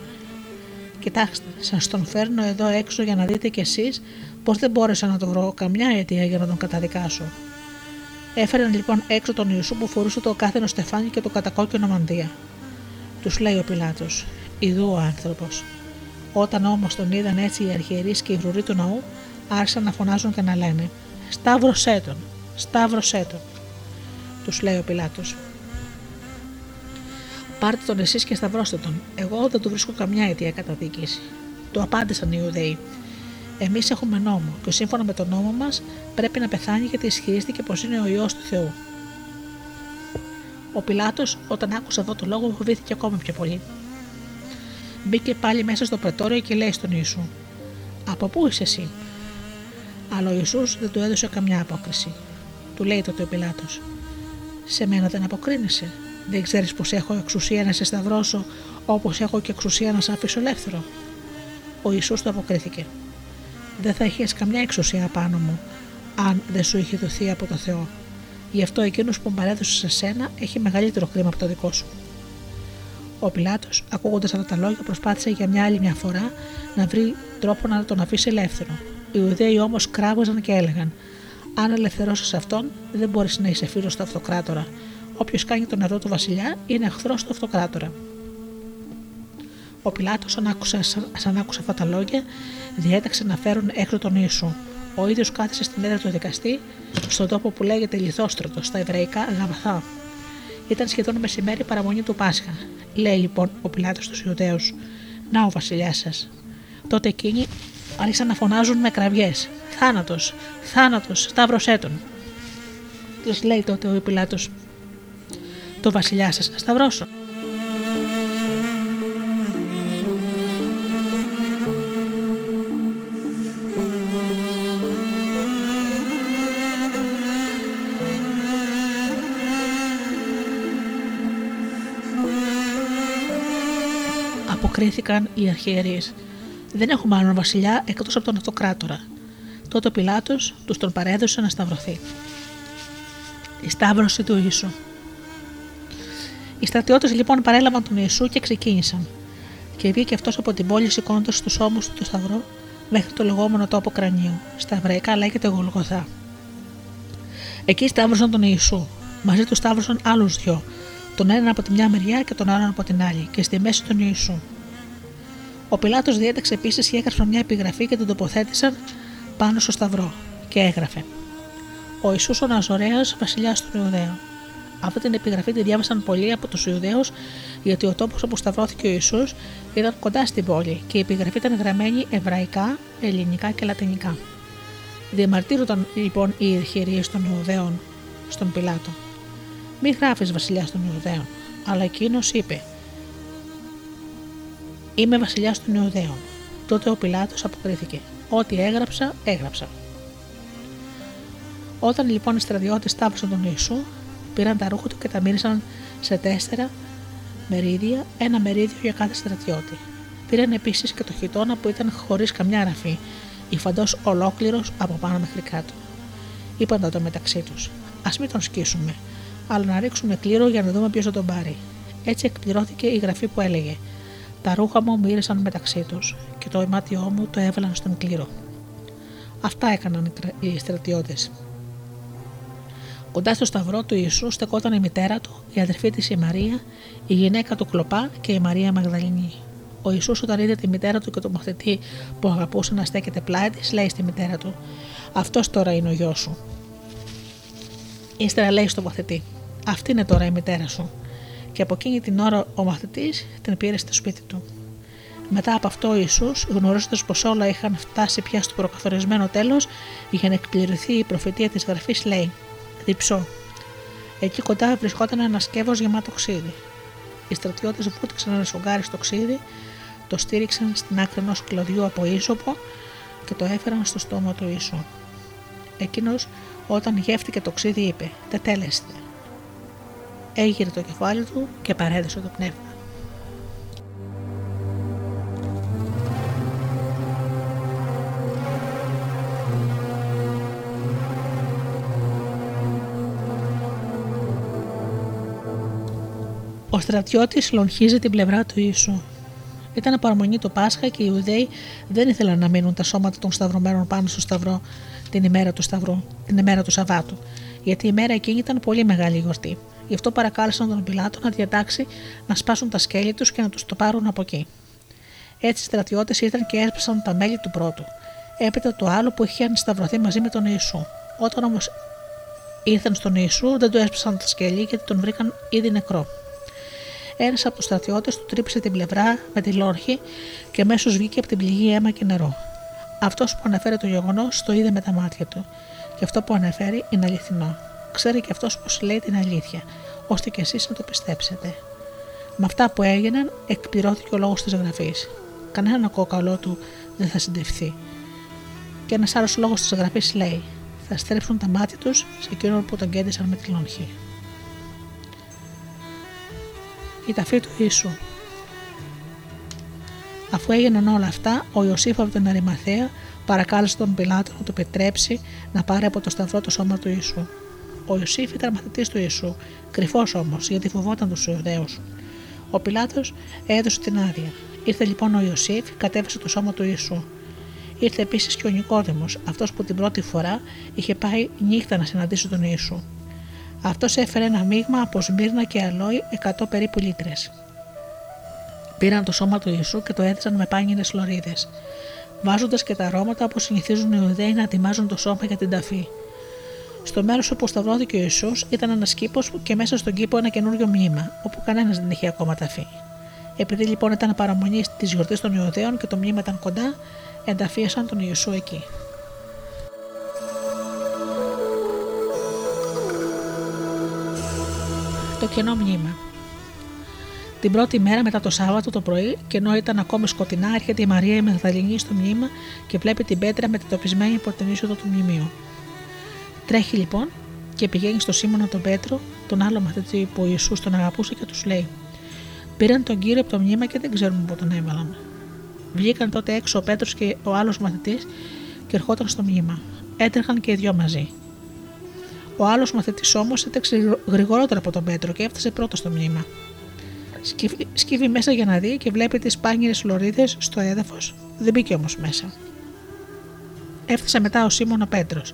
Speaker 1: Κοιτάξτε, σας τον φέρνω εδώ έξω για να δείτε κι εσείς πω δεν μπόρεσα να το βρω καμιά αιτία για να τον καταδικάσω. Έφεραν λοιπόν έξω τον Ιησού που φορούσε το κάθενο στεφάνι και το κατακόκκινο μανδύα. Τους λέει ο Πιλάτος: Ιδού ο άνθρωπος. Όταν όμως τον είδαν έτσι οι αρχιερείς και οι βρουροί του ναού, άρχισαν να φωνάζουν και να λένε: Σταύρωσέ τον, σταύρωσέ τον. Τους λέει ο Πιλάτος: Πάρτε τον εσείς και σταυρώστε τον. Εγώ δεν του βρίσκω καμιά αιτία καταδίκης. Το απάντησαν οι Ιουδαίοι. Εμείς έχουμε νόμο και σύμφωνα με τον νόμο μας πρέπει να πεθάνει γιατί ισχυρίστηκε πως είναι ο ιό του Θεού. Ο Πιλάτος, όταν άκουσε αυτό το λόγο, φοβήθηκε ακόμα πιο πολύ. Μπήκε πάλι μέσα στο πρετόριο και λέει στον Ιησού: Από πού είσαι εσύ, αλλά ο Ιησούς δεν του έδωσε καμιά απόκριση. Του λέει τότε ο Πιλάτος: Σε μένα δεν αποκρίνεσαι. Δεν ξέρεις πως έχω εξουσία να σε σταυρώσω όπως έχω και εξουσία να σε αφήσω ελεύθερο. Ο Ιησούς του αποκρίθηκε δεν θα είχες καμιά εξουσία πάνω μου, αν δεν σου είχε δοθεί από το Θεό. Γι' αυτό εκείνος που παρέδωσε σε σένα έχει μεγαλύτερο χρήμα από το δικό σου. Ο Πιλάτος, ακούγοντας αυτά τα λόγια, προσπάθησε για μια άλλη μια φορά να βρει τρόπο να τον αφήσει ελεύθερο. Οι Ιουδαίοι όμως κράβαζαν και έλεγαν: Αν ελευθερώσεις αυτόν, δεν μπορείς να είσαι φίλος του αυτοκράτορα. Όποιος κάνει τον νερό του βασιλιά είναι εχθρός του αυτοκράτορα. Ο Πιλάτος, σαν άκουσε, σαν άκουσε αυτά τα λόγια, διέταξε να φέρουν έξω τον Ιησού. Ο ίδιος κάθισε στην έδρα του δικαστή, στον τόπο που λέγεται Λιθόστρωτος, στα εβραϊκά Γαβαθά. Ήταν σχεδόν μεσημέρι παραμονή του Πάσχα. Λέει λοιπόν ο Πιλάτος στους Ιουδαίους: Να ο βασιλιάς σας. Τότε εκείνοι άρχισαν να φωνάζουν με κραυγές: Θάνατος, θάνατος, σταύρωσέ τον. Τους λέει τότε ο Πιλάτος: Το βασιλιά σας, σταυρώσω. αποκρίθηκαν οι αρχιερείς. Δεν έχουμε άλλον βασιλιά εκτός από τον αυτοκράτορα. Τότε ο Πιλάτος τους τον παρέδωσε να σταυρωθεί. Η σταύρωση του Ιησού. Οι στρατιώτες λοιπόν παρέλαβαν τον Ιησού και ξεκίνησαν. Και βγήκε αυτός από την πόλη σηκώνοντας τους ώμους του το σταυρό μέχρι το λεγόμενο τόπο κρανίου. Στα εβραϊκά λέγεται Γολγοθά. Εκεί σταύρωσαν τον Ιησού. Μαζί τους σταύρωσαν άλλους δυο, τον έναν από τη μια μεριά και τον άλλον από την άλλη, και στη μέση τον Ιησού. Ο Πιλάτος διέταξε επίσης και έγραψε μια επιγραφή και την τοποθέτησαν πάνω στο σταυρό και έγραφε Ο Ιησούς ο Ναζωρέας βασιλιάς των Ιουδαίων. Αυτή την επιγραφή τη διάβασαν πολλοί από τους Ιουδαίους γιατί ο τόπος όπου σταυρώθηκε ο Ιησούς ήταν κοντά στην πόλη και η επιγραφή ήταν γραμμένη εβραϊκά, ελληνικά και λατινικά. Διαμαρτύρονταν λοιπόν οι ηχηρίε των Ιουδαίων στον Πιλάτο. Μην γράφεις βασιλιάς των Ιουδαίων, αλλά εκείνος είπε Είμαι βασιλιάς των Ιουδαίων. Τότε ο Πιλάτος αποκρίθηκε: Ό,τι έγραψα, έγραψα. Όταν λοιπόν οι στρατιώτες τάφωσαν τον Ιησού, πήραν τα ρούχα του και τα μίλησαν σε τέσσερα μερίδια, ένα μερίδιο για κάθε στρατιώτη. Πήραν επίσης και το χιτόνα που ήταν χωρίς καμιά ραφή, υφαντό ολόκληρος από πάνω μέχρι κάτω. Είπαν τότε μεταξύ τους: Α μην τον σκίσουμε, αλλά να ρίξουμε κλήρο για να δούμε ποιος θα τον πάρει. Έτσι εκπληρώθηκε η γραφή που έλεγε: Τα ρούχα μου μύρισαν μεταξύ τους και το αιμάτιό μου το έβαλαν στον κλήρο. Αυτά έκαναν οι στρατιώτες. Κοντά στο σταυρό του Ιησού στεκόταν η μητέρα του, η αδερφή της η Μαρία, η γυναίκα του Κλοπά και η Μαρία Μαγδαληνή. Ο Ιησούς όταν είδε τη μητέρα του και τον μαθητή που αγαπούσε να στέκεται πλάι της, λέει στη μητέρα του: Αυτός τώρα είναι ο γιος σου. Ύστερα λέει στο μαθητή: Αυτή είναι τώρα η μητέρα σου. Και από εκείνη την ώρα ο μαθητή την πήρε στο σπίτι του. Μετά από αυτό ο Ιησούς, γνωρίζοντας πως όλα είχαν φτάσει πια στο προκαθορισμένο τέλος, για να εκπληρωθεί η προφητεία της γραφή, λέει: Διψώ. Εκεί κοντά βρισκόταν ένας σκεύο γεμάτο ξύδι. Οι στρατιώτες βούτυξαν ένα σογκάρι στο ξύδι, το στήριξαν στην άκρη ενός κλωδιού από ίσοπο και το έφεραν στο στόμα του Ιησού. Εκείνος, όταν γεύτηκε το ξύδι, είπε: Τετέλεστε. Έγειρε το κεφάλι του και παρέδεσε το πνεύμα. Ο στρατιώτης λογχίζει την πλευρά του Ιησού. Ήταν παραμονή το Πάσχα και οι Ιουδαίοι δεν ήθελαν να μείνουν τα σώματα των σταυρωμένων πάνω στο σταυρό την ημέρα του Σταυρού, την ημέρα του Σαββάτου, γιατί η μέρα εκείνη ήταν πολύ μεγάλη γιορτή. Γι' αυτό παρακάλεσαν τον Πιλάτο να διατάξει να σπάσουν τα σκέλη τους και να τους το πάρουν από εκεί. Έτσι οι στρατιώτες ήρθαν και έσπασαν τα μέλη του πρώτου. Έπειτα το άλλο που είχε σταυρωθεί μαζί με τον Ιησού. Όταν όμως ήρθαν στον Ιησού, δεν του έσπασαν τα σκέλη γιατί τον βρήκαν ήδη νεκρό. Ένας από τους στρατιώτες του τρύπησε την πλευρά με τη λόρχη και αμέσως βγήκε από την πληγή αίμα και νερό. Αυτός που αναφέρει το γεγονός το είδε με τα μάτια του. Και αυτό που αναφέρει είναι αληθινό. Ξέρει και αυτός πως λέει την αλήθεια, ώστε και εσείς να το πιστέψετε. Με αυτά που έγιναν, εκπληρώθηκε ο λόγος της γραφής. Κανένα κόκαλό του δεν θα συντευθεί. Και ένας άλλος λόγος της γραφής λέει: Θα στρέψουν τα μάτια τους σε εκείνον που τον κέντησαν με τη λόνχη η ταφή του Ιησού. Αφού έγιναν όλα αυτά, ο Ιωσήφ από την Αρημαθέα παρακάλεσε τον Πιλάτο να του επιτρέψει να πάρει από το σταυρό το σώμα του Ιησού. Ο Ιωσήφ ήταν μαθητής του Ιησού, κρυφός όμως γιατί φοβόταν τους Ιουδαίους. Ο Πιλάτος έδωσε την άδεια. Ήρθε λοιπόν ο Ιωσήφ, κατέβασε το σώμα του Ιησού. Ήρθε επίσης και ο Νικόδημος, αυτός που την πρώτη φορά είχε πάει νύχτα να συναντήσει τον Ιησού. Αυτός έφερε ένα μείγμα από σμύρνα και αλόι 100 περίπου λίτρες. Πήραν το σώμα του Ιησού και το έδεσαν με πάνινε λωρίδες, βάζοντας και τα αρώματα όπως συνηθίζουν οι Ιουδαίοι να ετοιμάζουν το σώμα για την ταφή. Στο μέρος όπου σταυρώθηκε ο Ιησούς ήταν ένας κήπος και μέσα στον κήπο ένα καινούριο μνήμα, όπου κανένας δεν είχε ακόμα ταφεί. Επειδή λοιπόν ήταν παραμονή τη γιορτή των Ιουδαίων και το μνήμα ήταν κοντά, ενταφίασαν τον Ιησού εκεί. Το κενό μνήμα. Την πρώτη μέρα μετά το Σάββατο το πρωί, και ενώ ήταν ακόμη σκοτεινά, έρχεται η Μαρία η Μαγδαληνή στο μνήμα και βλέπει την πέτρα μετατοπισμένη από την είσοδο του μνημείου. Τρέχει λοιπόν και πηγαίνει στο Σίμωνα τον Πέτρο, τον άλλο μαθητή που ο Ιησούς τον αγαπούσε και τους λέει: Πήραν τον κύριο από το μνήμα και δεν ξέρουμε πού τον έβαλαν. Βγήκαν τότε έξω ο Πέτρος και ο άλλος μαθητής και ερχόταν στο μνήμα. Έτρεχαν και οι δυο μαζί. Ο άλλος μαθητής όμως έτρεξε γρηγορότερα από τον Πέτρο και έφτασε πρώτος στο μνήμα. Σκύβει μέσα για να δει και βλέπει τις πάνιερε λωρίδες στο έδαφος, δεν μπήκε όμως μέσα. Έφτασε μετά ο Σίμων ο Πέτρος,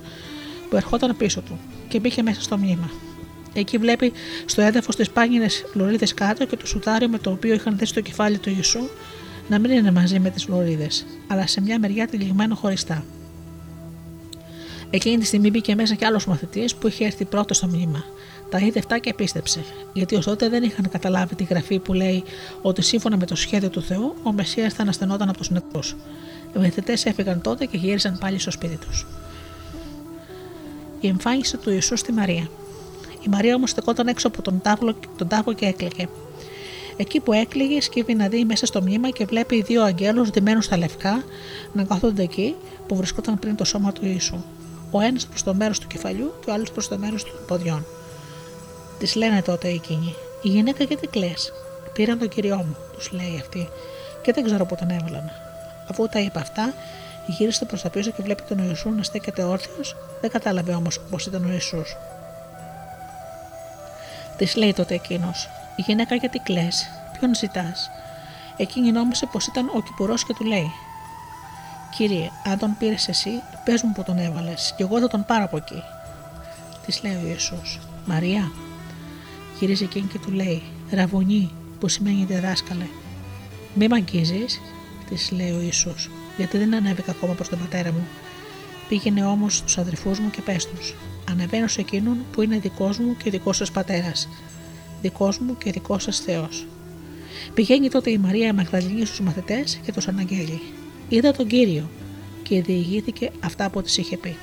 Speaker 1: που ερχόταν πίσω του και μπήκε μέσα στο μνήμα. Εκεί βλέπει στο έδαφος τις πάνιερε λωρίδες κάτω και το σουτάριο με το οποίο είχαν δέσει το κεφάλι του Ιησού να μην είναι μαζί με τις λωρίδες, αλλά σε μια μεριά τυλιγμένο χωριστά. Εκείνη τη στιγμή μπήκε μέσα κι άλλος μαθητής που είχε έρθει πρώτος στο μνήμα. Τα είδε αυτά και πίστεψε, γιατί ως τότε δεν είχαν καταλάβει τη γραφή που λέει ότι σύμφωνα με το σχέδιο του Θεού ο Μεσία θα αναστενόταν από τους νεκρούς. Οι μαθητές έφυγαν τότε και γύρισαν πάλι στο σπίτι τους. Η εμφάνιση του Ιησού στη Μαρία. Η Μαρία όμως στεκόταν έξω από τον τάβλο, τον τάφο και έκλαιγε. Εκεί που έκλειγε, σκύβει να δει μέσα στο μνήμα και βλέπει δύο αγγέλους ντυμένους στα λευκά να καθόνται εκεί που βρισκόταν πριν το σώμα του Ιησού ο ένας προς το μέρος του κεφαλιού και ο άλλος προς το μέρος των ποδιών. Τη λένε τότε εκείνοι: Η γυναίκα γιατί κλε. Πήραν τον κυριό μου, τους λέει αυτή, και δεν ξέρω πού τον έβαλαν. Αφού τα είπα αυτά, Γύρισε προς τα πίσω και βλέπει τον Ιησού να στέκεται όρθιος, δεν κατάλαβε όμως πω ήταν ο Ιησούς. Τη λέει τότε εκείνος: Γυναίκα, γιατί κλε, ποιον ζητάς; Εκείνη νόμισε πως ήταν ο κυπουρός και του λέει: Κύριε, αν τον πήρες εσύ, πες μου που τον έβαλες, και εγώ θα τον πάρω από εκεί. Της λέει ο Ιησούς, Μαρία. Γυρίζει εκείνη και του λέει, Ραβωνή, που σημαίνει διδάσκαλε. Μη μ' αγγίζει, της λέει ο Ιησούς, γιατί δεν ανέβηκα ακόμα προς τον πατέρα μου. Πήγαινε όμως στους αδερφούς μου και πες τους: Ανεβαίνω σε εκείνον που είναι δικός μου και δικός σας πατέρας, δικός μου και δικός σας Θεός. Πηγαίνει τότε η Μαρία Μαγδαληνή στους μαθητές και τους αναγγέλει. Είδα τον κύριο και διηγήθηκε αυτά που της είχε πει.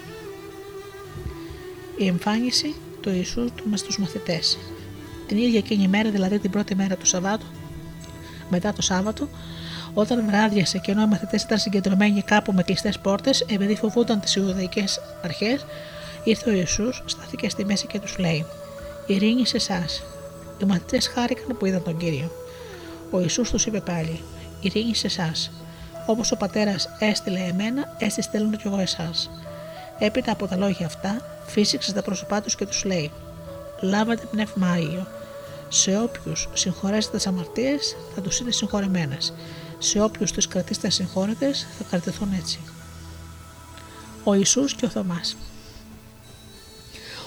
Speaker 1: Η εμφάνιση του Ιησού του με στους μαθητές. Την ίδια εκείνη μέρα, δηλαδή την πρώτη μέρα του Σαββάτου, μετά το Σάββατο, όταν βράδιασε και ενώ οι μαθητές ήταν συγκεντρωμένοι κάπου με κλειστές πόρτες, επειδή φοβούνταν τις Ιουδαϊκές αρχές, ήρθε ο Ιησούς, στάθηκε στη μέση και τους λέει: Ειρήνη σε εσάς. Οι μαθητές χάρηκαν που είδαν τον κύριο. Ο Ιησούς τους είπε πάλι: Ειρήνη σε εσάς. Όπως ο πατέρας έστειλε εμένα, έτσι στέλνω κι εγώ εσάς. Έπειτα από τα λόγια αυτά, φύσηξε τα πρόσωπά τους και τους λέει: Λάβατε πνεύμα άγιο. Σε όποιους συγχωρέσετε τι αμαρτίε, θα τους είναι συγχωρεμένες. Σε όποιους τι κρατήσετε συγχώρετε, θα κρατηθούν έτσι. Ο Ιησούς και ο Θωμάς.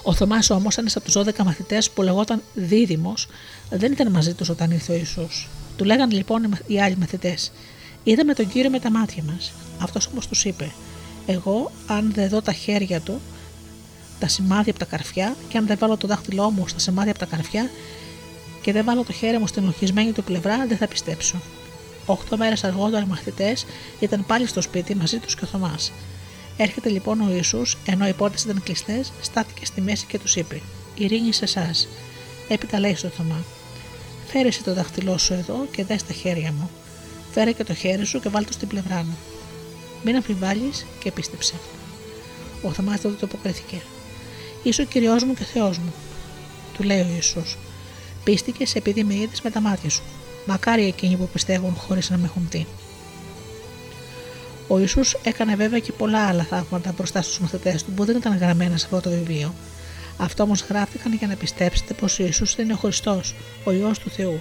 Speaker 1: Ο Θωμάς όμως, ένας από τους 12 μαθητές που λεγόταν Δίδυμος, δεν ήταν μαζί τους όταν ήρθε ο Ιησούς. Του λέγαν λοιπόν οι άλλοι μαθητές: Είδαμε τον κύριο με τα μάτια μας. Αυτός όμως τους είπε: Εγώ, αν δεν δω τα χέρια του, τα σημάδια από τα καρφιά, και αν δεν βάλω το δάχτυλό μου στα σημάδια από τα καρφιά και δεν βάλω το χέρι μου στην οχισμένη του πλευρά, δεν θα πιστέψω. Οχτώ μέρες αργότερα οι μαθητές ήταν πάλι στο σπίτι μαζί τους και ο Θωμάς. Έρχεται λοιπόν ο Ισού, ενώ οι πόρτες ήταν κλειστές, στάθηκε στη μέση και τους είπε: Ειρήνη σε εσάς. Έπειτα λέει στο Θωμά: Φέρε το δάχτυλό σου εδώ και δες στα χέρια μου. Φέρε και το χέρι σου και βάλ το στην πλευρά μου. Μην αμφιβάλλεις και πίστεψε. Ο Θωμάς τότε το αποκρίθηκε. Είσαι ο κυριό μου και Θεός μου. Του λέει ο Ισού. Πίστηκες επειδή με είδες με τα μάτια σου. Μακάρι εκείνοι που πιστεύουν χωρίς να με έχουν δει. Ο Ισού έκανε βέβαια και πολλά άλλα θαύματα μπροστά στους μαθητές του που δεν ήταν γραμμένα σε αυτό το βιβλίο. Αυτό όμως γράφτηκαν για να πιστέψετε πως ο Ιησούς είναι ο Χριστός, ο ιό του Θεού,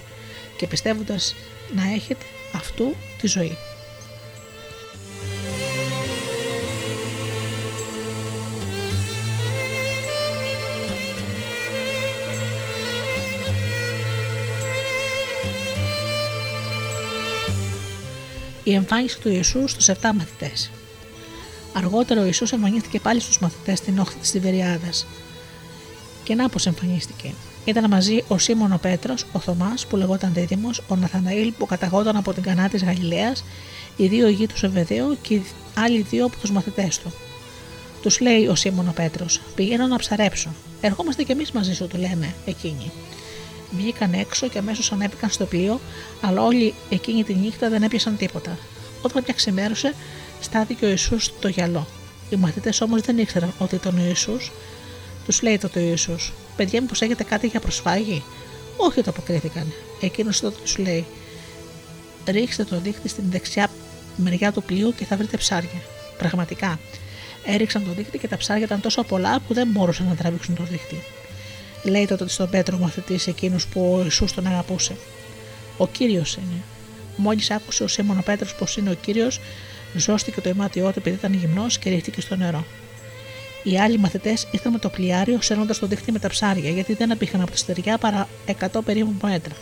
Speaker 1: και πιστεύοντας να έχετε αυτού τη ζωή. η εμφάνιση του Ιησού στους 7 μαθητές. Αργότερα ο Ιησούς εμφανίστηκε πάλι στους μαθητές στην όχθη της Τιβεριάδας. Και να πώς εμφανίστηκε. Ήταν μαζί ο Σίμων ο Πέτρος, ο Θωμάς που λεγόταν Δίδυμος, ο Ναθαναήλ που καταγόταν από την Κανά της Γαλιλαίας, οι δύο γη του Ζεβεδαίου και οι άλλοι δύο από τους μαθητές του. Τους λέει ο Σίμων ο Πέτρος: Πηγαίνω να ψαρέψω. Ερχόμαστε κι εμείς μαζί σου, του λένε εκείνοι. Βγήκαν έξω και αμέσως ανέβηκαν στο πλοίο, αλλά όλοι εκείνη τη νύχτα δεν έπιασαν τίποτα. Όταν πια ξημέρωσε, στάθηκε ο Ιησούς στο γυαλό. Οι μαθητές όμως δεν ήξεραν ότι ήταν ο Ιησούς. Τους λέει τότε ο Ιησούς: Παιδιά, μήπως έχετε κάτι για προσφάγη; Όχι, το αποκρίθηκαν. Εκείνος τότε τους λέει: Ρίξτε το δίχτυ στην δεξιά μεριά του πλοίου και θα βρείτε ψάρια. Πραγματικά. Έριξαν το δίχτυ και τα ψάρια ήταν τόσο πολλά που δεν μπορούσαν να τραβήξουν το δίχτυ. Λέει τότε στον Πέτρο μαθητής εκείνου που ο Ιησούς τον αγαπούσε. Ο κύριος είναι. Μόλις άκουσε ο Σίμων ο Πέτρος πως είναι ο κύριος, ζώστηκε το ημάτιό του επειδή ήταν γυμνός και ρίχτηκε στο νερό. Οι άλλοι μαθητές ήρθαν με το πλοιάριο σέρνοντας το δίχτυ με τα ψάρια, γιατί δεν απήχαν από τη στεριά παρά 100 περίπου μέτρα.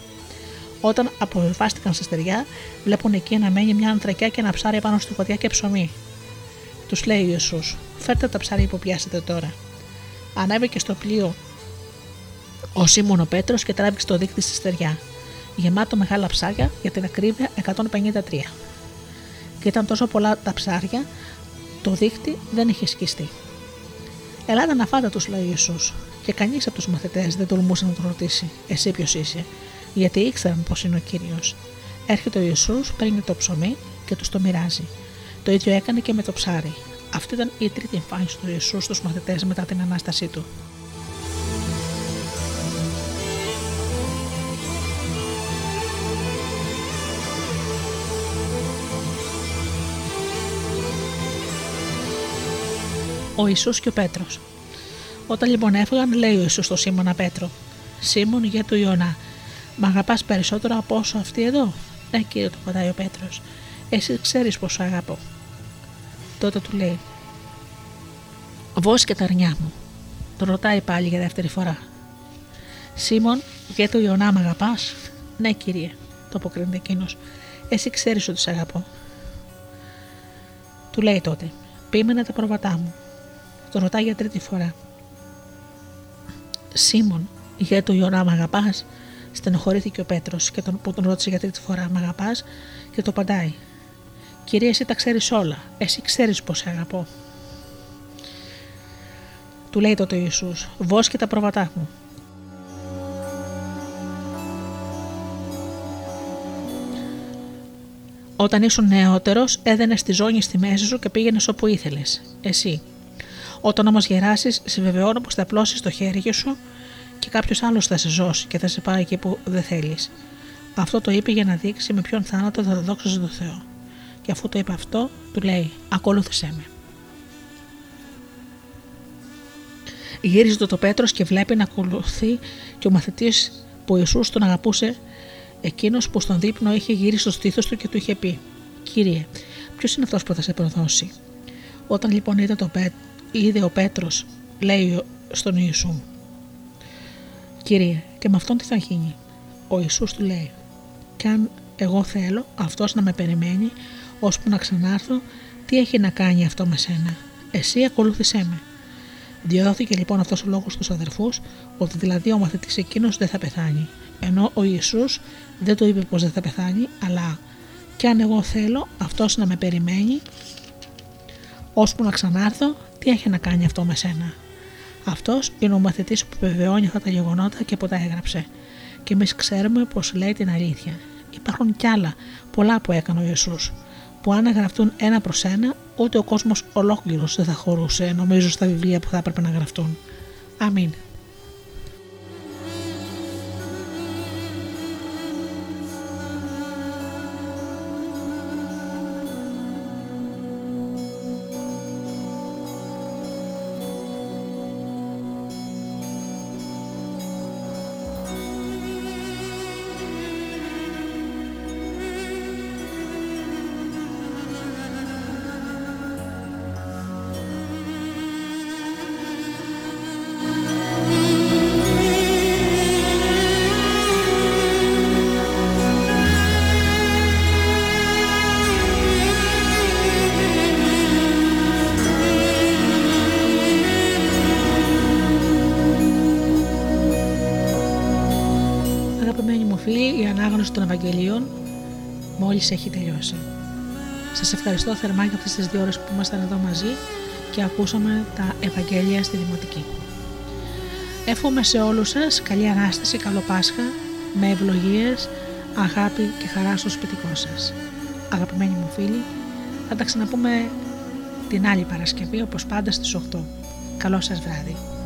Speaker 1: Όταν αποβιβάστηκαν στα στεριά, βλέπουν εκεί να μένει μια ανθρακιά και ένα ψάρι πάνω στη φωτιά και ψωμί. Τους λέει ο Ιησούς: Φέρτε τα ψάρια που πιάσετε τώρα. Ανέβηκε στο πλοίο ο Σίμων ο Πέτρος και τράβηξε το δίκτυ στη στεριά, γεμάτο μεγάλα ψάρια για την ακρίβεια 153. Και ήταν τόσο πολλά τα ψάρια, το δίκτυ δεν είχε σκιστεί. Ελάτε να φάτε, τους λέει ο Ιησούς. Και κανείς από τους μαθητές δεν τολμούσε να τον ρωτήσει: Εσύ ποιος είσαι, γιατί ήξεραν πως είναι ο κύριος. Έρχεται ο Ιησούς, παίρνει το ψωμί και τους το μοιράζει. Το ίδιο έκανε και με το ψάρι. Αυτή ήταν η τρίτη εμφάνιση του Ιησού στους μαθητές μετά την ανάστασή του. Ο Ιησούς και ο Πέτρος. Όταν λοιπόν έφυγαν, λέει ο Ιησούς στο Σίμωνα Πέτρο: Σίμων για του Ιωνά, μ' αγαπάς περισσότερο από όσο αυτή εδώ; Ναι, κύριε, του πατάει ο Πέτρος. Εσύ ξέρεις πόσο αγαπώ. Τότε του λέει: Βόσκε τα αρνιά μου. Τον ρωτάει πάλι για δεύτερη φορά. Σίμων, για το Ιωνά μ' αγαπάς; Ναι, κύριε, το αποκρίνεται εκείνος. Εσύ ξέρεις ότι σε αγαπώ. Του λέει τότε: Πείμενα τα προβατά μου. Τον ρωτάει για τρίτη φορά. Σίμων, για το Ιωνά μ' αγαπάς; Στενοχωρήθηκε ο Πέτρος και τον, που τον ρώτησε για τρίτη φορά: Μ' αγαπάς; Και το παντάει. Κυρία, εσύ τα ξέρεις όλα. Εσύ ξέρεις πώ σε αγαπώ. Του λέει τότε ο Ιησούς, βόσκε τα προβατά μου. Όταν ήσουν νεότερος, έδαινες τη ζώνη στη μέση σου και πήγαινες όπου ήθελες. Εσύ. Όταν όμως γεράσεις, σε βεβαιώνω πως θα απλώσεις το χέρι σου και κάποιος άλλος θα σε ζώσει και θα σε πάει εκεί που δεν θέλεις. Αυτό το είπε για να δείξει με ποιον θάνατο θα δόξωσε το Θεό. Και αφού το είπε αυτό, του λέει: Ακολούθησέ με. Γύριζε το, το Πέτρος και βλέπει να ακολουθεί και ο μαθητής που ο Ιησούς τον αγαπούσε, εκείνος που στον δείπνο είχε γυρίσει στο στήθος του και του είχε πει: Κύριε, ποιος είναι αυτός που θα σε προδώσει. Όταν λοιπόν είδε, το Πέ... είδε ο Πέτρος, λέει στον Ιησού: Κύριε, και με αυτόν τι θα γίνει; Ο Ιησούς του λέει: Κι αν εγώ θέλω αυτός να με περιμένει, ώσπου να ξανάρθω, τι έχει να κάνει αυτό με σένα; Εσύ ακολούθησέ με. Διαδόθηκε λοιπόν αυτός ο λόγος στους αδερφούς, ότι δηλαδή ο μαθητής εκείνος δεν θα πεθάνει. Ενώ ο Ιησούς δεν το είπε πως δεν θα πεθάνει, αλλά κι αν εγώ θέλω αυτός να με περιμένει, ώσπου να ξανάρθω, τι έχει να κάνει αυτό με σένα; Αυτός είναι ο μαθητής που επιβεβαιώνει αυτά τα γεγονότα και που τα έγραψε. Και εμείς ξέρουμε πως λέει την αλήθεια. Υπάρχουν κι άλλα, πολλά που έκανε ο Ιησούς που αν γραφτούν ένα προς ένα, ούτε ο κόσμος ολόκληρος δεν θα χωρούσε, νομίζω, στα βιβλία που θα έπρεπε να γραφτούν. Αμήν. Σας ευχαριστώ θερμά για αυτές τις δύο ώρες που ήμασταν εδώ μαζί και ακούσαμε τα Ευαγγέλια στη Δημοτική. Εύχομαι σε όλους σας καλή Ανάσταση, καλό Πάσχα, με ευλογίες, αγάπη και χαρά στο σπιτικό σας. Αγαπημένοι μου φίλοι, θα τα ξαναπούμε την άλλη Παρασκευή όπως πάντα στις 8. Καλό σας βράδυ.